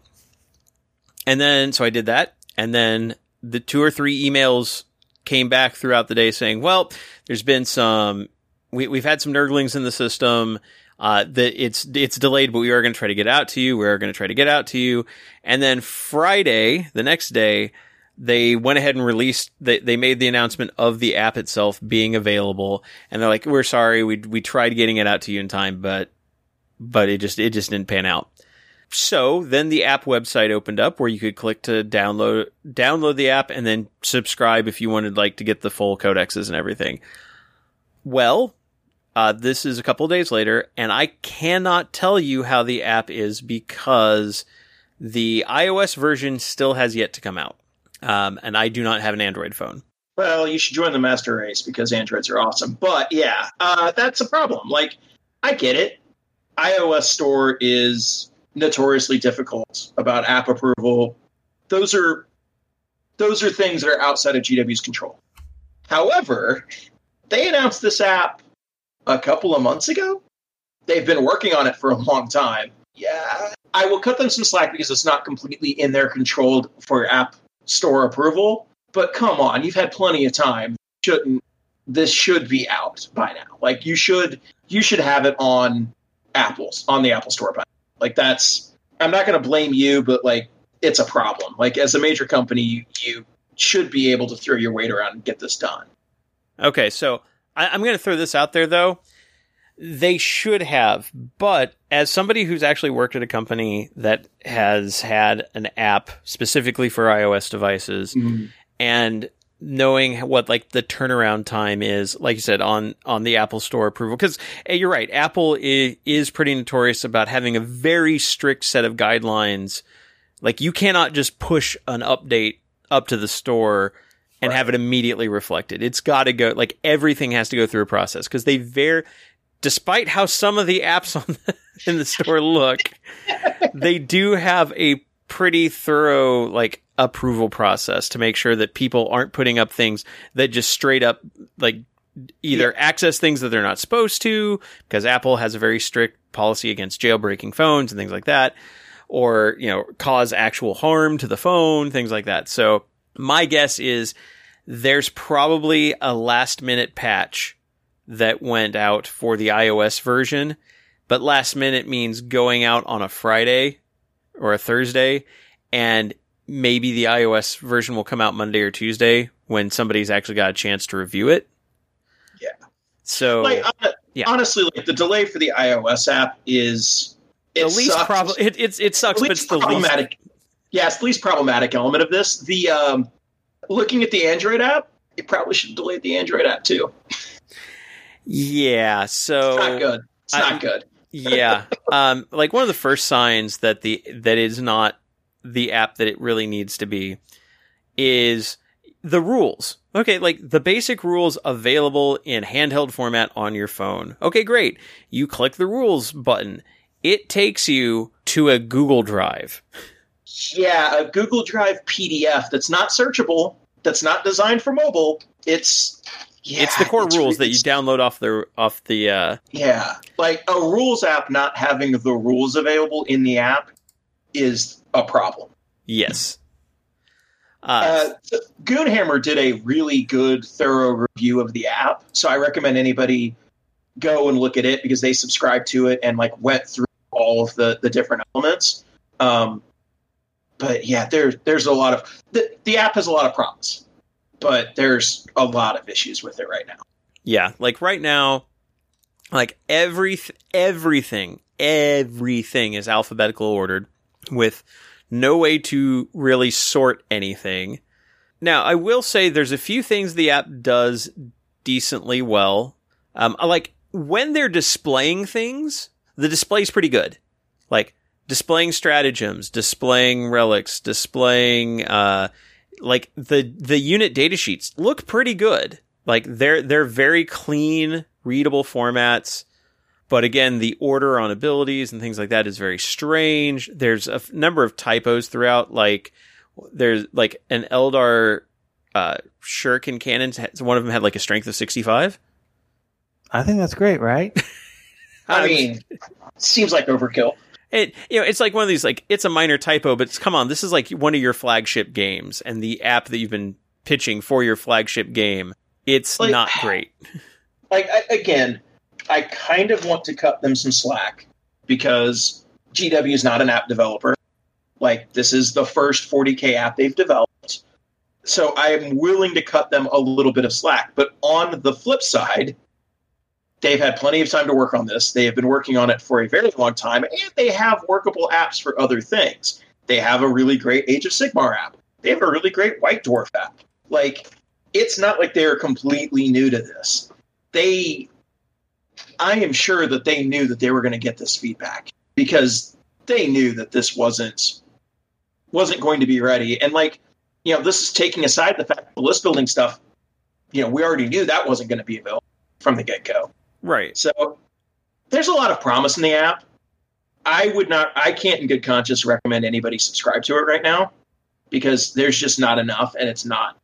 And then, so I did that, and then the two or three emails came back throughout the day saying, well, there's been some, we, we've had some nurglings in the system. Uh, that it's, it's delayed, but we are going to try to get out to you. We are going to try to get out to you. And then Friday, the next day, they went ahead and released they, they made the announcement of the app itself being available. And they're like we're sorry we we tried getting it out to you in time but but it just it just didn't pan out. So then the app website opened up where you could click to download download the app and then subscribe if you wanted like to get the full codexes and everything. Well uh, this is a couple days later and i cannot tell you how the app is because the ios version still has yet to come out um, and I do not have an Android phone. Well, you should join the master race because Androids are awesome. But yeah, uh, that's a problem. Like, I get it. iOS Store is notoriously difficult about app approval. Those are those are things that are outside of GW's control. However, they announced this app a couple of months ago. They've been working on it for a long time. Yeah, I will cut them some slack because it's not completely in their control for app store approval. But come on, you've had plenty of time. Shouldn't this should be out by now? Like you should you should have it on Apple's on the Apple Store by now. Like that's I'm not going to blame you, but like it's a problem. Like as a major company, you, you should be able to throw your weight around and get this done. Okay, so I, I'm going to throw this out there though. They should have, but as somebody who's actually worked at a company that has had an app specifically for iOS devices Mm-hmm. and knowing what like the turnaround time is, like you said, on, on the Apple Store approval. Cause hey, you're right. Apple is, is pretty notorious about having a very strict set of guidelines. Like you cannot just push an update up to the store and have it immediately reflected. It's got to go like everything has to go through a process because they very, despite how some of the apps on the, in the store look, they do have a pretty thorough like approval process to make sure that people aren't putting up things that just straight up like either access things that they're not supposed to because Apple has a very strict policy against jailbreaking phones and things like that or you know cause actual harm to the phone things like that. So my guess is there's probably a last minute patch that went out for the iOS version but last minute means going out on a Friday or a Thursday and maybe the iOS version will come out Monday or Tuesday when somebody's actually got a chance to review it. Yeah. So Like hon- yeah. honestly, like the delay for the iOS app is the least problem it, it's it sucks, but it's least the least problematic. Yeah, it's the least problematic element of this. The um, looking at the Android app, it probably should delay the Android app too. Yeah, so It's not good. It's I- not good. yeah. Um, like one of the first signs that the that is not the app that it really needs to be is the rules. Okay, like the basic rules available in handheld format on your phone. Okay, great. You click the rules button. It takes you to a Google Drive. Yeah, a Google Drive PDF that's not searchable, that's not designed for mobile. It's yeah, it's the core it's rules that you download off the off the uh Yeah, like a rules app not having the rules available in the app is a problem. yes. Uh, Uh, Goonhammer did a really good, thorough review of the app, so I recommend anybody go and look at it because they subscribe to it and like went through all of the the different elements. Um, but yeah, there's there's a lot of the the app has a lot of promise, but there's a lot of issues with it right now. Yeah, like right now, like every everything, everything is alphabetical ordered with no way to really sort anything. Now, I will say there's a few things the app does decently well. Um, like when they're displaying things, the display's pretty good. Like displaying stratagems, displaying relics, displaying uh, like the the unit data sheets look pretty good. Like they're they're very clean, readable formats. But again, the order on abilities and things like that is very strange. There's a f- number of typos throughout. Like there's like an Eldar uh, shuriken cannons. One of them had like a strength of 65. I think that's great, right? I mean, seems like overkill. It you know it's like one of these like it's a minor typo, but it's, come on, this is like one of your flagship games, and the app that you've been pitching for your flagship game, it's Like- not great. Like I, again, I kind of want to cut them some slack because GW is not an app developer. Like this is the first 40k app they've developed. So I am willing to cut them a little bit of slack. But on the flip side, they've had plenty of time to work on this. They have been working on it for a very long time, and they have workable apps for other things. They have a really great Age of Sigmar app. They have a really great White Dwarf app. Like, it's not like they're completely new to this. They, I am sure that they knew that they were going to get this feedback because they knew that this wasn't wasn't going to be ready. And like, you know, this is taking aside the fact the list building stuff. You know, we already knew that wasn't going to be available from the get go. Right. So there's a lot of promise in the app. I would not, I can't in good conscience recommend anybody subscribe to it right now because there's just not enough and it's not,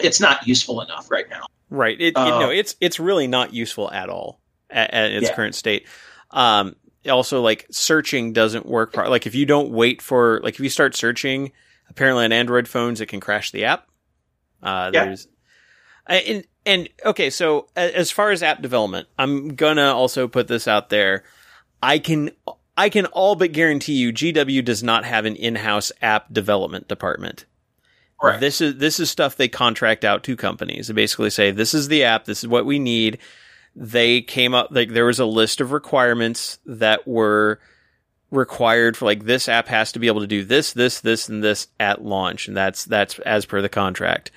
it's not useful enough right now. Right. It, Uh, it, no, it's it's really not useful at all at, at its Yeah. current state. Um, also, like searching doesn't work. Pro- like if you don't wait for like if you start searching, apparently on Android phones it can crash the app. Uh, Yeah. There's I- and and okay, so as far as app development, I'm gonna also put this out there. I can I can all but guarantee you, GW does not have an in-house app development department. Right. This is this is stuff they contract out to companies. They basically say, "This is the app. This is what we need." They came up like there was a list of requirements that were required for like this app has to be able to do this, this, this, and this at launch, and that's that's as per the contract.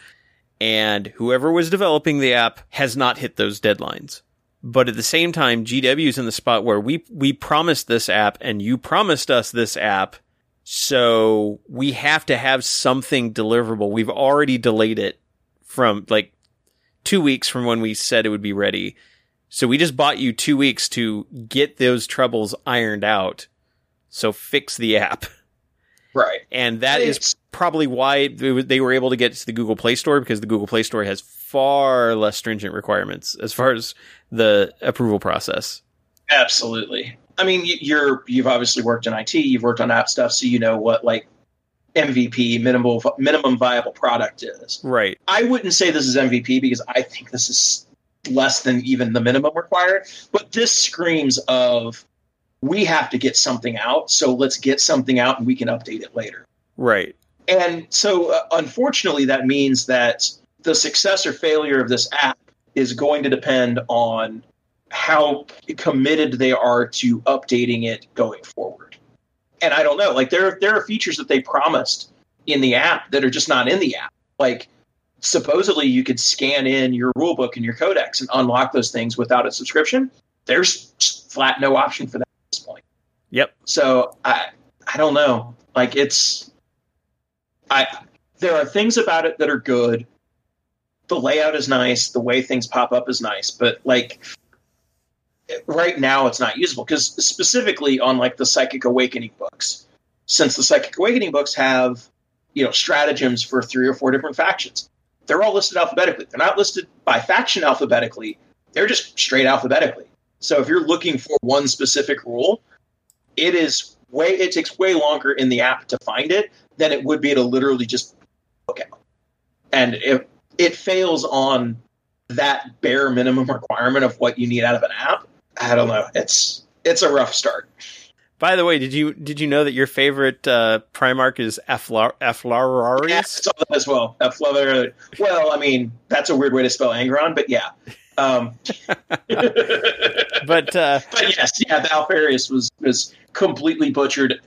And whoever was developing the app has not hit those deadlines. But at the same time, GW is in the spot where we we promised this app and you promised us this app, so we have to have something deliverable. We've already delayed it from like two weeks from when we said it would be ready. So we just bought you two weeks to get those troubles ironed out. So fix the app. Right. And that is It's- probably why they were- able to get to the Google Play Store because the Google Play Store has far less stringent requirements as far as the approval process. Absolutely. I mean, you're you've obviously worked in IT, you've worked on app stuff, so you know what like MVP minimal minimum viable product is. Right. I wouldn't say this is MVP because I think this is less than even the minimum required, but this screams of we have to get something out, so let's get something out and we can update it later. Right. And so, uh, unfortunately, that means that the success or failure of this app is going to depend on how committed they are to updating it going forward. And I don't know, like there there are features that they promised in the app that are just not in the app. Like supposedly you could scan in your rulebook and your codex and unlock those things without a subscription. There's flat no option for that at this point. Yep. So I I don't know. Like it's I there are things about it that are good. The layout is nice, the way things pop up is nice, but like right now it's not usable because specifically on like the Psychic Awakening books, since the Psychic Awakening books have you know stratagems for three or four different factions, they're all listed alphabetically. They're not listed by faction alphabetically. They're just straight alphabetically. So if you're looking for one specific rule, it is way it takes way longer in the app to find it than it would be to literally just look out. And if it fails on that bare minimum requirement of what you need out of an app, I don't know. It's it's a rough start. By the way, did you did you know that your favorite uh, Primarch is Aflar- Yeah, I saw that as well. Flutter- well, I mean, that's a weird way to spell Angron, but yeah. Um, but but uh, yes, yeah, the Alpharius was was completely butchered.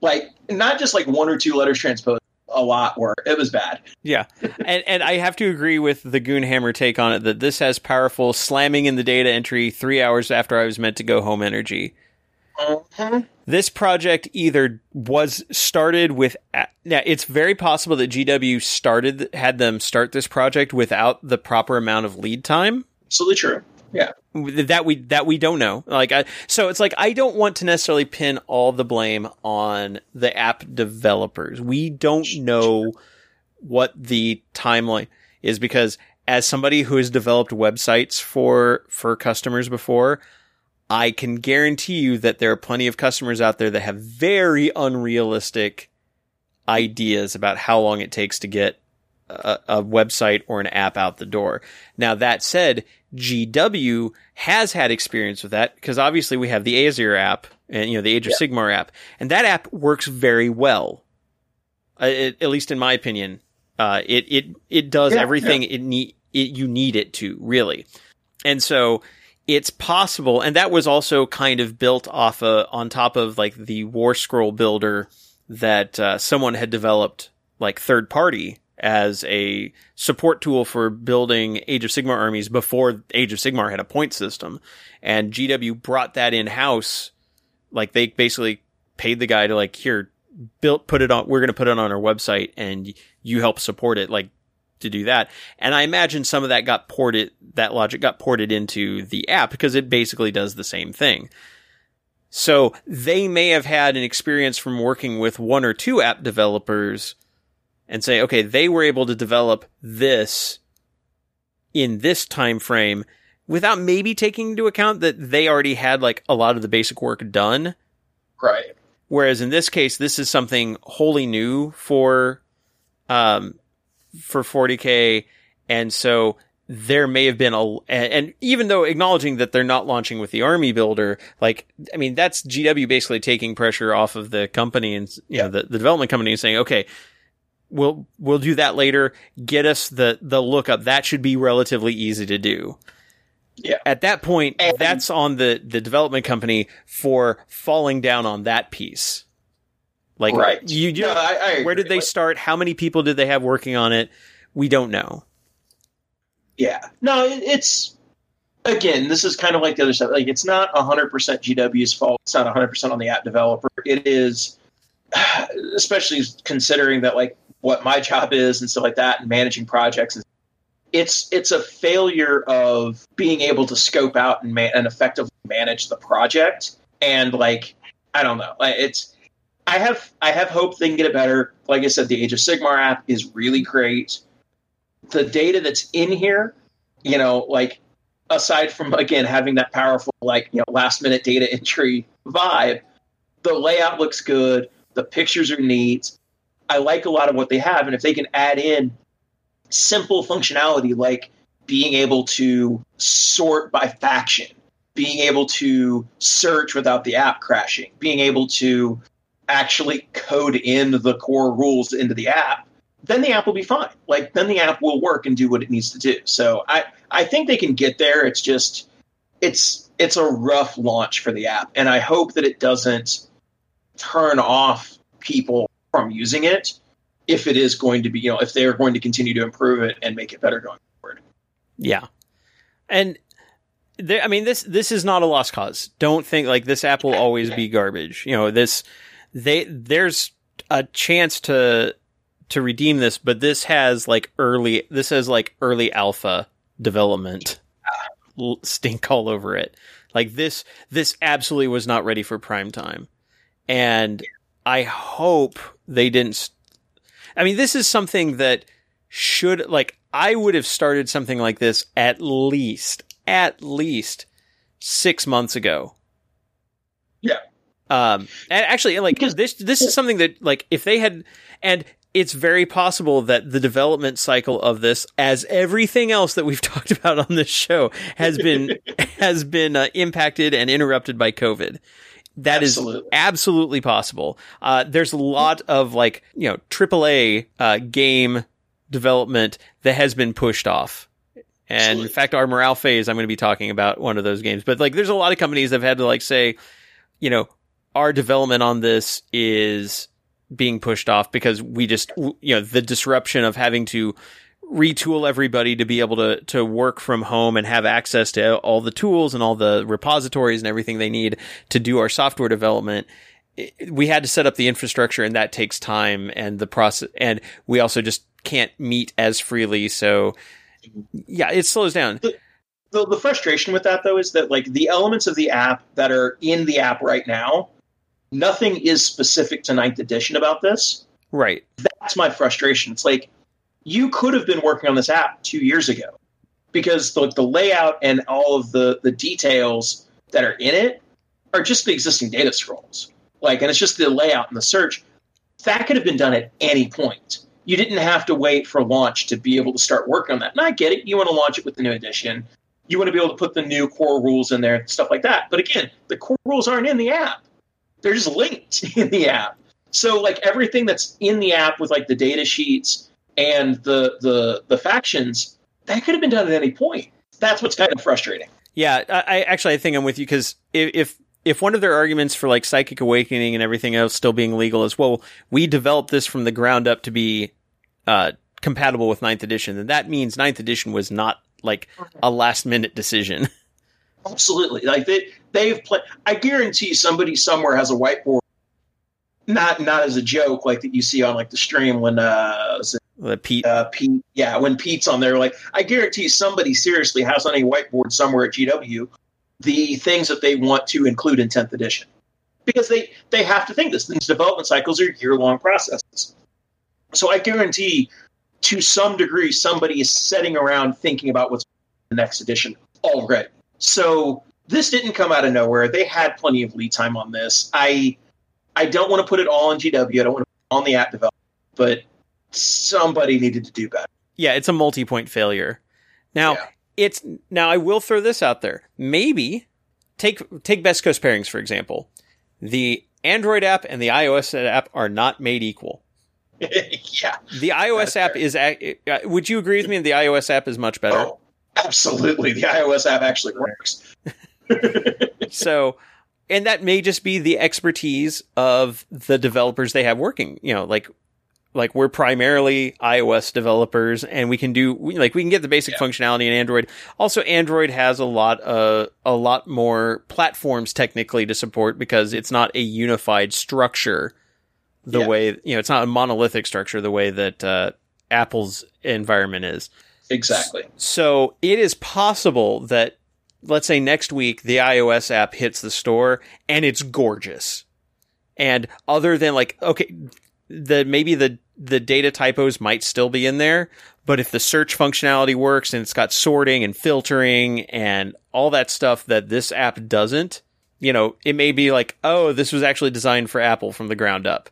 Like not just like one or two letters transposed, a lot were. It was bad. Yeah, and and I have to agree with the Goonhammer take on it that this has powerful slamming in the data entry three hours after I was meant to go home energy. Mhm. This project either was started with now it's very possible that GW started had them start this project without the proper amount of lead time Absolutely true. Yeah. That we that we don't know. Like I, so it's like I don't want to necessarily pin all the blame on the app developers. We don't know what the timeline is because as somebody who has developed websites for for customers before, I can guarantee you that there are plenty of customers out there that have very unrealistic ideas about how long it takes to get a, a website or an app out the door. Now that said, GW has had experience with that because obviously we have the Azyr app and you know the Age of Sigmar app, and that app works very well. Uh, it, at least in my opinion, uh, it it it does Yeah, everything it need it you need it to really, and so it's possible, and that was also kind of built off a on top of like the War Scroll builder that uh, someone had developed like third party as a support tool for building Age of Sigmar armies before Age of Sigmar had a point system. And GW brought that in house. Like they basically paid the guy to like, here, built, put it on, we're going to put it on our website and you help support it, like to do that. And I imagine some of that got ported, that logic got ported into the app because it basically does the same thing. So they may have had an experience from working with one or two app developers and say, okay, they were able to develop this in this time frame without maybe taking into account that they already had like a lot of the basic work done. Right. Whereas in this case, this is something wholly new for, um, for 40k. And so there may have been a, and, even though acknowledging that they're not launching with the army builder, like, I mean, that's GW basically taking pressure off of the company and, you know, the, the development company and saying, okay, we'll, we'll do that later. Get us the, the lookup. That should be relatively easy to do. Yeah. At that point, And- that's on the, the development company for falling down on that piece. Like, right. you, you No, I, I where did they Like, start? How many people did they have working on it? We don't know. Yeah. No, it, it's again, this is kind of like the other stuff. Like it's not 100% GW's fault. It's not 100% on the app developer. It is especially considering that like what my job is and stuff like that and managing projects it's it's a failure of being able to scope out and, man- and effectively manage the project and like I don't know. It's I have I have hope they can get it better. Like I said, the Age of Sigmar app is really great. The data that's in here, you know, like aside from again having that powerful like you know last minute data entry vibe, the layout looks good. The pictures are neat. I like a lot of what they have, and if they can add in simple functionality like being able to sort by faction, being able to search without the app crashing, being able to actually code in the core rules into the app, then the app will be fine. Like then the app will work and do what it needs to do. So I I think they can get there. It's just it's it's a rough launch for the app, and I hope that it doesn't turn off people from using it if it is going to be you know if they're going to continue to improve it and make it better going forward. Yeah. And there, I mean, this, this is not a lost cause. Don't think like this app will always be garbage. You know, this, they, there's a chance to, to redeem this, but this has like early, this has like early alpha development stink all over it. Like this, this absolutely was not ready for prime time. And I hope they didn't. I mean, this is something that should, like, I would have started something like this at least, at least six months ago. Yeah. Um, and actually, like, Because- this, this is something that, like, if they had, and it's very possible that the development cycle of this, as everything else that we've talked about on this show, has been, has been uh, impacted and interrupted by COVID. That is Absolutely. absolutely possible. Uh, there's a lot of like, you know, AAA uh, game development that has been pushed off. And in fact, our morale phase, I'm going to be talking about one of those games. But like, there's a lot of companies that have had to like say, you know, our development on this is being pushed off because we just, you know, the disruption of having to retool everybody to be able to to work from home and have access to all the tools and all the repositories and everything they need to do our software development. We had to set up the infrastructure and that takes time and the process and we also just can't meet as freely. So yeah it slows down. The, the, the frustration with that though is that like the elements of the app that are in the app right now nothing is specific to ninth edition about this. Right. That's my frustration. It's like you could have been working on this app two years ago because the, the layout and all of the, the details that are in it are just the existing data scrolls. Like, and it's just the layout and the search. That could have been done at any point. You didn't have to wait for launch to be able to start working on that. And I get it. You want to launch it with the new edition. You want to be able to put the new core rules in there, stuff like that. But again, the core rules aren't in the app. They're just linked in the app. So like everything that's in the app with like the data sheets and the the the factions that could have been done at any point. That's what's kind of frustrating. Yeah, I, I actually I think I'm with you because if, if if one of their arguments for like psychic awakening and everything else still being legal is well, we developed this from the ground up to be uh, compatible with ninth edition, then that means ninth edition was not like a last minute decision. Absolutely, like they they've played. I guarantee somebody somewhere has a whiteboard, not not as a joke like that you see on like the stream when uh the Pete. Uh, Pete, yeah, when Pete's on there, like I guarantee somebody seriously has on a whiteboard somewhere at GW the things that they want to include in 10th edition because they they have to think this. These development cycles are year long processes. So I guarantee, to some degree, somebody is sitting around thinking about what's the next edition already. So this didn't come out of nowhere. They had plenty of lead time on this. I I don't want to put it all on GW. I don't want to put it on the app development, but somebody needed to do better. Yeah, it's a multi-point failure. Now, yeah. it's now I will throw this out there. Maybe take take Best Coast pairings for example. The Android app and the iOS app are not made equal. yeah. The iOS app fair. is uh, would you agree with me the iOS app is much better? Oh, absolutely. The iOS app actually works. so and that may just be the expertise of the developers they have working. You know, like like we're primarily iOS developers and we can do like we can get the basic yeah. functionality in Android. Also Android has a lot uh, a lot more platforms technically to support because it's not a unified structure the yeah. way you know it's not a monolithic structure the way that uh, Apple's environment is. Exactly. So it is possible that let's say next week the iOS app hits the store and it's gorgeous. And other than like, okay, the maybe the the data typos might still be in there, but if the search functionality works and it's got sorting and filtering and all that stuff that this app doesn't, you know, it may be like, oh, this was actually designed for Apple from the ground up,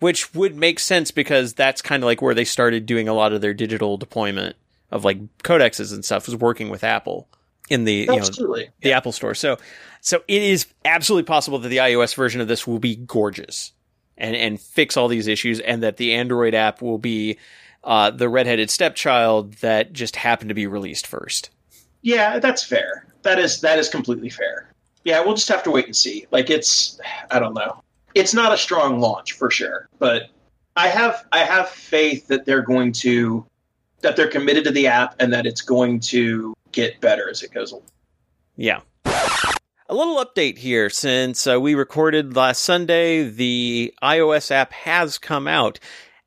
which would make sense because that's kind of like where they started doing a lot of their digital deployment of like codexes and stuff was working with Apple in the absolutely. you know the yeah. Apple Store. So so it is absolutely possible that the iOS version of this will be gorgeous and and fix all these issues, and that the Android app will be uh, the redheaded stepchild that just happened to be released first. Yeah, that's fair. That is that is completely fair. Yeah, we'll just have to wait and see. Like it's I don't know. It's not a strong launch for sure, but I have I have faith that they're going to that they're committed to the app and that it's going to get better as it goes along. Yeah. A little update here since uh, we recorded last Sunday, the iOS app has come out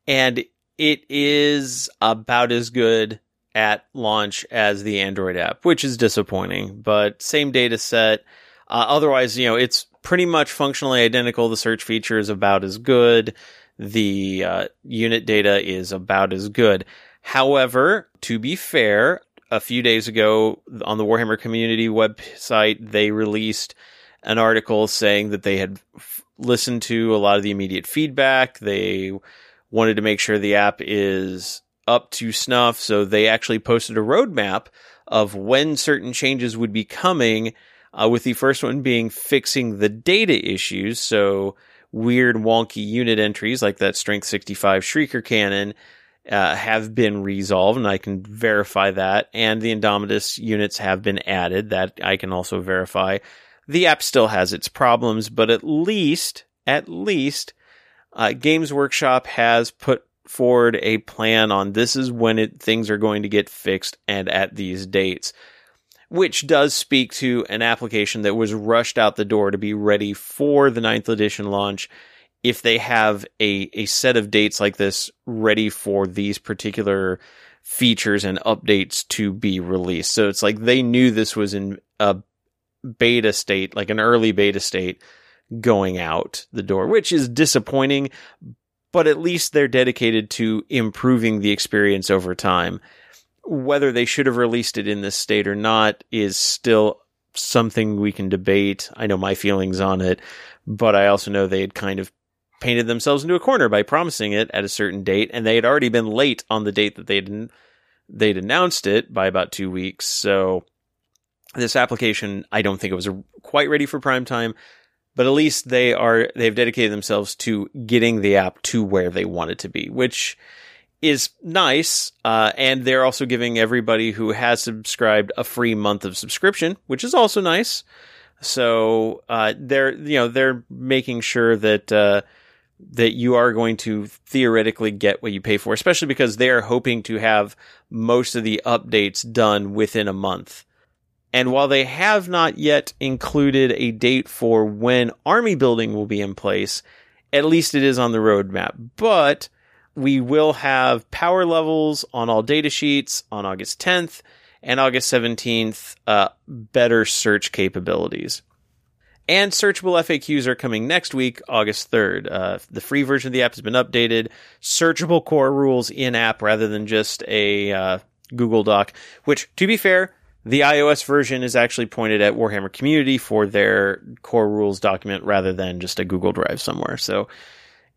and it is about as good at launch as the Android app, which is disappointing, but same data set. Uh, otherwise, you know, it's pretty much functionally identical. The search feature is about as good. The uh, unit data is about as good. However, to be fair, a few days ago on the Warhammer community website, they released an article saying that they had f- listened to a lot of the immediate feedback. They wanted to make sure the app is up to snuff. So they actually posted a roadmap of when certain changes would be coming, uh, with the first one being fixing the data issues. So weird, wonky unit entries like that Strength 65 Shrieker cannon uh, have been resolved, and I can verify that. And the Indomitus units have been added. That I can also verify. The app still has its problems, but at least, at least, uh, Games Workshop has put forward a plan on this is when it, things are going to get fixed and at these dates, which does speak to an application that was rushed out the door to be ready for the ninth edition launch. If they have a, a set of dates like this ready for these particular features and updates to be released. So it's like they knew this was in a beta state, like an early beta state going out the door, which is disappointing, but at least they're dedicated to improving the experience over time. Whether they should have released it in this state or not is still something we can debate. I know my feelings on it, but I also know they had kind of painted themselves into a corner by promising it at a certain date, and they had already been late on the date that they'd they'd announced it by about two weeks. So this application, I don't think it was quite ready for prime time, but at least they are they've dedicated themselves to getting the app to where they want it to be, which is nice. Uh, and they're also giving everybody who has subscribed a free month of subscription, which is also nice. So uh, they're you know they're making sure that uh, that you are going to theoretically get what you pay for, especially because they are hoping to have most of the updates done within a month. And while they have not yet included a date for when army building will be in place, at least it is on the roadmap. But we will have power levels on all data sheets on August 10th and August 17th, uh, better search capabilities. And searchable FAQs are coming next week, August 3rd. Uh, the free version of the app has been updated. Searchable core rules in app rather than just a uh, Google Doc, which, to be fair, the iOS version is actually pointed at Warhammer Community for their core rules document rather than just a Google Drive somewhere. So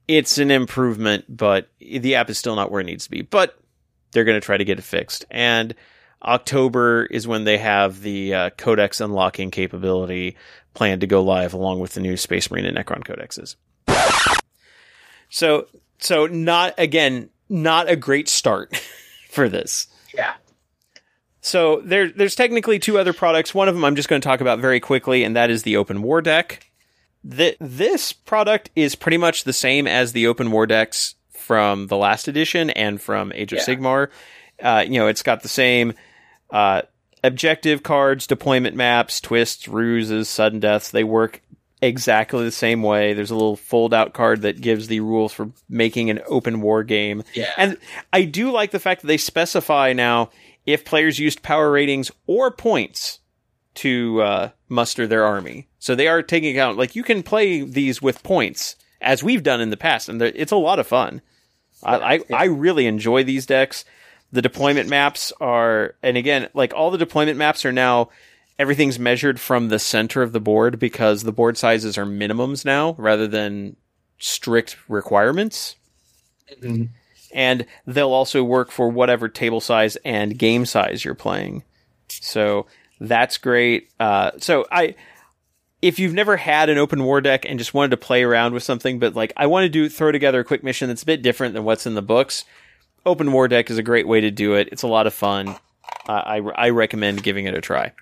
it's an improvement, but the app is still not where it needs to be. But they're going to try to get it fixed. And October is when they have the uh, codex unlocking capability planned to go live along with the new Space Marine and Necron codexes. So, so not again, not a great start for this. Yeah. So there, there's technically two other products. One of them I'm just going to talk about very quickly, and that is the Open War deck. The, this product is pretty much the same as the Open War decks from the last edition and from Age of Yeah. Sigmar. Uh, you know, it's got the same uh, objective cards, deployment maps, twists, ruses, sudden deaths. They work exactly the same way. There's a little fold out card that gives the rules for making an open war game. Yeah. And I do like the fact that they specify now if players used power ratings or points to uh, muster their army. So they are taking account, like you can play these with points as we've done in the past, and it's a lot of fun. I, I, I really enjoy these decks. The deployment maps are, and again, like all the deployment maps are now, everything's measured from the center of the board because the board sizes are minimums now rather than strict requirements Mhm. and they'll also work for whatever table size and game size you're playing. So that's great. Uh, so I, if you've never had an open war deck and just wanted to play around with something, but like I want to do throw together a quick mission that's a bit different than what's in the books, open war deck is a great way to do it. It's a lot of fun. Uh, I I recommend giving it a try.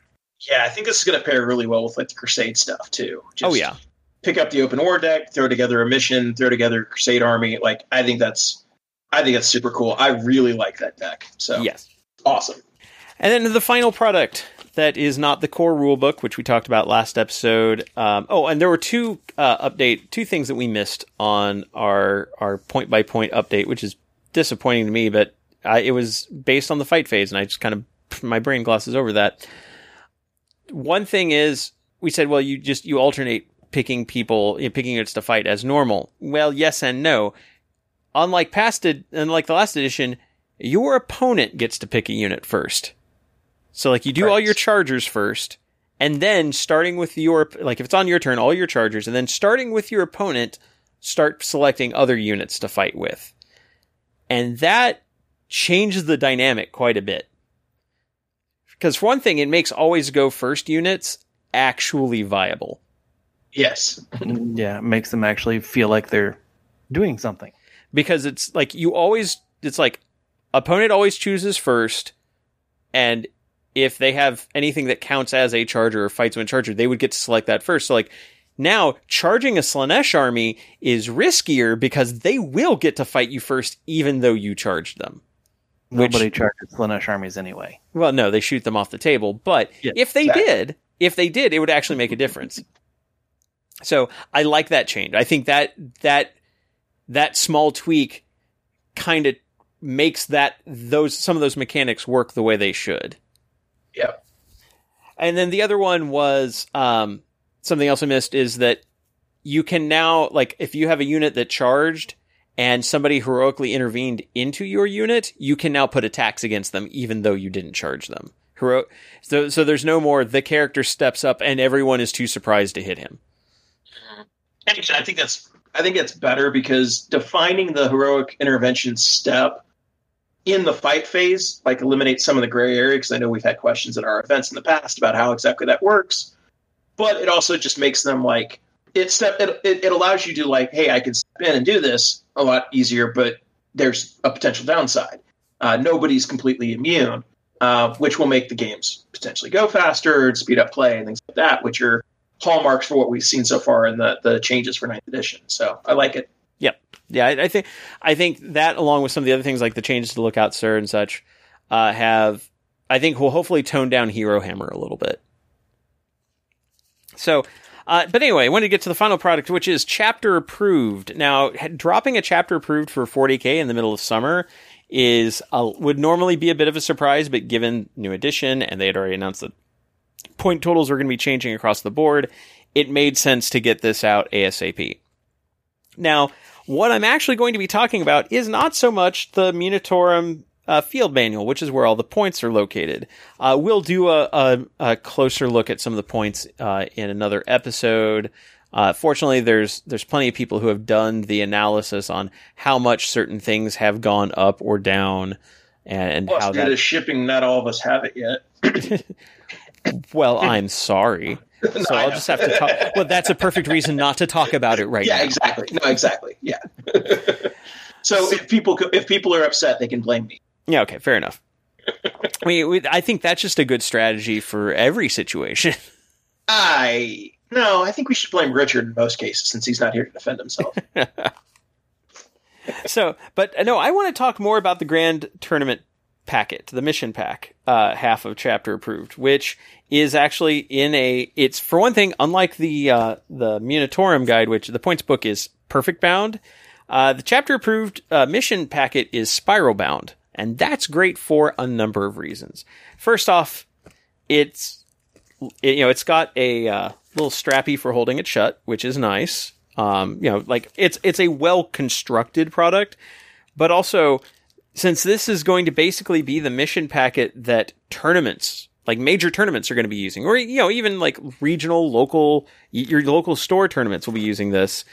Yeah, I think this is going to pair really well with like the Crusade stuff too. Just oh yeah, pick up the open war deck, throw together a mission, throw together a Crusade army. Like I think that's, I think that's super cool. I really like that deck. So yes. awesome. And then the final product that is not the core rulebook, which we talked about last episode. Um, oh, and there were two uh, update, two things that we missed on our our point by point update, which is disappointing to me. But I, it was based on the fight phase, and I just kind of my brain glosses over that. One thing is, we said, well, you just you alternate picking people, you know, picking units to fight as normal. Well, yes and no. Unlike past, ed- unlike the last edition, your opponent gets to pick a unit first. So like you do all your chargers first, and then starting with your like if it's on your turn, all your chargers, and then starting with your opponent, start selecting other units to fight with. And that changes the dynamic quite a bit. Because for one thing, it makes always go first units actually viable. Yes. yeah, it makes them actually feel like they're doing something. because it's like you always it's like opponent always chooses first and if they have anything that counts as a charger or fights when charger they would get to select that first so like Now, charging a Slaanesh army is riskier because they will get to fight you first, even though you charged them. Which- Nobody charges Slaanesh armies anyway. Well, no, they shoot them off the table. But Yeah, if they exactly. did, if they did, it would actually make a difference. So I like that change. I think that that that small tweak kind of makes that those some of those mechanics work the way they should. Yep. And then the other one was um, something else I missed is that you can now like if you have a unit that charged and somebody heroically intervened into your unit, you can now put attacks against them even though you didn't charge them. Hero- so so there's no more the character steps up and everyone is too surprised to hit him. Actually, I think that's I think it's better because defining the heroic intervention step in the fight phase like eliminates some of the gray area because I know we've had questions at our events in the past about how exactly that works. But it also just makes them like it step it, it, allows you to like, hey, I can step in and do this a lot easier, but there's a potential downside. Uh, nobody's completely immune, uh, which will make the games potentially go faster and speed up play and things like that, which are hallmarks for what we've seen so far in the, the changes for ninth edition. So I like it. Yeah, I, I think I think that along with some of the other things like the changes to Lookout Sir and such uh, have I think will hopefully tone down Hero Hammer a little bit. So, uh, but anyway, I wanted to get to the final product, which is chapter approved. Now, dropping a chapter approved for 40k in the middle of summer is uh, would normally be a bit of a surprise, but given new edition and they had already announced that point totals are going to be changing across the board, it made sense to get this out ASAP. Now, what I'm actually going to be talking about is not so much the Munitorum uh, field manual, which is where all the points are located. Uh, we'll do a, a, a closer look at some of the points uh, in another episode. Uh, fortunately, there's there's plenty of people who have done the analysis on how much certain things have gone up or down, and, and how that. shipping, not all of us have it yet. Well, I'm sorry, so I I'll just have to talk. Well, that's a perfect reason not to talk about it right yeah, now. Yeah, exactly. No, exactly. Yeah. so if people if people are upset, they can blame me. Yeah, okay, fair enough. we, we, I think that's just a good strategy for every situation. I no, I think we should blame Richard in most cases since he's not here to defend himself. so, but uh, no, I want to talk more about the grand tournament packet, the mission pack, uh, half of chapter approved, which is actually in a. It's for one thing, unlike the uh, the Munitorum guide, which the points book is perfect bound. Uh, the chapter approved uh, mission packet is spiral bound, and that's great for a number of reasons. First off, it's it, you know it's got a uh, little strappy for holding it shut, which is nice. Um, you know, like it's it's a well constructed product, but also since this is going to basically be the mission packet that tournaments like major tournaments are going to be using, or you know even like regional, local, your local store tournaments will be using this.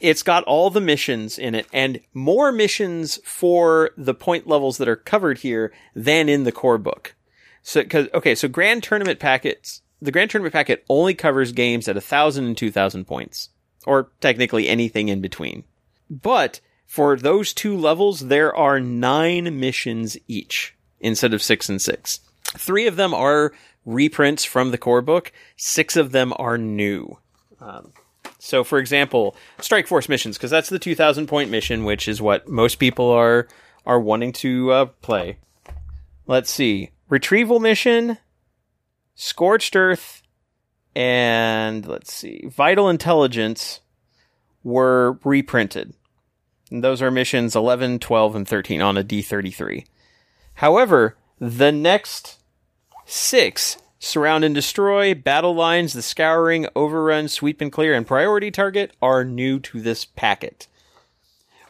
It's got all the missions in it and more missions for the point levels that are covered here than in the core book. So, cause, okay, so grand tournament packets, the grand tournament packet only covers games at a thousand and two thousand points, or technically anything in between. But for those two levels, there are nine missions each instead of six and six. Three of them are reprints from the core book. Six of them are new. Um, so, for example, Strike Force missions, because that's the 2,000 point mission, which is what most people are are wanting to uh, play. Let's see, retrieval mission, Scorched Earth, and let's see, Vital Intelligence were reprinted. And those are missions 11, 12, and 13 on a D33. However, the next six Surround and Destroy, Battle Lines, The Scouring, Overrun, Sweep and Clear, and Priority Target are new to this packet.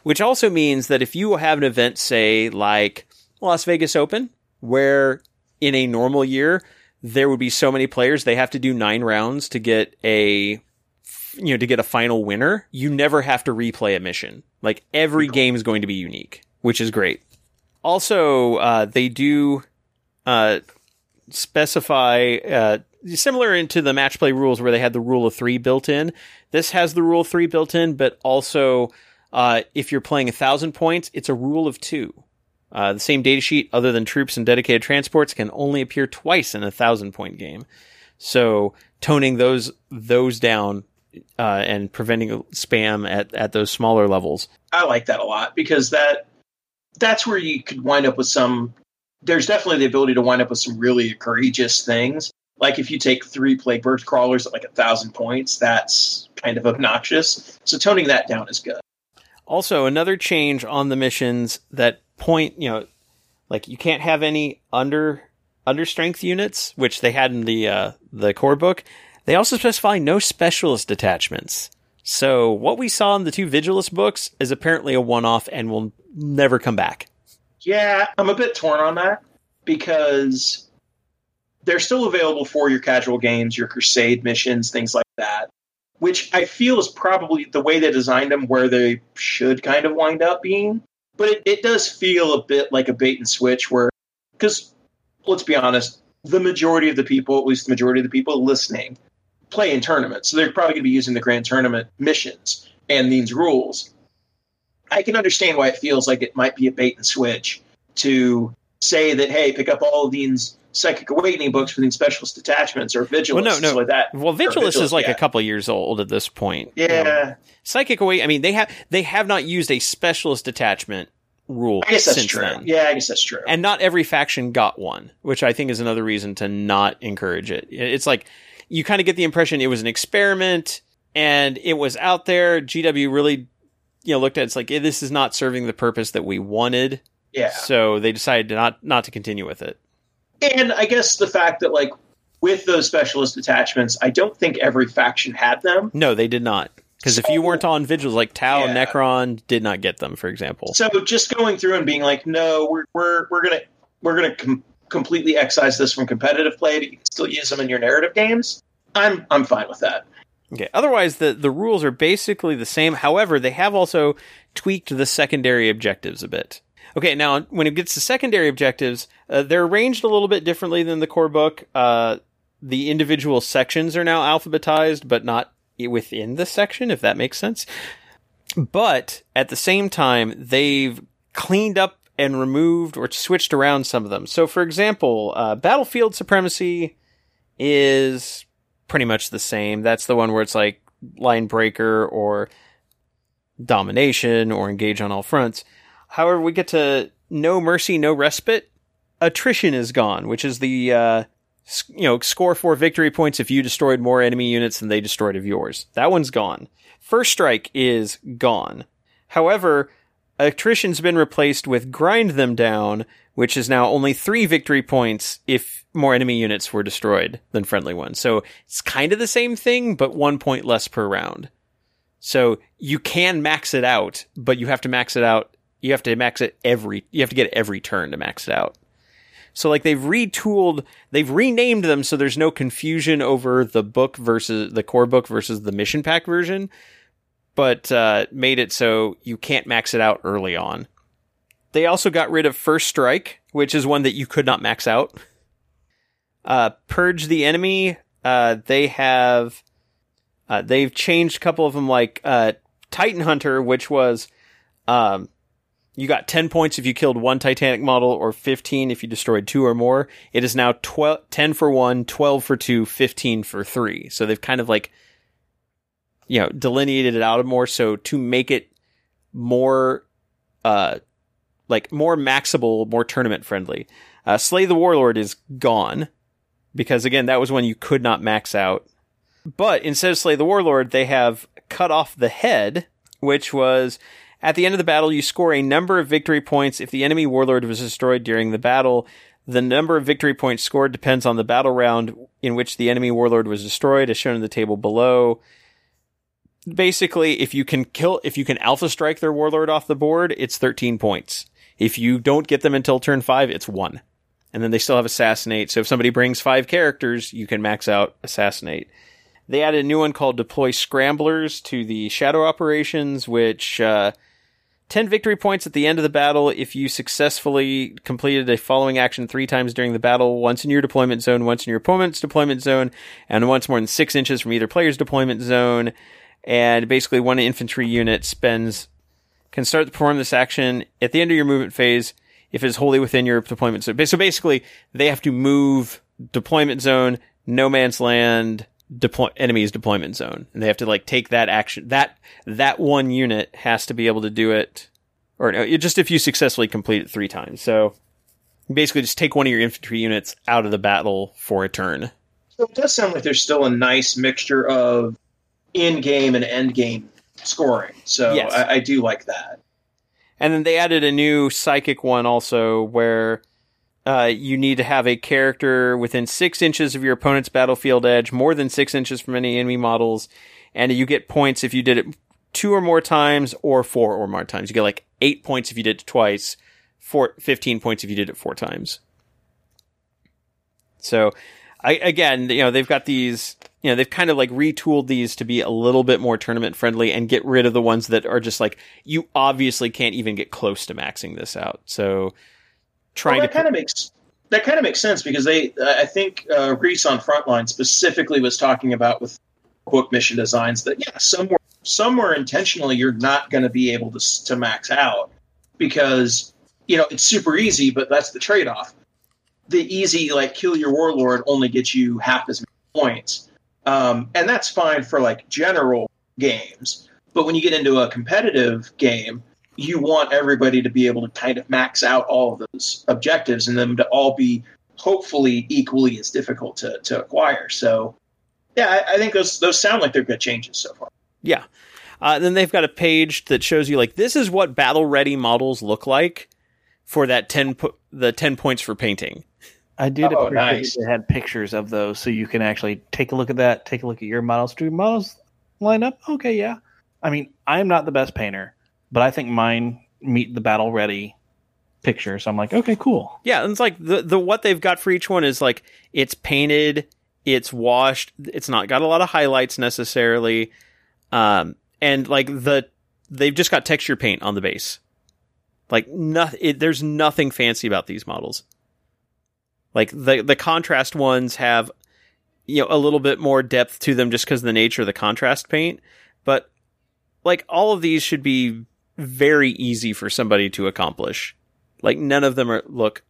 Which also means that if you have an event, say, like Las Vegas Open, where in a normal year, there would be so many players, they have to do nine rounds to get a you know, to get a final winner, you never have to replay a mission. Like every game is going to be unique, which is great. Also, uh, they do uh, specify uh, similar into the match play rules where they had the rule of three built in. This has the rule of three built in, but also uh, if you're playing a thousand points, it's a rule of two. Uh, the same data sheet, other than troops and dedicated transports, can only appear twice in a thousand point game. So toning those those down uh, and preventing spam at, at those smaller levels. I like that a lot because that that's where you could wind up with some. There's definitely the ability to wind up with some really egregious things. Like if you take three plagueburst crawlers at like a thousand points, that's kind of obnoxious. So toning that down is good. Also, another change on the missions that point, you know, like you can't have any under under strength units, which they had in the uh, the core book. They also specify no specialist detachments. So what we saw in the two Vigilus books is apparently a one off and will never come back. Yeah, I'm a bit torn on that because they're still available for your casual games, your crusade missions, things like that. Which I feel is probably the way they designed them where they should kind of wind up being. But it, it does feel a bit like a bait and switch where, because let's be honest, the majority of the people, at least the majority of the people listening, play in tournaments. So they're probably going to be using the grand tournament missions and these rules. I can understand why it feels like it might be a bait and switch to say that, hey, pick up all of these Psychic Awakening books for these specialist detachments or Vigilus, Well, no, no. like that. Well, Or Vigilus is like yeah. a couple years old at this point. Yeah, Psychic Away. I mean, they have they have not used a specialist detachment rule I guess that's since true. then. Yeah, I guess that's true. And not every faction got one, which I think is another reason to not encourage it. It's like you kind of get the impression it was an experiment and it was out there. GW really, you know, looked at it, it's like eh, this is not serving the purpose that we wanted, yeah, so they decided to not not to continue with it. and I guess the fact that like with those specialist attachments, I don't think every faction had them. No, they did not. Because if you weren't on Vigilus, like Tau Yeah. Necron did not get them, for example. So just going through and being like, no, we're we're we're gonna we're gonna com- completely excise this from competitive play, but you can still use them in your narrative games. I'm I'm fine with that. Okay. Otherwise, the, the rules are basically the same. However, they have also tweaked the secondary objectives a bit. Okay, now when it gets to secondary objectives, uh, they're arranged a little bit differently than the core book. Uh, the individual sections are now alphabetized, but not within the section, if that makes sense. But at the same time, they've cleaned up and removed or switched around some of them. So, for example, uh, battlefield supremacy is pretty much the same. That's the one where it's like line breaker or domination or engage on all fronts. However, we get to no mercy, no respite. Attrition is gone, which is the uh, you know score four victory points if you destroyed more enemy units than they destroyed of yours. That one's gone. First strike is gone. However, attrition's been replaced with grind them down, which is now only three victory points if more enemy units were destroyed than friendly ones. So it's kind of the same thing, but one point less per round. So you can max it out, but you have to max it out. You have to max it every, you have to get every turn to max it out. So like they've retooled, they've renamed them so there's no confusion over the book versus the core book versus the mission pack version, but uh, made it so you can't max it out early on. They also got rid of first strike, which is one that you could not max out. Uh, purge the enemy. Uh, they have uh, they've changed a couple of them, like uh, Titan Hunter, which was um, you got 10 points if you killed one Titanic model, or 15 if you destroyed two or more. It is now 12, 10 for one, 12 for two, 15 for three. So they've kind of like, you know, delineated it out more. So to make it more, uh, like more maxable, more tournament friendly. Uh, Slay the Warlord is gone because again, that was when you could not max out. But instead of Slay the Warlord, they have cut off the head, which was at the end of the battle, you score a number of victory points if the enemy warlord was destroyed during the battle. The number of victory points scored depends on the battle round in which the enemy warlord was destroyed, as shown in the table below. Basically, if you can kill, if you can alpha strike their warlord off the board, it's 13 points. If you don't get them until turn five, it's one. And then they still have assassinate. So if somebody brings five characters, you can max out assassinate. They added a new one called deploy scramblers to the shadow operations, which, uh, 10 victory points at the end of the battle if you successfully completed a following action three times during the battle, once in your deployment zone, once in your opponent's deployment zone, and once more than six inches from either player's deployment zone. And basically one infantry unit spends, can start to perform this action at the end of your movement phase if it's wholly within your deployment zone. So basically, they have to move deployment zone, no man's land, deploy enemy's deployment zone, and they have to like take that action. That that one unit has to be able to do it, or no, just if you successfully complete it three times. So basically, just take one of your infantry units out of the battle for a turn. So it does sound like there's still a nice mixture of in-game and end-game scoring. So Yes. I, I do like that. And then they added a new psychic one also where uh, you need to have a character within six inches of your opponent's battlefield edge, more than six inches from any enemy models, and you get points if you did it two or more times or four or more times. You get like eight points if you did it twice, four, 15 points if you did it four times. So, I, again, you know, they've got these, you know, they've kind of like retooled these to be a little bit more tournament friendly and get rid of the ones that are just like, you obviously can't even get close to maxing this out. So, trying well, that to. kind of makes that kind of makes sense because they I think uh, Reece on Frontline specifically was talking about with book mission designs that yeah somewhere somewhere intentionally you're not going to be able to to max out because you know it's super easy but that's the trade off. The easy like kill your warlord only gets you half as many points, um, and that's fine for like general games. But when you get into a competitive game, you want everybody to be able to kind of max out all of those objectives and them to all be hopefully equally as difficult to, to acquire. So, yeah, I, I think those those sound like they're good changes so far. Yeah. Uh, then they've got a page that shows you like this is what battle ready models look like for that ten po- the ten points for painting. I did Oh, appreciate nice. that they had pictures of those, so you can actually take a look at that. Take a look at your models. Do your models line up? Okay, yeah. I mean, I'm not the best painter, but I think mine meet the battle ready picture. So I'm like, okay, cool. Yeah, and it's like the the what they've got for each one is like it's painted, it's washed, it's not got a lot of highlights necessarily, um, and like the they've just got texture paint on the base. Like nothing, there's nothing fancy about these models. Like the the contrast ones have, you know, a little bit more depth to them just because of the nature of the contrast paint, but like all of these should be very easy for somebody to accomplish. Like none of them are look.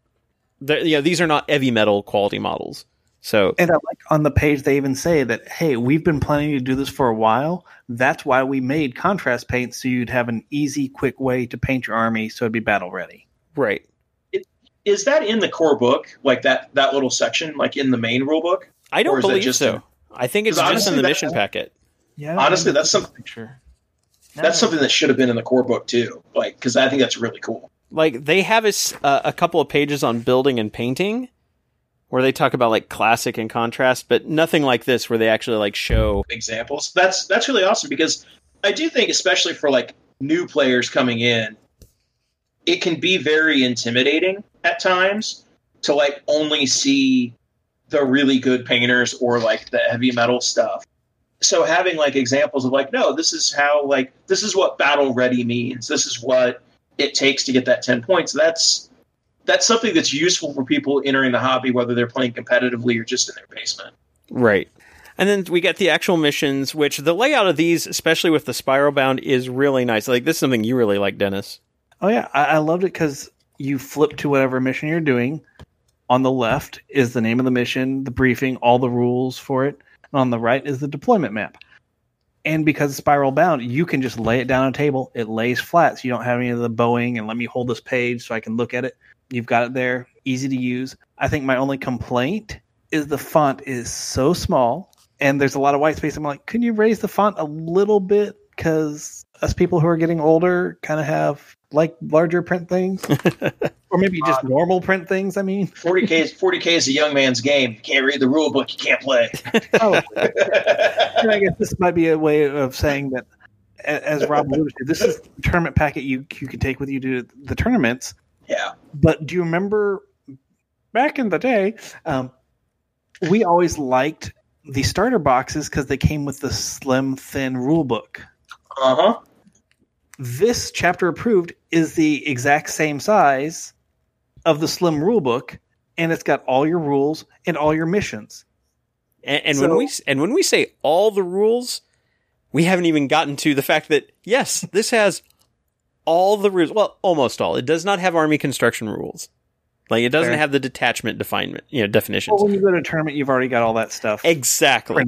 they're- You know, these are not heavy metal quality models. So And I like on the page they even say that, hey, we've been planning to do this for a while. That's why we made contrast paint so you'd have an easy, quick way to paint your army so it'd be battle ready. right, Is that in the core book, like that that little section, like in the main rule book? I don't believe just so. in- I think it's just in honestly, the that- mission packet. Yeah. Honestly, that's some- picture. That's something that should have been in the core book too, like because I think that's really cool. Like they have a, s- uh, a couple of pages on building and painting, where they talk about like classic and contrast, but nothing like this where they actually like show. examples. That's that's really awesome because I do think, especially for like new players coming in, it can be very intimidating at times to like only see the really good painters or like the heavy metal stuff. So having like examples of like, no, this is how like this is what battle ready means. This is what it takes to get that ten points. That's that's something that's useful for people entering the hobby, whether they're playing competitively or just in their basement. Right. And then we get the actual missions, which the layout of these, especially with the spiral bound, is really nice. Like this is something you really like, Dennis. Oh yeah, I, I loved it because you flip to whatever mission you're doing. On the left is the name of the mission, the briefing, all the rules for it. And on the right is the deployment map. And because it's spiral bound, you can just lay it down on a table. It lays flat, so you don't have any of the bowing and let me hold this page so I can look at it. You've got it there, easy to use. I think my only complaint is the font is so small and there's a lot of white space. I'm like, can you raise the font a little bit? Because us people who are getting older kind of have like larger print things, or maybe just normal print things. I mean, 40k is 40k is a young man's game. You can't read the rule book, you can't play. oh, I guess this might be a way of saying that, as Rob alluded to, this is the tournament packet you you can take with you to the tournaments. yeah. But do you remember back in the day? Um, we always liked the starter boxes because they came with the slim, thin rule book. Uh huh. This chapter approved is the exact same size of the slim rule book, and it's got all your rules and all your missions. And, and So- when we and when we say all the rules, we haven't even gotten to the fact that yes, this has all the rules. Well, almost all. It does not have army construction rules. Like it doesn't Fair. have the detachment definement, you know, definitions. Well, when you go to tournament, you've already got all that stuff. exactly.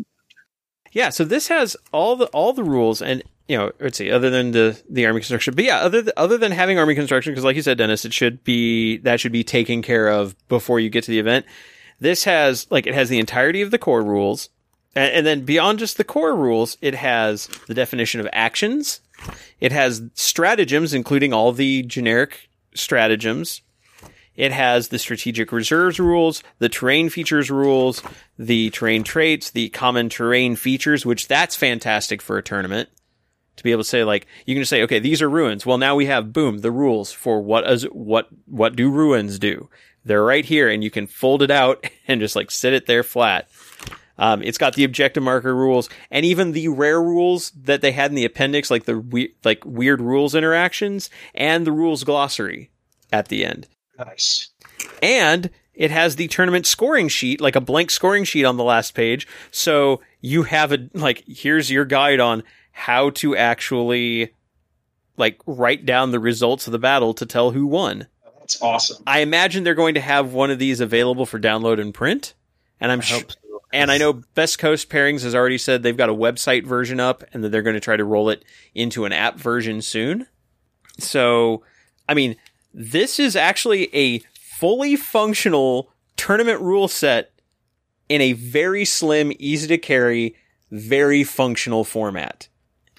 Yeah, so this has all the all the rules, and you know, let's see, other than the the army construction, but yeah, other th- other than having army construction, because like you said, Dennis, it should be that should be taken care of before you get to the event. This has like it has the entirety of the core rules, and, and then beyond just the core rules, it has the definition of actions. It has stratagems, including all the generic stratagems. It has the strategic reserves rules, the terrain features rules, the terrain traits, the common terrain features, which that's fantastic for a tournament. To be able to say like you can just say, okay, these are ruins. Well, now we have boom the rules for what is what what do ruins do. They're right here, and you can fold it out and just like sit it there flat. Um, it's got the objective marker rules and even the rare rules that they had in the appendix, like the we- like weird rules interactions and the rules glossary at the end. Nice. And it has the tournament scoring sheet, like a blank scoring sheet on the last page. So you have a, like, here's your guide on how to actually, like, write down the results of the battle to tell who won. That's awesome. I imagine they're going to have one of these available for download and print. And I'm I sure. hope so. And I know Best Coast Pairings has already said they've got a website version up and that they're going to try to roll it into an app version soon. So, I mean, this is actually a fully functional tournament rule set in a very slim, easy to carry, very functional format.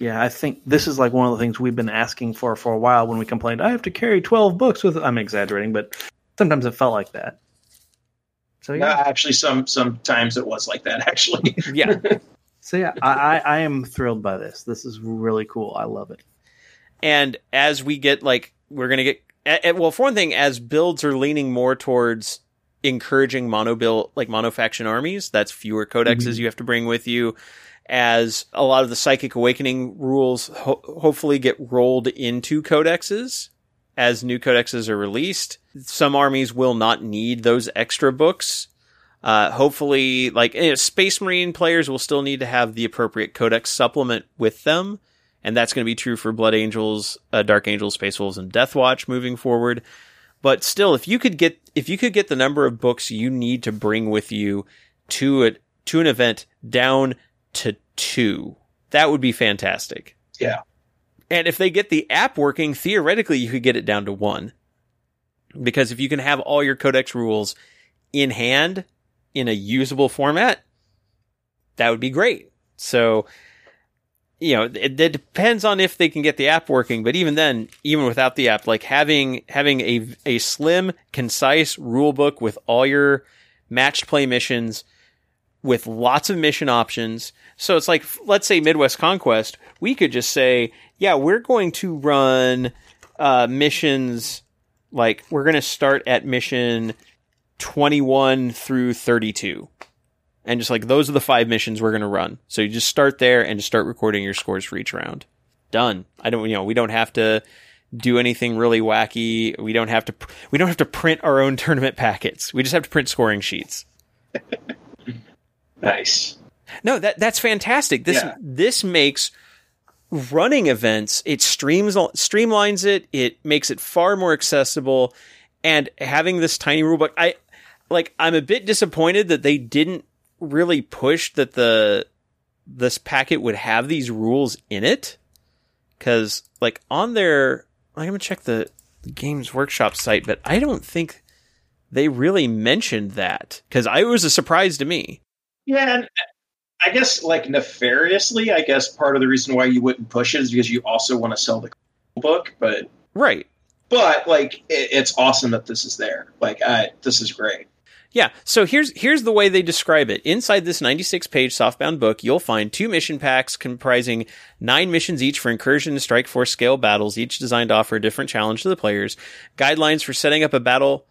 Yeah, I think this is like one of the things we've been asking for for a while when we complained, I have to carry 12 books with I'm exaggerating, but sometimes it felt like that. So No, yeah. actually, some sometimes it was like that. Actually, Yeah. So yeah, I, I, I am thrilled by this. This is really cool. I love it. And as we get like, we're going to get, a- a- well, for one thing, as builds are leaning more towards encouraging mono build, like mono faction armies, that's fewer codexes mm-hmm. you have to bring with you. As a lot of the psychic awakening rules ho- hopefully get rolled into codexes as new codexes are released. Some armies will not need those extra books. Uh, hopefully, like eh, Space Marine players will still need to have the appropriate codex supplement with them and that's going to be true for Blood Angels, uh, Dark Angels, Space Wolves, and Death Watch moving forward. But still, if you could get if you could get the number of books you need to bring with you to a to an event down to two, that would be fantastic. Yeah. And if they get the app working, theoretically, you could get it down to one. Because if you can have all your codex rules in hand in a usable format, that would be great. So, you know, it, it depends on if they can get the app working. But even then, even without the app, like having having a a slim, concise rule book with all your matched play missions, with lots of mission options. So it's like, let's say Midwest Conquest, we could just say, yeah, we're going to run uh, missions. Like we're going to start at mission twenty one through thirty two and just like those are the five missions we're going to run. So you just start there and just start recording your scores for each round. Done. I don't, you know, we don't have to do anything really wacky. We don't have to, we don't have to print our own tournament packets. We just have to print scoring sheets. nice. No, that that's fantastic. This Yeah. this makes running events it streams streamlines it. It makes it far more accessible, and having this tiny rulebook, I like. I'm a bit disappointed that they didn't really push that the this packet would have these rules in it, because like on their, I'm gonna check the, the Games Workshop site, but I don't think they really mentioned that because I it was a surprise to me. Yeah, and I guess like nefariously, I guess part of the reason why you wouldn't push it is because you also want to sell the book. But Right. but like it, it's awesome that this is there. Like I, this is great. Yeah. So here's here's the way they describe it. Inside this 96 page softbound book, you'll find two mission packs comprising nine missions each for incursion and strike force scale battles, each designed to offer a different challenge to the players. Guidelines for setting up a battle,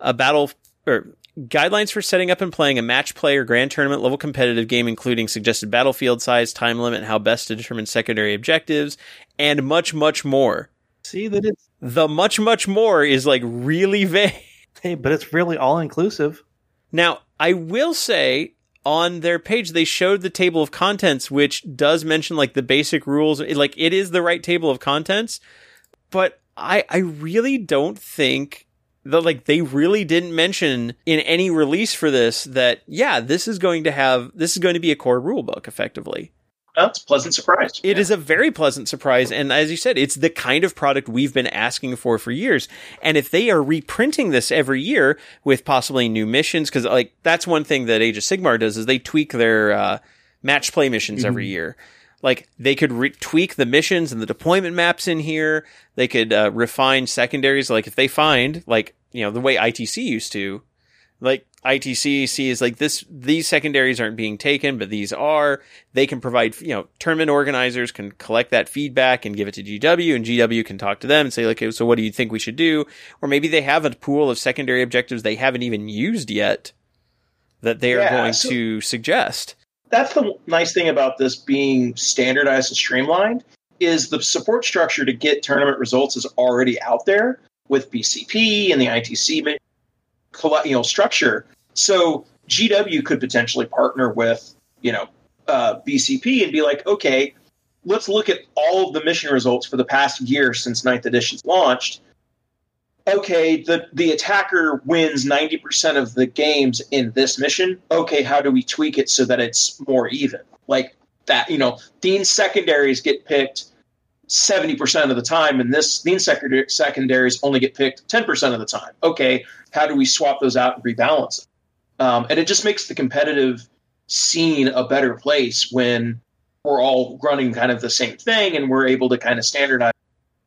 a battle, or guidelines for setting up and playing a match play or grand tournament level competitive game, including suggested battlefield size, time limit, how best to determine secondary objectives, and much, much more. See that it's The much, much more is like really vague. hey, but it's really all inclusive. Now, I will say on their page they showed the table of contents which does mention like the basic rules like it is the right table of contents but I I really don't think the like they really didn't mention in any release for this that yeah, this is going to have this is going to be a core rule book effectively. That's a pleasant surprise. It is a very pleasant surprise. And as you said, it's the kind of product we've been asking for for years. And if they are reprinting this every year with possibly new missions, cause like that's one thing that Age of Sigmar does is they tweak their, uh, match play missions every year. Like they could re- tweak the missions and the deployment maps in here. They could, uh, refine secondaries. Like if they find, like, you know, the way ITC used to, like ITC sees like this, these secondaries aren't being taken, but these are. They can provide, you know, tournament organizers can collect that feedback and give it to GW, and GW can talk to them and say, like, okay, so what do you think we should do? Or maybe they have a pool of secondary objectives they haven't even used yet that they are Yeah, going so- to suggest. That's the nice thing about this being standardized and streamlined is the support structure to get tournament results is already out there with BCP and the ITC you know structure. So GW could potentially partner with you know uh, BCP and be like, okay, let's look at all of the mission results for the past year since ninth edition's launched. Okay, the the attacker wins ninety percent of the games in this mission. Okay, how do we tweak it so that it's more even? Like that, you know, Dean's secondaries get picked seventy percent of the time, and this Dean's secondaries only get picked ten percent of the time. Okay, how do we swap those out and rebalance? Um, and it just makes the competitive scene a better place when we're all running kind of the same thing, and we're able to kind of standardize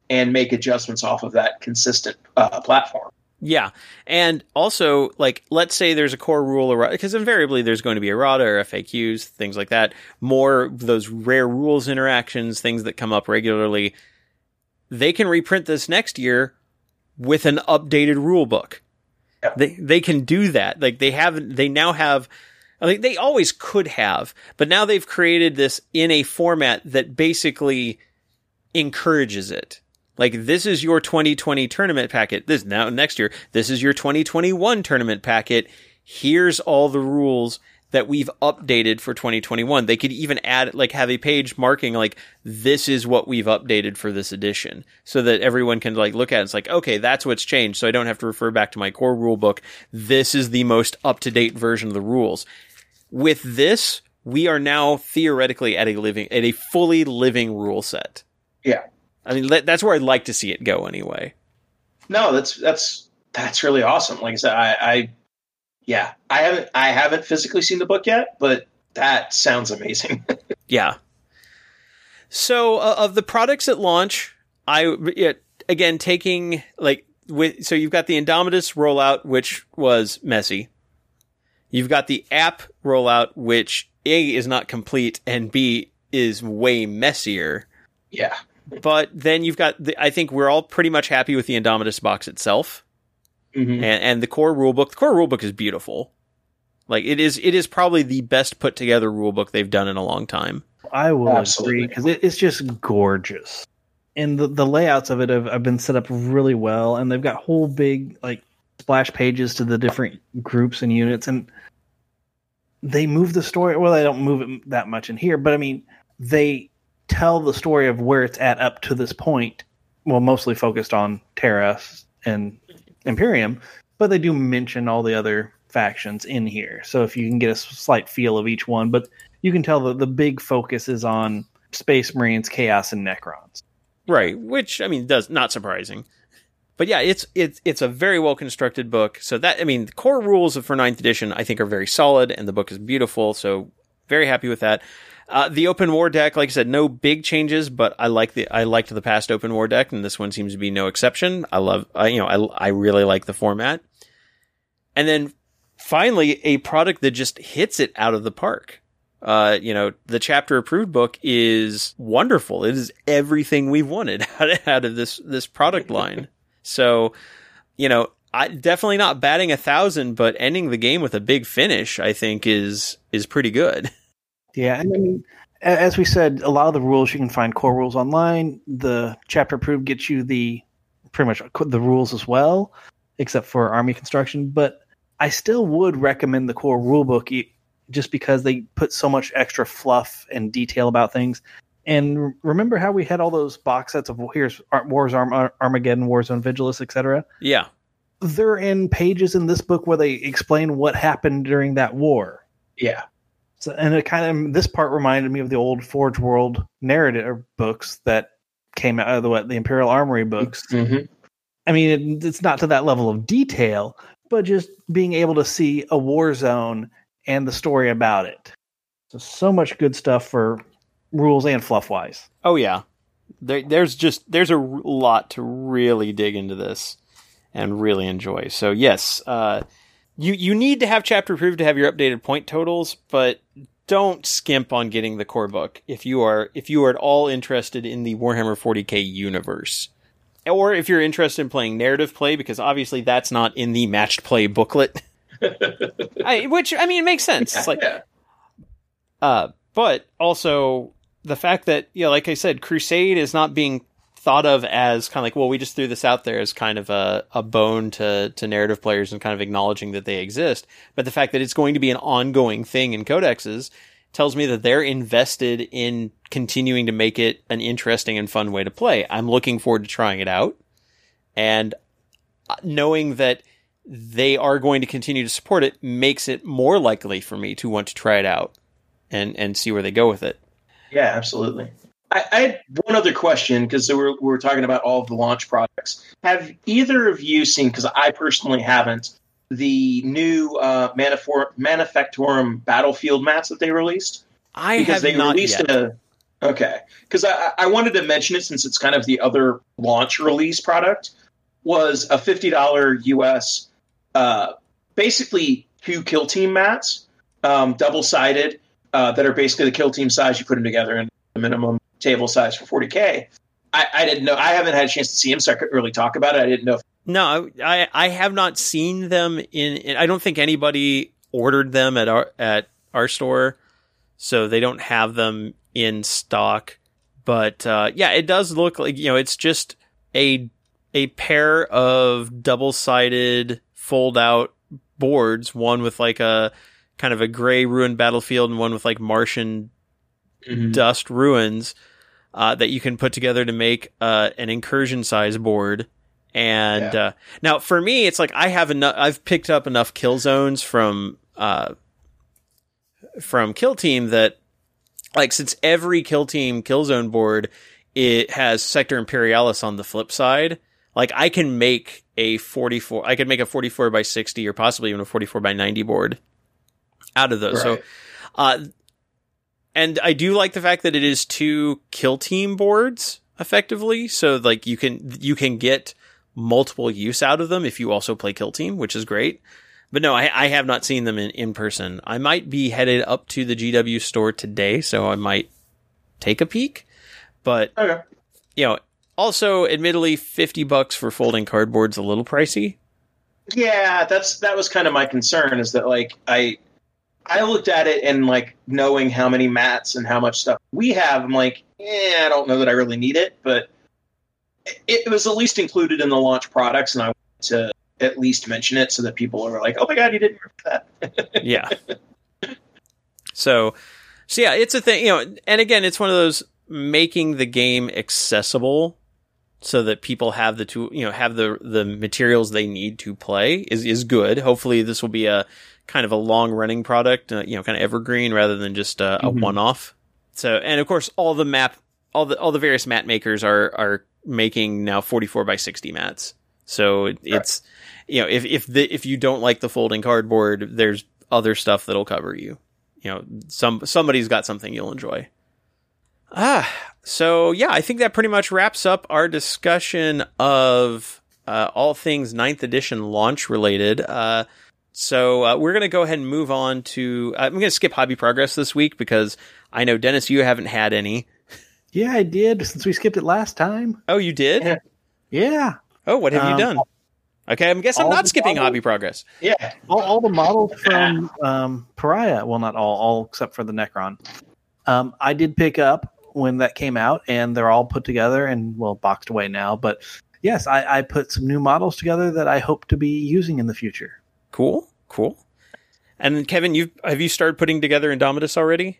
and make adjustments off of that consistent uh, platform. Yeah. And also, like, let's say there's a core rule, or because invariably there's going to be errata or FAQs, things like that. More those rare rules interactions, things that come up regularly. They can reprint this next year with an updated rule book. Yeah. They they can do that. Like they haven't. They now have. I think they always could have, but now they've created this in a format that basically encourages it. Like this is your 2020 tournament packet. This now next year, this is your 2021 tournament packet. Here's all the rules that we've updated for 2021. They could even add like have a page marking like this is what we've updated for this edition so that everyone can like look at it. It's like, okay, that's what's changed. So I don't have to refer back to my core rule book. This is the most up to date version of the rules. With this, we are now theoretically at a living, at a fully living rule set. Yeah. I mean, that's where I'd like to see it go anyway. No, that's that's that's really awesome. Like I said, I, I yeah, I haven't I haven't physically seen the book yet, but that sounds amazing. Yeah. So uh, of the products at launch, I yeah, again taking like with so you've got the Indomitus rollout, which was messy. You've got the app rollout, which A is not complete and B is way messier. yeah. But then you've got the, I think we're all pretty much happy with the Indomitus box itself hmm and, and the core rulebook. The core rulebook is beautiful. Like it is, it is probably the best put together rulebook they've done in a long time. I will Absolutely. agree because it, it's just gorgeous, and the the layouts of it have, have been set up really well, and they've got whole big like splash pages to the different groups and units, and they move the story. Well, they don't move it that much in here, but I mean, they tell the story of where it's at up to this point. Well, mostly focused on Terra and Imperium, but they do mention all the other factions in here. So if you can get a slight feel of each one, but you can tell that the big focus is on Space Marines, Chaos, and Necrons. Right, which I mean does not surprising. But yeah, it's it's it's a very well constructed book. So that I mean, the core rules for ninth edition I think are very solid, and the book is beautiful. So very happy with that. Uh, the open war deck, like I said, no big changes, but I like the I liked the past open war deck, and this one seems to be no exception. I love, I, you know, I I really like the format. And then finally, a product that just hits it out of the park. Uh, you know, the chapter approved book is wonderful. It is everything we've wanted out of, out of this this product line. so, you know, I definitely not batting a thousand, but ending the game with a big finish, I think is is pretty good. Yeah, and I mean, as we said, a lot of the rules you can find core rules online. The chapter approved gets you the pretty much uh, the rules as well, except for army construction. But I still would recommend the core rulebook e- just because they put so much extra fluff and detail about things. And remember how we had all those box sets of here's Wars Arm- Armageddon, Warzone Vigilus, etc. Yeah, they're in pages in this book where they explain what happened during that war. Yeah. So, and it kind of this part reminded me of the old Forge World narrative books that came out of the what the Imperial Armour books. Mm-hmm. I mean, it, it's not to that level of detail, but just being able to see a war zone and the story about it. So, so much good stuff for rules and fluff wise. Oh yeah, there, there's just there's a r- lot to really dig into this and really enjoy. So yes, uh, you you need to have chapter approved to have your updated point totals, but don't skimp on getting the core book if you are if you are at all interested in the Warhammer 40k universe. Or if you're interested in playing narrative play, because obviously that's not in the matched play booklet. I, which I mean, it makes sense. It's like, uh, but also the fact that, yeah, like I said, Crusade is not being thought of as kind of like, well, we just threw this out there as kind of a, a bone to, to narrative players and kind of acknowledging that they exist. But the fact that it's going to be an ongoing thing in codexes tells me that they're invested in continuing to make it an interesting and fun way to play. I'm looking forward to trying it out. And uh, knowing that they are going to continue to support it makes it more likely for me to want to try it out and, and see where they go with it. Yeah, absolutely. I, I had one other question because we were, we were talking about all of the launch products. Have either of you seen, because I personally haven't, the new uh, Manifor- Manufactorum Battlefield mats that they released? I because have they not released yet. a okay because I, I wanted to mention it since it's kind of the other launch release product was a fifty dollar us uh, basically two kill team mats um, double sided uh, that are basically the kill team size you put them together in the minimum table size for 40k I, I didn't know i haven't had a chance to see them so i couldn't really talk about it i didn't know if No, I I have not seen them in, in. I don't think anybody ordered them at our at our store, so they don't have them in stock. But uh, yeah, it does look like you know it's just a a pair of double sided fold out boards, one with like a kind of a gray ruined battlefield and one with like Martian dust ruins uh, that you can put together to make uh, an incursion size board. And Yeah. uh, now for me, it's like I have enough. I've picked up enough kill zones from uh, from Kill Team that like since every Kill Team kill zone board it has Sector Imperialis on the flip side. Like I can make a 44 I could make a 44 by 60 or possibly even a 44 by 90 board out of those. So uh and I do like the fact that it is two kill team boards effectively. So like you can you can get multiple use out of them if you also play kill team, which is great. But no, I, I have not seen them in, in person. I might be headed up to the GW store today, so I might take a peek. But okay you know, also admittedly fifty bucks for folding cardboard's a little pricey. Yeah, that's that was kind of my concern is that like I I looked at it and like knowing how many mats and how much stuff we have, I'm like, yeah, I don't know that I really need it, but it, it was at least included in the launch products, and I wanted to at least mention it so that people are like, oh my god, you didn't remember that. yeah. So, so yeah, it's a thing, you know, and again, it's one of those making the game accessible so that people have the tool, you know, have the, the materials they need to play is, is good. Hopefully this will be a kind of a long running product, uh, you know, kind of evergreen rather than just uh, a Mhm. one off. So, and of course, all the map, all the, all the various mat makers are, are making now 44 by 60 mats. So it, it's, you know, if, if the, if you don't like the folding cardboard, there's other stuff that'll cover you. You know, some, somebody's got something you'll enjoy. Ah, so yeah, I think that pretty much wraps up our discussion of, uh, all things ninth edition launch related. Uh, so uh, we're going to go ahead and move on to. I'm going to skip hobby progress this week because I know Dennis, you haven't had any. Yeah, I did since we skipped it last time. Oh, you did? Yeah. Yeah, Oh, what have you Um, done? Okay, I'm guess I'm not skipping models- hobby progress. Yeah, all, all the models from um, Pariah. Well, not all, all except for the Necron. Um, I did pick up when that came out, and they're all put together and well boxed away now. But yes, I, I put some new models together that I hope to be using in the future. Cool, cool. And Kevin, you have you started putting together Indomitus already?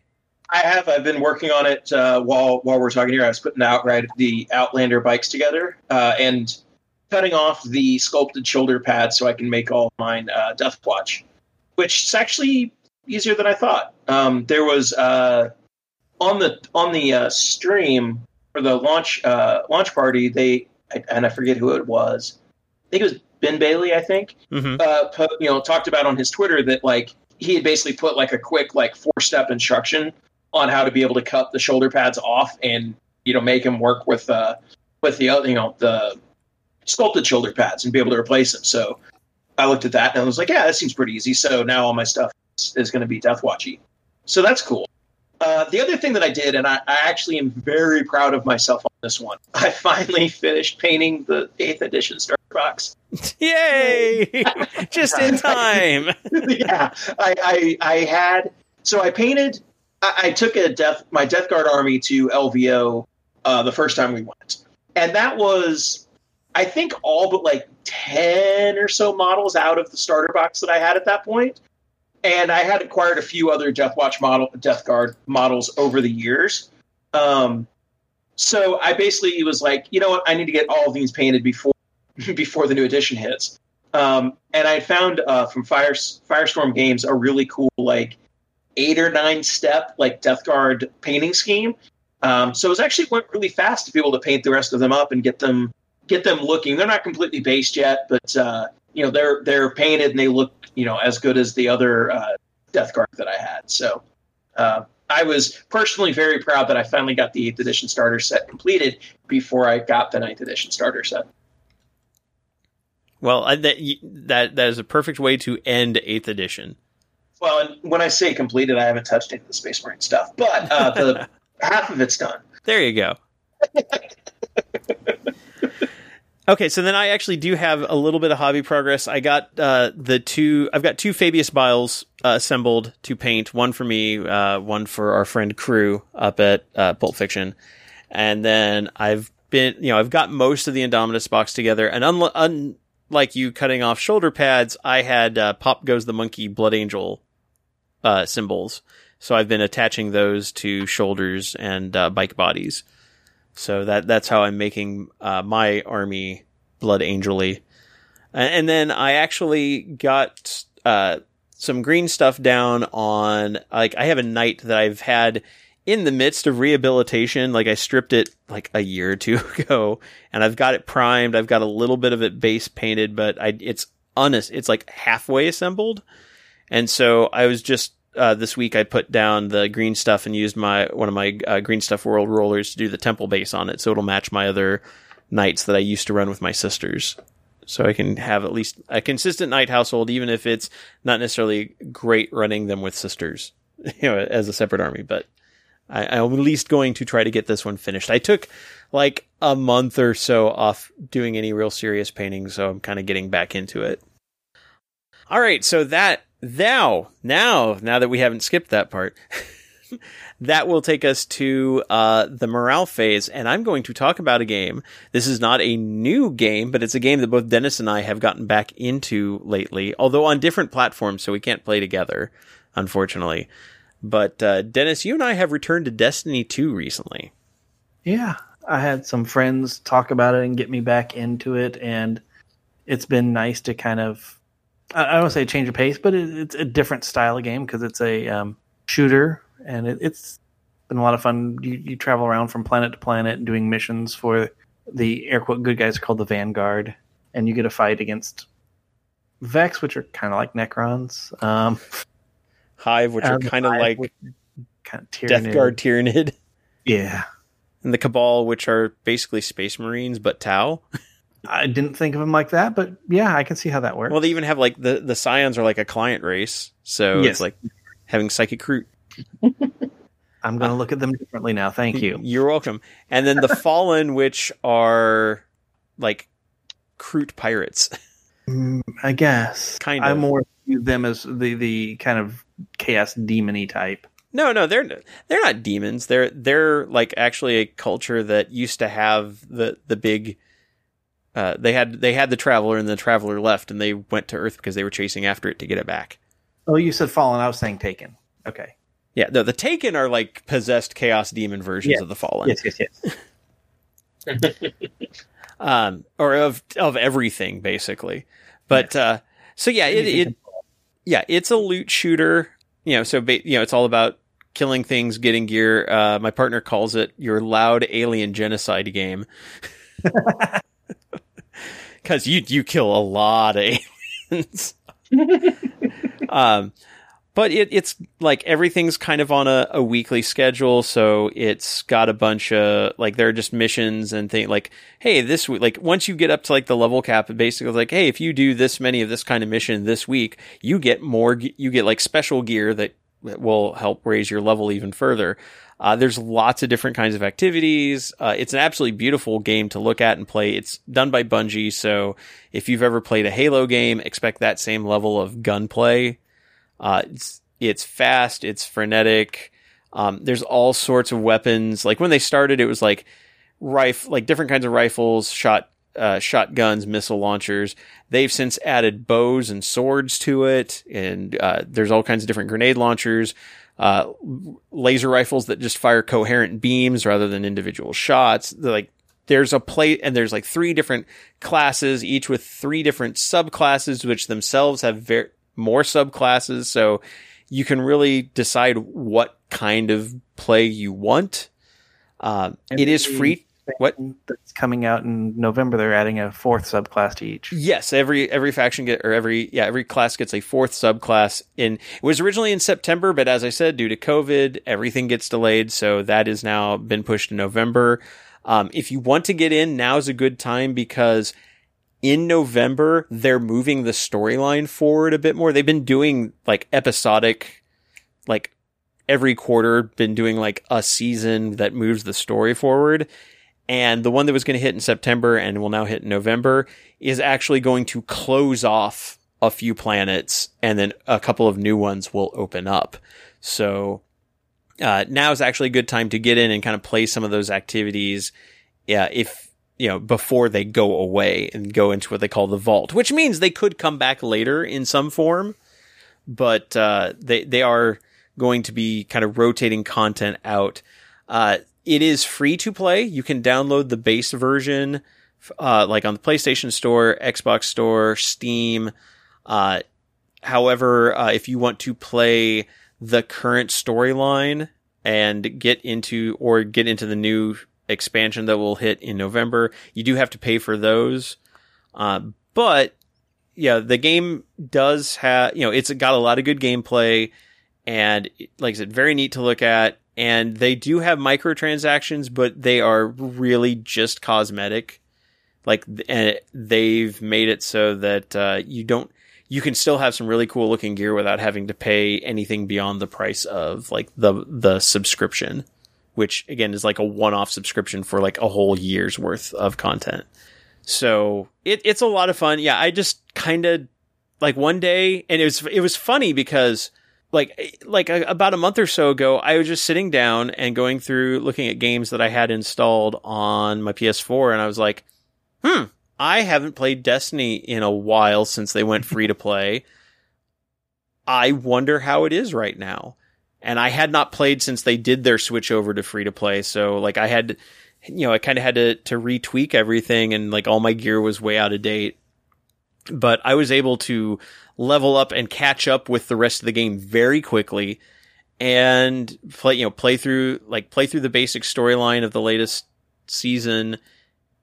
I have. I've been working on it uh, while while we're talking here. I was putting out right the Outrider bikes together, uh, and cutting off the sculpted shoulder pads so I can make all mine uh, Death Watch, which is actually easier than I thought. Um, there was uh, on the on the uh, stream for the launch uh, launch party. They and I forget who it was. I think it was Ben Bailey. I think hmm uh, put, you know talked about on his Twitter that like he had basically put like a quick like four step instruction on how to be able to cut the shoulder pads off and you know make them work with uh with the other you know the sculpted shoulder pads and be able to replace them. So I looked at that and I was like, yeah, that seems pretty easy. So now all my stuff is, is going to be Death Watchy. So that's cool. Uh, the other thing that I did, and I, I actually am very proud of myself on this one, I finally finished painting the eighth edition starter box. Yay! Just in time. yeah, I, I I had so I painted. I, I took a death my Death Guard army to LVO uh, the first time we went, and that was I think all but like ten or so models out of the starter box that I had at that point. And I had acquired a few other Death Watch model Death Guard models over the years. Um, so I basically was like, you know what, I need to get all of these painted before before the new edition hits. Um, and I found uh, from Fire Firestorm Games a really cool like eight or nine step like Death Guard painting scheme. Um, so it was actually went really fast to be able to paint the rest of them up and get them get them looking. They're not completely based yet, but uh, you know they're they're painted and they look you know as good as the other uh, Death Guard that I had. So uh, I was personally very proud that I finally got the eighth edition starter set completed before I got the ninth edition starter set. Well, I, that that that is a perfect way to end eighth edition. Well, and when I say completed, I haven't touched any of the Space Marine stuff, but uh, the half of it's done. There you go. okay, so then I actually do have a little bit of hobby progress. I got uh, the two. I've got two Fabius Biles uh, assembled to paint. One for me, uh, one for our friend Crew up at uh, Pulp Fiction, and then I've been, you know, I've got most of the Indomitus box together. And unl- unlike you cutting off shoulder pads, I had uh, Pop Goes the Monkey Blood Angel uh, symbols. So I've been attaching those to shoulders and uh, bike bodies. So that that's how I'm making uh, my army blood angelly. And, and then I actually got uh, some green stuff down on like I have a knight that I've had in the midst of rehabilitation. Like I stripped it like a year or two ago, and I've got it primed. I've got a little bit of it base painted, but I it's honest. It's like halfway assembled, and so I was just uh, this week I put down the green stuff and used my one of my uh, green stuff world rollers to do the temple base on it, so it'll match my other knights that I used to run with my sisters. So I can have at least a consistent knight household, even if it's not necessarily great running them with sisters, you know, as a separate army. But I, I'm at least going to try to get this one finished. I took like a month or so off doing any real serious painting, so I'm kind of getting back into it. All right, so that now, now, now that we haven't skipped that part, that will take us to uh, the morale phase, and I'm going to talk about a game. This is not a new game, but it's a game that both Dennis and I have gotten back into lately, although on different platforms, so we can't play together, unfortunately. But uh, Dennis, you and I have returned to Destiny 2 recently. Yeah, I had some friends talk about it and get me back into it, and it's been nice to kind of I don't say change of pace, but it, it's a different style of game because it's a um, shooter, and it, it's been a lot of fun. You, you travel around from planet to planet doing missions for the air quote good guys called the Vanguard, and you get a fight against Vex, which are kind of like Necrons. Um, Hive, which are kind of like kind of Death Guard Tyranid, Yeah, and the Cabal, which are basically Space Marines but Tau. I didn't think of them like that, but yeah, I can see how that works. Well, they even have like the the Psions are like a client race, so Yes. it's like having Psychic Kroot. I'm going to look at them differently now. Thank you. You're welcome. And then the Fallen, which are like Kroot pirates. Mm, I guess Kind of. I of. more view them as the the kind of chaos demony type. No, no, they're they're not demons. They're they're like actually a culture that used to have the the big. Uh, they had they had the traveler and the traveler left and they went to Earth because they were chasing after it to get it back. Oh, you said fallen. I was saying taken. Okay. Yeah, no, the Taken are like possessed chaos demon versions Yes. of the Fallen. Yes, yes, yes. um, or of of everything basically. But uh, so yeah, it, it yeah, it's a loot shooter. You know, so ba- you know, it's all about killing things, getting gear. Uh, my partner calls it your loud alien genocide game. Because you you kill a lot of aliens. um, but it, it's like everything's kind of on a, a, weekly schedule, so it's got a bunch of like there are just missions and things like, hey, this week, like once you get up to like the level cap, it basically like, hey, if you do this many of this kind of mission this week, you get more, you get like special gear that will help raise your level even further. Uh, there's lots of different kinds of activities. Uh, it's an absolutely beautiful game to look at and play. It's done by Bungie, so if you've ever played a Halo game, expect that same level of gunplay uh, it's it's fast, it's frenetic. Um, there's all sorts of weapons. Like when they started, it was like rifle, like different kinds of rifles, shot uh, shotguns, missile launchers. They've since added bows and swords to it, and uh, there's all kinds of different grenade launchers, uh, laser rifles that just fire coherent beams rather than individual shots. They're like there's a plate, and there's like three different classes, each with three different subclasses, which themselves have very more subclasses. So you can really decide what kind of play you want. Uh, it is free. What that's coming out in November? They're adding a fourth subclass to each. Yes, every every faction get or every yeah every class gets a fourth subclass. In it was originally in September, but as I said, due to COVID, everything gets delayed. So that is now been pushed to November. Um, if you want to get in, now is a good time because in November, they're moving the storyline forward a bit more. They've been doing like episodic, like every quarter, been doing like a season that moves the story forward. And the one that was going to hit in September and will now hit in November is actually going to close off a few planets and then a couple of new ones will open up. So, uh, now is actually a good time to get in and kind of play some of those activities. Yeah. If, you know, before they go away and go into what they call the vault, which means they could come back later in some form, but uh, they they are going to be kind of rotating content out. Uh, it is free to play. You can download the base version, uh, like on the PlayStation Store, Xbox Store, Steam. Uh, however, uh, if you want to play the current storyline and get into or get into the new expansion that will hit in November. You do have to pay for those. Uh, but yeah, the game does have, you know, it's got a lot of good gameplay and like I said, very neat to look at. And they do have microtransactions, but they are really just cosmetic. Like, and they've made it so that, uh, you don't, you can still have some really cool looking gear without having to pay anything beyond the price of like the, the subscription which again is like a one-off subscription for like a whole year's worth of content. So it, it's a lot of fun. Yeah, I just kind of like one day, and it was it was funny because like like a, about a month or so ago, I was just sitting down and going through looking at games that I had installed on my PS4, and I was like, hmm, I haven't played Destiny in a while since they went free to play. I wonder how it is right now and I had not played since they did their switch over to free to play. So like I had, you know, I kind of had to to retweak everything, and like all my gear was way out of date. But I was able to level up and catch up with the rest of the game very quickly, and play you know play through like play through the basic storyline of the latest season,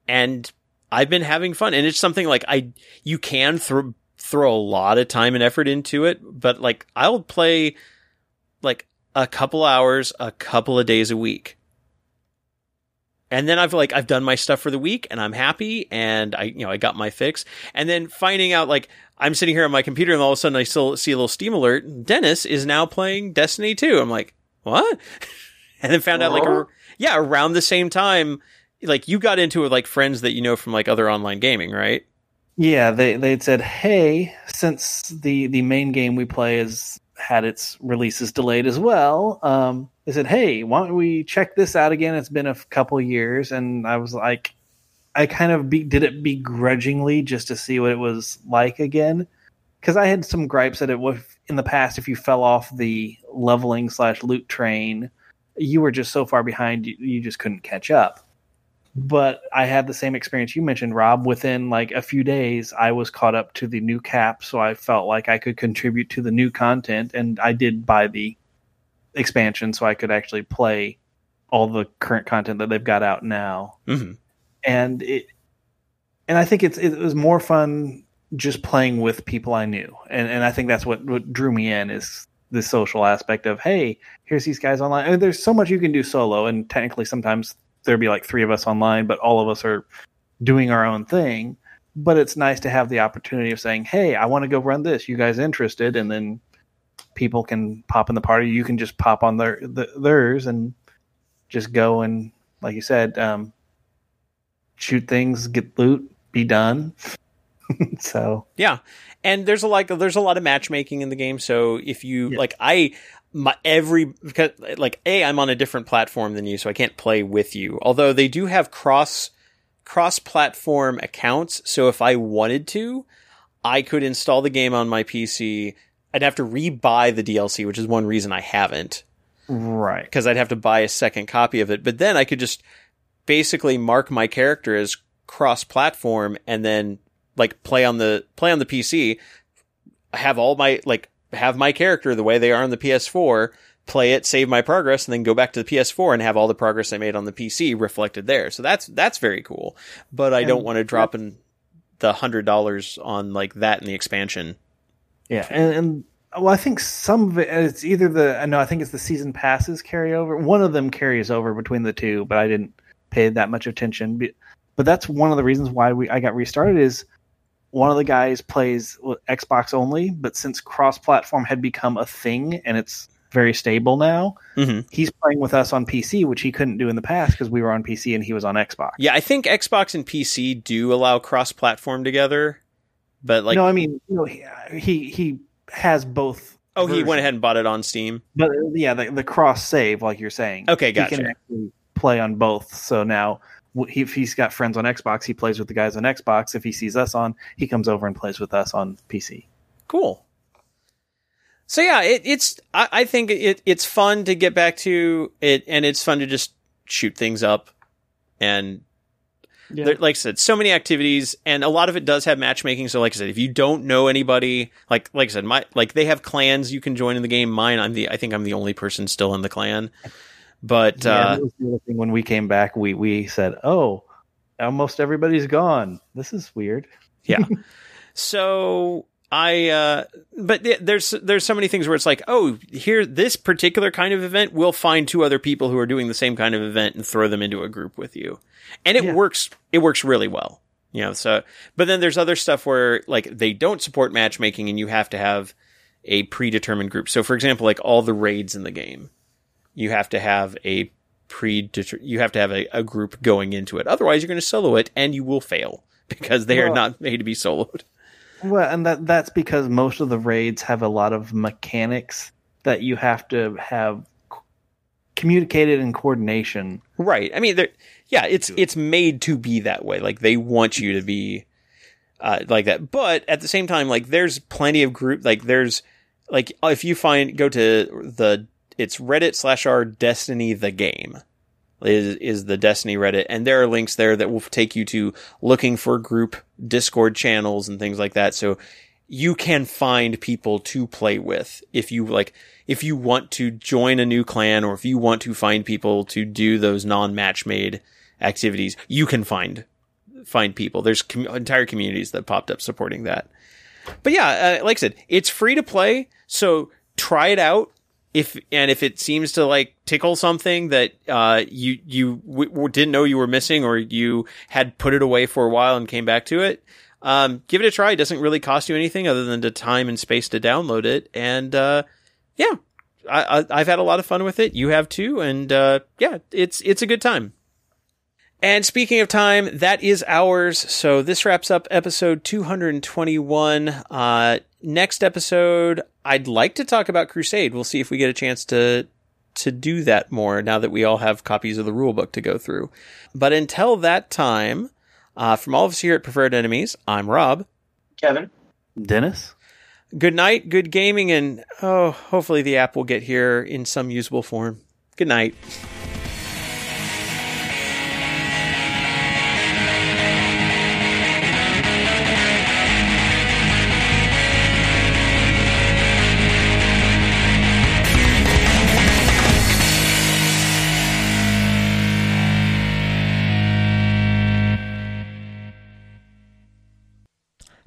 and I've been having fun. And it's something like I you can throw throw a lot of time and effort into it, but like I'll play like a couple hours, a couple of days a week. And then I've like I've done my stuff for the week and I'm happy and I you know I got my fix and then finding out like I'm sitting here on my computer and all of a sudden I still see a little Steam alert Dennis is now playing Destiny 2. I'm like, "What?" and then found out like a, yeah, around the same time like you got into it like friends that you know from like other online gaming, right? Yeah, they they said, "Hey, since the the main game we play is had its releases delayed as well. Um, they said, "Hey, why don't we check this out again? It's been a couple years." And I was like, I kind of be, did it begrudgingly just to see what it was like again, because I had some gripes that it was in the past. If you fell off the leveling slash loot train, you were just so far behind, you, you just couldn't catch up. But I had the same experience you mentioned, Rob. Within like a few days, I was caught up to the new cap, so I felt like I could contribute to the new content, and I did buy the expansion so I could actually play all the current content that they've got out now. Mhm. And it, and I think it's it was more fun just playing with people I knew, and and I think that's what what drew me in is the social aspect of hey, here's these guys online. I mean, there's so much you can do solo, and technically sometimes there'd be like three of us online, but all of us are doing our own thing. But it's nice to have the opportunity of saying, "Hey, I want to go run this. You guys interested?" And then people can pop in the party. You can just pop on their the, theirs and just go and, like you said, um, shoot things, get loot, be done. so Yeah, and there's a like there's a lot of matchmaking in the game. So if you Yeah. like, I my every because like a I'm on a different platform than you, so I can't play with you. Although they do have cross cross platform accounts, so if I wanted to, I could install the game on my PC. I'd have to re-buy the DLC, which is one reason I haven't right, because I'd have to buy a second copy of it. But then I could just basically mark my character as cross-platform and then like play on the play on the PC, have all my like have my character the way they are on the PS4, play it, save my progress, and then go back to the PS4 and have all the progress I made on the PC reflected there. So that's that's very cool. But I And don't want to drop in the hundred dollars on like that in the expansion. yeah, and, and well, I think some of it uh, it's either the uh, no, I think it's the season passes carry over. One of them carries over between the two, but I didn't pay that much attention. But, but that's one of the reasons why we I got restarted is one of the guys plays Xbox only, but since cross-platform had become a thing and it's very stable now, Mhm. he's playing with us on PC, which he couldn't do in the past because we were on PC and he was on Xbox. Yeah, I think Xbox and PC do allow cross-platform together, but like no, I mean, you know, he he, he has both. Oh, he went ahead and bought it on Steam. But yeah, the, the cross save, like you're saying. Okay, gotcha. He can actually play on both. So now, if he's got friends on Xbox, he plays with the guys on Xbox. If he sees us on, he comes over and plays with us on PC. Cool. So yeah, it, it's I, I think it it's fun to get back to it, and it's fun to just shoot things up, and there, like I said, so many activities, and a lot of it does have matchmaking. So like I said, if you don't know anybody, like like I said, my like they have clans you can join in the game. Mine, I'm the I think I'm the only person still in the clan, but Yeah, uh, was the other thing. When we came back, we we said, "Oh, almost everybody's gone. This is weird." yeah. so I, uh, but th- there's there's so many things where it's like, oh, here this particular kind of event, we'll find two other people who are doing the same kind of event and throw them into a group with you, and it Yeah. works. It works really well, you know. So, but then there's other stuff where like they don't support matchmaking, and you have to have a predetermined group. So, for example, like all the raids in the game, you have to have a pre you have to have a, a group going into it. Otherwise, you're going to solo it, and you will fail because they are not made to be soloed. Well, and that that's because most of the raids have a lot of mechanics that you have to have communicated in coordination. Right. I mean, yeah, it's it's made to be that way. Like they want you to be uh, like that. But at the same time, like there's plenty of group. Like there's like if you find go to the it's Reddit slash r Destiny the game is is the Destiny Reddit, and there are links there that will take you to looking for group Discord channels and things like that. So you can find people to play with if you like if you want to join a new clan or if you want to find people to do those non-match made activities you can find find people. There's com- entire communities that popped up supporting that. But yeah uh, like i said it's free to play. So try it out if and if it seems to like tickle something that uh you you w- w- didn't know you were missing or you had put it away for a while and came back to it um, give it a try. It doesn't really cost you anything other than the time and space to download it. And uh, yeah, I, I've had a lot of fun with it. You have too, and uh, yeah, it's it's a good time. And speaking of time, that is ours. So this wraps up episode 221. Uh, next episode, I'd like to talk about Crusade. We'll see if we get a chance to to do that more now that we all have copies of the rulebook to go through. But until that time, uh, from all of us here at Preferred Enemies, I'm Rob. Kevin. Dennis, Good night, good gaming, and oh, hopefully the app will get here in some usable form. Good night.